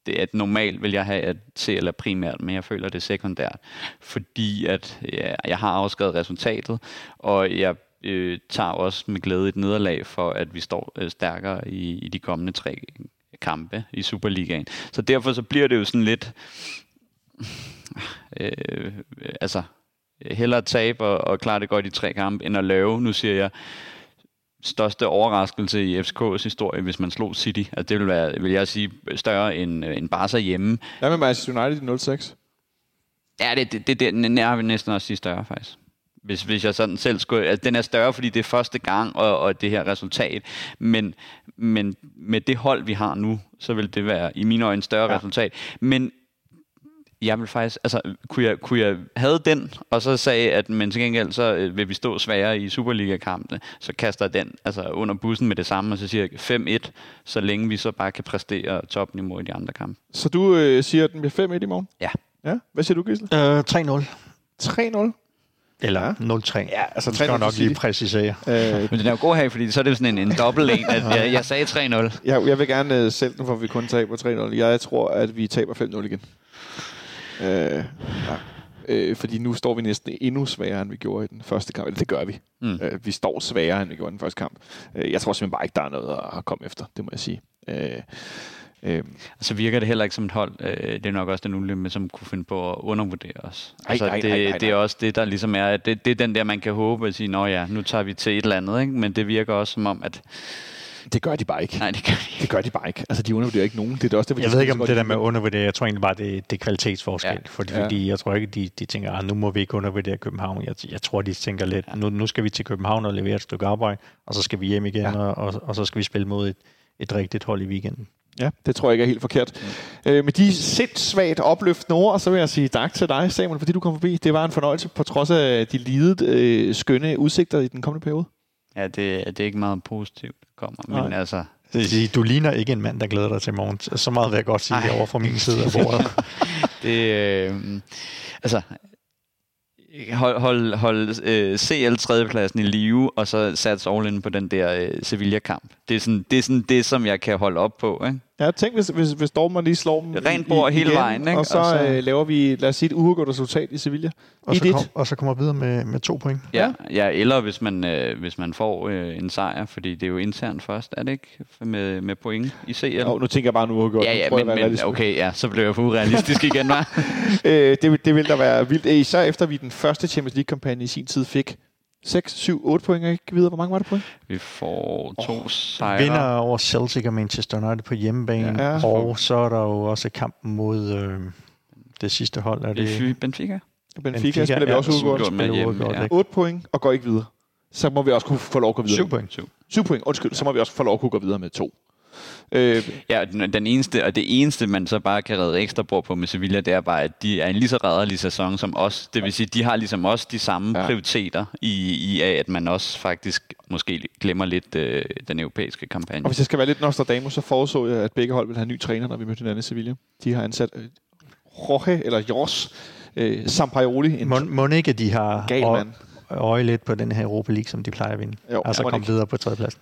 det at normalt vil jeg have at se eller primært, men jeg føler det sekundært, fordi at ja, jeg har afskrevet resultatet, og jeg øh, tager også med glæde et nederlag for, at vi står øh, stærkere i, i de kommende tre kampe i Superligaen. Så derfor så bliver det jo sådan lidt, øh, altså hellere tabe og, og klare det godt i tre kampe, end at lave, nu siger jeg, største overraskelse i FCK's historie, hvis man slog City. Altså, det vil, være, vil jeg sige, større end, øh, end Barca hjemme. Hvad med Manchester United i 06? Ja, det, det, det, nær vil næsten også sige større, faktisk. Hvis, hvis jeg sådan selv skulle... Altså, den er større, fordi det er første gang, og, og det her resultat. Men, men med det hold, vi har nu, så vil det være i mine øjne større Ja. ja. resultat. Men jeg vil faktisk, altså, kunne jeg, kunne jeg havde den, og så sagde, at men til gengæld, så øh, vil vi stå sværere i Superliga-kampene, så kaster jeg den altså, under bussen med det samme, og så siger jeg 5-1, så længe vi så bare kan præstere topniveau i de andre kampe. Så du øh, siger, at den bliver 5-1 i morgen? Ja. Ja, hvad siger du, Gisle? Øh, 3-0? 3-0. Eller 0-3. Ja, altså 3-0 Nu skal jeg nok lige præcisere. Øh, Men den er jo god her, fordi så er det sådan en, en dobbelt en, at jeg, jeg sagde 3-0. jeg, jeg vil gerne øh, selv den, for vi kun taber 3-0. Jeg tror, at vi taber 5-0 igen. Øh, ja. øh, fordi nu står vi næsten endnu sværere, end vi gjorde i den første kamp. Eller det gør vi. Mm. Øh, vi står sværere, end vi gjorde i den første kamp. Øh, jeg tror simpelthen bare ikke, der er noget at- komme efter. Det må jeg sige. Øh, øh, Så virker det heller ikke som et hold. Øh, det er nok også den ulempe, som kunne finde på at undervurdere os. Ej, altså, ej, det, ej, ej, det er også det, der ligesom er, at det, det er den der, man kan håbe at sige, nå ja, nu tager vi til et eller andet, ikke? men det virker også som om, at det gør de bare ikke. nej, det kan vi Det gør de bare ikke. Altså, de undervurderer ikke nogen. Det er også det, Jeg ved ikke, om det der med at undervurdere, jeg tror egentlig bare, det, det er kvalitetsforskel. Ja. Ja. Fordi, Ja. fordi jeg tror ikke, de, de tænker, at nu må vi ikke undervurdere København. Jeg, jeg tror, de tænker lidt, nu, nu skal vi til København og levere et stykke arbejde, og så skal vi hjem igen, Ja. ja. og, og, og så skal vi spille mod et, et rigtigt hold i weekenden. Ja, det tror jeg ikke er helt forkert. Mm. Øh, med de sindssvagt opløftende ord, så vil jeg sige tak til dig, Samuel, fordi du kom forbi. Det var en fornøjelse, på trods af de lidet øh, skønne udsigter i den kommende periode. Ja, det, det er ikke meget positivt, der kommer. Men Nej. altså, Det vil sige, du ligner ikke en mand, der glæder dig til morgen. Så meget vil jeg godt sige Ej. over fra min side af bordet. det... Øh, altså, hold, hold, hold øh, CL tredjepladsen i live, og så satse all in på den der øh, Sevilla-kamp. Det er, sådan, det er sådan det, som jeg kan holde op på. Ikke? Ja, tænk, hvis, hvis, hvis Dortmund lige slår dem Rent bord hele vejen, ikke? Og så, Og så- øh, laver vi, lad os sige, et uafgjort resultat i Sevilla. og, så 1-1. kom, og så kommer videre med, med to point. Ja, ja eller hvis man, øh, hvis man får øh, en sejr, fordi det er jo internt først, er det ikke? Med, med point i CL. Jo, nu tænker jeg bare nu uafgjort. ja, ja, prøver jeg men, men okay, ja, så blev jeg for urealistisk igen, var. Øh, det, vil- det vil da være vildt. Øh, Især efter vi i den første Champions League-kampagne i sin tid fik 6, 7, 8 point, og ikke videre. Hvor mange var det point? Vi får to oh, sejre. Vinder over Celtic og Manchester United på hjemmebane, Ja. ja. og så er der jo også kampen mod øh, det sidste hold. Er det, Benfica. Benfica. Benfica, spiller vi ja, også uafgjort med hjemme, ja. ikke? 8 point og går ikke videre. Så må vi også kunne få lov at gå videre. Syv point. Syv. 7 point, undskyld. Så må vi også få lov at kunne gå videre med to. Øh, Ja, den, den eneste, og det eneste, man så bare kan redde ekstra bord på med Sevilla, det er bare, at de er en lige så rædderlig sæson som os. Det vil sige, de har ligesom også de samme Ja. prioriteter i, i af, at man også faktisk måske glemmer lidt øh, den europæiske kampagne. og hvis jeg skal være lidt Nostradamus, så foreså jeg, at begge hold vil have en ny træner, når vi mødte hinanden i Sevilla. De har ansat øh, Jorge, eller Jors, øh, Sampaioli. Må, må ikke, de har øje- lidt på den her Europa League, som de plejer at vinde. Jo, altså komme videre på tredjepladsen.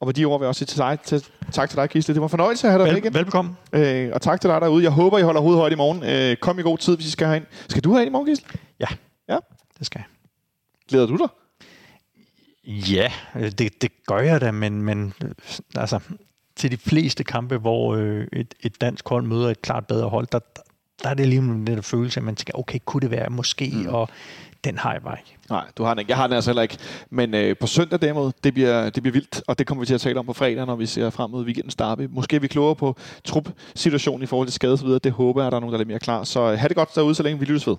Og med de ord vil jeg også sige til dig, til, tak til dig, Gisle. Det var en fornøjelse at have dig med Vel, igen. velbekomme. Øh, og tak til dig derude. Jeg håber, I holder hovedet højt i morgen. Øh, kom i god tid, hvis I skal herind. Skal du herind i morgen, Gisle? Det skal jeg. Glæder du dig? Ja, det, det gør jeg da, men, men altså, til de fleste kampe, hvor øh, et, et dansk hold møder et klart bedre hold, der, der, der er det lige en lidt følelse, at man tænker, okay, kunne det være måske, mm. og den har jeg bare ikke. Nej, du har den ikke. Jeg har den altså heller ikke. Men øh, på søndag derimod, det bliver, det bliver vildt, og det kommer vi til at tale om på fredag, når vi ser frem mod weekendens derby. Måske er vi klogere på trup-situationen i forhold til skade og så videre. Det håber jeg, at der er nogen, der er lidt mere klar. Så øh, have det godt derude, så længe vi lyttes ved.